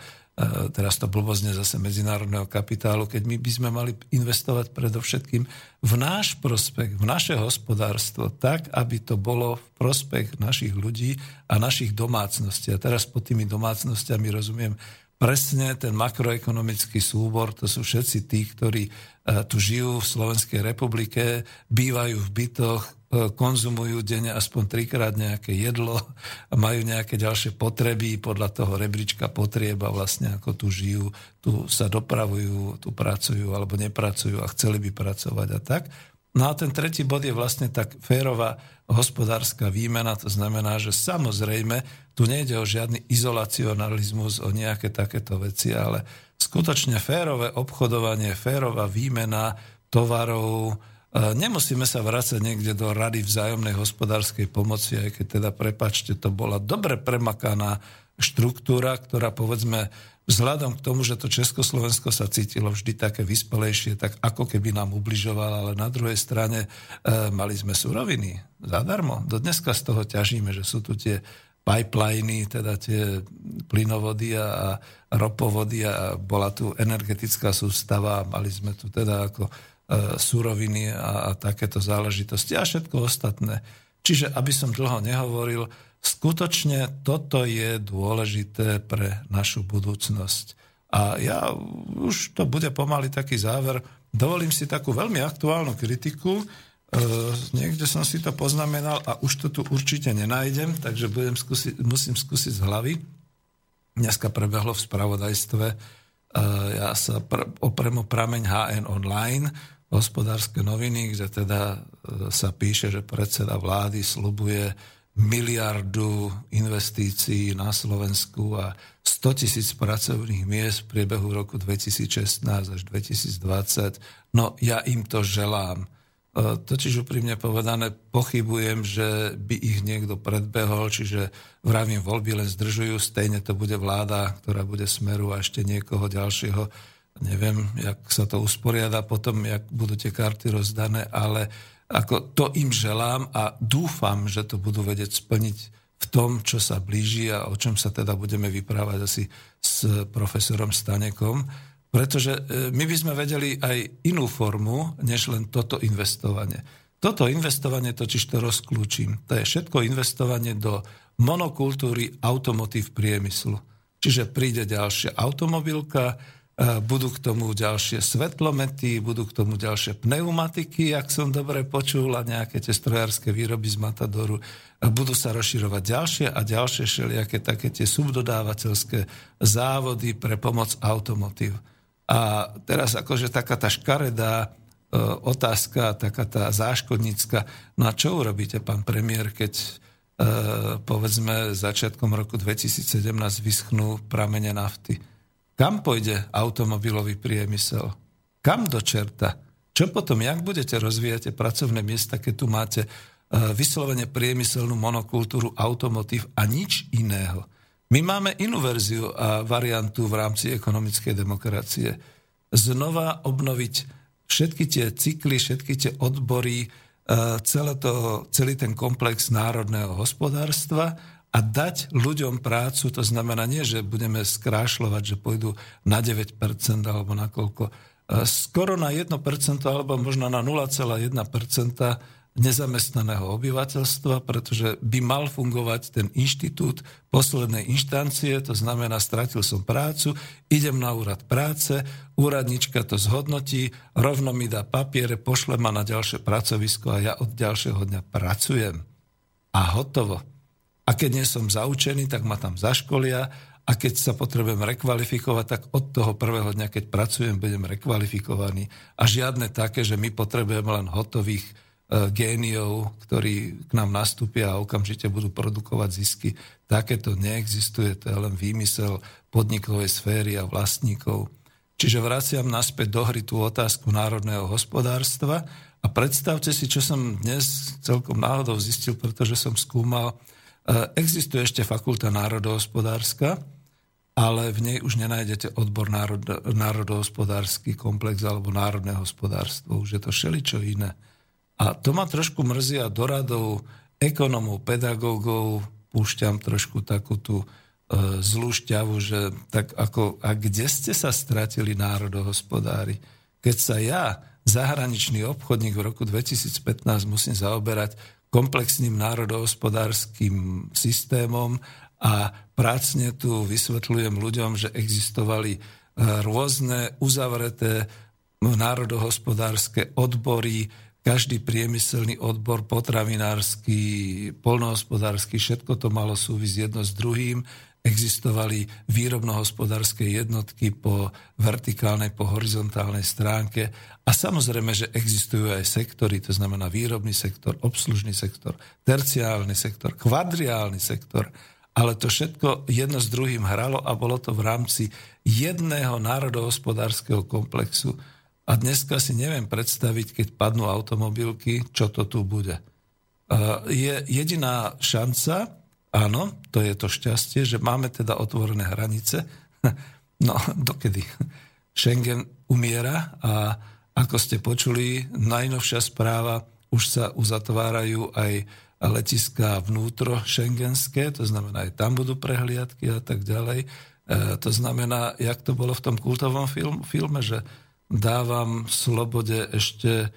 teraz to blbozne zase medzinárodného kapitálu, keď my by sme mali investovať predovšetkým v náš prospech, v naše hospodárstvo, tak, aby to bolo v prospech našich ľudí a našich domácností. A teraz pod tými domácnostiami rozumiem presne ten makroekonomický súbor, to sú všetci tí, ktorí tu žijú v Slovenskej republike, bývajú v bytoch, konzumujú denne aspoň trikrát nejaké jedlo a majú nejaké ďalšie potreby podľa toho rebríčka potrieba vlastne ako tu žijú, tu sa dopravujú, tu pracujú alebo nepracujú a chceli by pracovať a tak. No a ten tretí bod je vlastne tak férová hospodárska výmena, to znamená, že samozrejme tu nejde o žiadny izolacionalizmus, o nejaké takéto veci, ale skutočne férové obchodovanie, férová výmena tovarov, e, Nemusíme sa vrácať niekde do rady vzájomnej hospodárskej pomoci, aj keď teda, prepačte, to bola dobre premakaná štruktúra, ktorá povedzme vzhľadom k tomu, že to Československo sa cítilo vždy také vyspelejšie, tak ako keby nám ubližovalo, ale na druhej strane e, mali sme suroviny zadarmo. Do dneska z toho ťažíme, že sú tu tie pipeliny, teda tie plynovody a, ropovody a bola tu energetická sústava a mali sme tu teda ako e, suroviny a, a takéto záležitosti a všetko ostatné. Čiže, aby som dlho nehovoril, Skutočne toto je dôležité pre našu budúcnosť. A ja už to bude pomaly taký záver. Dovolím si takú veľmi aktuálnu kritiku. E, niekde som si to poznamenal a už to tu určite nenájdem, takže budem skúsiť, musím skúsiť z hlavy. Dneska prebehlo v spravodajstve. E, ja sa pr- oprem o prameň HN Online, hospodárske noviny, kde teda e, sa píše, že predseda vlády slubuje miliardu investícií na Slovensku a 100 tisíc pracovných miest v priebehu roku 2016 až 2020. No ja im to želám. E, totiž úprimne povedané, pochybujem, že by ich niekto predbehol, čiže vravím, voľby len zdržujú, stejne to bude vláda, ktorá bude smeru a ešte niekoho ďalšieho. Neviem, jak sa to usporiada potom, jak budú tie karty rozdané, ale ako to im želám a dúfam, že to budú vedieť splniť v tom, čo sa blíži a o čom sa teda budeme vyprávať asi s profesorom Stanekom, pretože e, my by sme vedeli aj inú formu, než len toto investovanie. Toto investovanie totiž to rozklúčim. To je všetko investovanie do monokultúry automotív priemyslu. Čiže príde ďalšia automobilka, budú k tomu ďalšie svetlomety, budú k tomu ďalšie pneumatiky, ak som dobre počul, a nejaké tie strojárske výroby z Matadoru. Budú sa rozširovať ďalšie a ďalšie všelijaké také tie subdodávateľské závody pre pomoc automotív. A teraz akože taká tá škaredá e, otázka, taká tá záškodnícka, no a čo urobíte, pán premiér, keď e, povedzme začiatkom roku 2017 vyschnú pramene nafty? Kam pôjde automobilový priemysel? Kam do čerta? Čo potom, jak budete rozvíjať pracovné miesta, keď tu máte e, vyslovene priemyselnú monokultúru, automotív a nič iného? My máme inú verziu a variantu v rámci ekonomickej demokracie. Znova obnoviť všetky tie cykly, všetky tie odbory, e, celé to, celý ten komplex národného hospodárstva a dať ľuďom prácu, to znamená nie, že budeme skrášľovať, že pôjdu na 9% alebo na koľko, skoro na 1% alebo možno na 0,1% nezamestnaného obyvateľstva, pretože by mal fungovať ten inštitút poslednej inštancie, to znamená, stratil som prácu, idem na úrad práce, úradnička to zhodnotí, rovno mi dá papiere, pošle ma na ďalšie pracovisko a ja od ďalšieho dňa pracujem. A hotovo. A keď nie som zaučený, tak ma tam zaškolia a keď sa potrebujem rekvalifikovať, tak od toho prvého dňa, keď pracujem, budem rekvalifikovaný. A žiadne také, že my potrebujeme len hotových e, géniov, ktorí k nám nastúpia a okamžite budú produkovať zisky. Takéto neexistuje, to je len výmysel podnikovej sféry a vlastníkov. Čiže vraciam naspäť do hry tú otázku národného hospodárstva a predstavte si, čo som dnes celkom náhodou zistil, pretože som skúmal existuje ešte fakulta národohospodárska, ale v nej už nenájdete odbor národ, národohospodársky komplex alebo národné hospodárstvo. Už je to šeličo iné. A to ma trošku mrzí a do radov ekonomov, pedagógov púšťam trošku takú tú e, zlú šťavu, že tak ako, a kde ste sa stratili národohospodári? Keď sa ja, zahraničný obchodník v roku 2015 musím zaoberať komplexným národohospodárským systémom a prácne tu vysvetľujem ľuďom, že existovali e, rôzne uzavreté národohospodárske odbory, každý priemyselný odbor, potravinársky, polnohospodársky, všetko to malo súvisť jedno s druhým. Existovali výrobnohospodárske jednotky po vertikálnej, po horizontálnej stránke a samozrejme, že existujú aj sektory, to znamená výrobný sektor, obslužný sektor, terciálny sektor, kvadriálny sektor, ale to všetko jedno s druhým hralo a bolo to v rámci jedného národohospodárskeho komplexu. A dneska si neviem predstaviť, keď padnú automobilky, čo to tu bude. Je jediná šanca, áno, to je to šťastie, že máme teda otvorené hranice. No, dokedy? Schengen umiera a ako ste počuli, najnovšia správa, už sa uzatvárajú aj letiska vnútro šengenské, to znamená, aj tam budú prehliadky a tak ďalej. E, to znamená, jak to bolo v tom kultovom film, filme, že dávam slobode ešte e,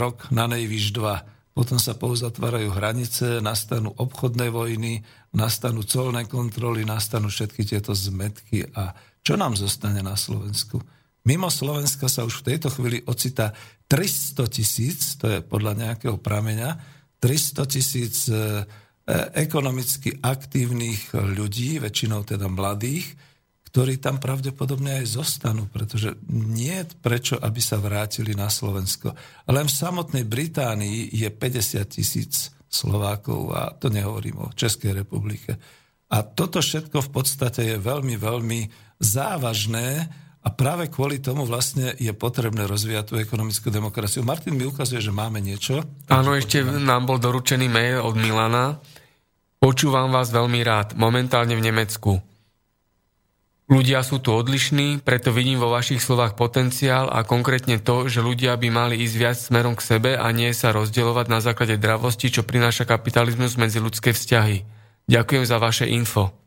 rok na nejvýš dva. Potom sa pouzatvárajú hranice, nastanú obchodné vojny, nastanú colné kontroly, nastanú všetky tieto zmetky. A čo nám zostane na Slovensku? Mimo Slovenska sa už v tejto chvíli ocitá 300 tisíc, to je podľa nejakého prameňa, 300 tisíc e, e, ekonomicky aktívnych ľudí, väčšinou teda mladých, ktorí tam pravdepodobne aj zostanú, pretože nie je prečo, aby sa vrátili na Slovensko. Len v samotnej Británii je 50 tisíc Slovákov a to nehovorím o Českej republike. A toto všetko v podstate je veľmi, veľmi závažné a práve kvôli tomu vlastne je potrebné rozvíjať tú ekonomickú demokraciu. Martin mi ukazuje, že máme niečo. Áno, ešte nám bol doručený mail od Milana. Počúvam vás veľmi rád, momentálne v Nemecku. Ľudia sú tu odlišní, preto vidím vo vašich slovách potenciál a konkrétne to, že ľudia by mali ísť viac smerom k sebe a nie sa rozdielovať na základe dravosti, čo prináša kapitalizmus medzi ľudské vzťahy. Ďakujem za vaše info.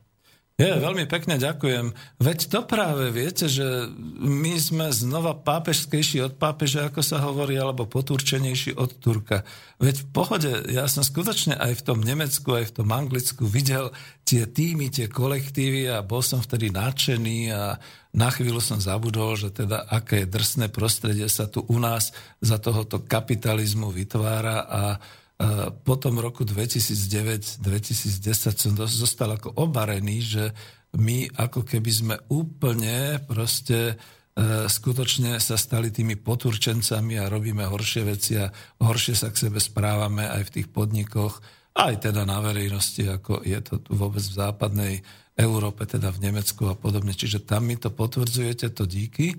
Ja, veľmi pekne ďakujem. Veď to práve viete, že my sme znova pápežskejší od pápeža, ako sa hovorí, alebo poturčenejší od Turka. Veď v pohode, ja som skutočne aj v tom Nemecku, aj v tom Anglicku videl tie týmy, tie kolektívy a bol som vtedy nadšený a na chvíľu som zabudol, že teda aké drsné prostredie sa tu u nás za tohoto kapitalizmu vytvára a po tom roku 2009-2010 som zostal ako obarený, že my ako keby sme úplne proste e, skutočne sa stali tými poturčencami a robíme horšie veci a horšie sa k sebe správame aj v tých podnikoch, aj teda na verejnosti, ako je to vôbec v západnej Európe, teda v Nemecku a podobne. Čiže tam mi to potvrdzujete, to díky.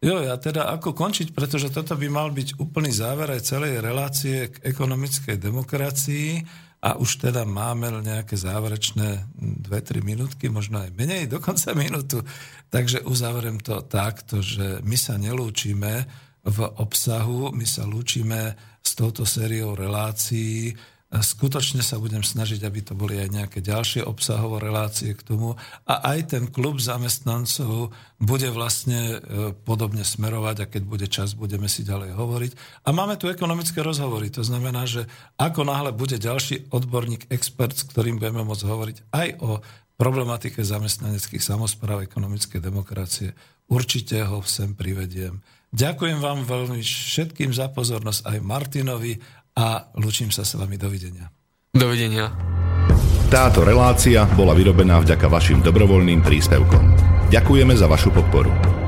Jo, ja teda ako končiť, pretože toto by mal byť úplný záver aj celej relácie k ekonomickej demokracii a už teda máme nejaké záverečné 2-3 minútky, možno aj menej, dokonca minútu. Takže uzavriem to takto, že my sa nelúčime v obsahu, my sa lúčime s touto sériou relácií, Skutočne sa budem snažiť, aby to boli aj nejaké ďalšie obsahové relácie k tomu a aj ten klub zamestnancov bude vlastne e, podobne smerovať a keď bude čas, budeme si ďalej hovoriť. A máme tu ekonomické rozhovory, to znamená, že ako náhle bude ďalší odborník, expert, s ktorým budeme môcť hovoriť aj o problematike zamestnaneckých samozpráv ekonomickej demokracie, určite ho sem privediem. Ďakujem vám veľmi všetkým za pozornosť, aj Martinovi, a lúčim sa s vami. Dovidenia. Dovidenia. Táto relácia bola vyrobená vďaka vašim dobrovoľným príspevkom. Ďakujeme za vašu podporu.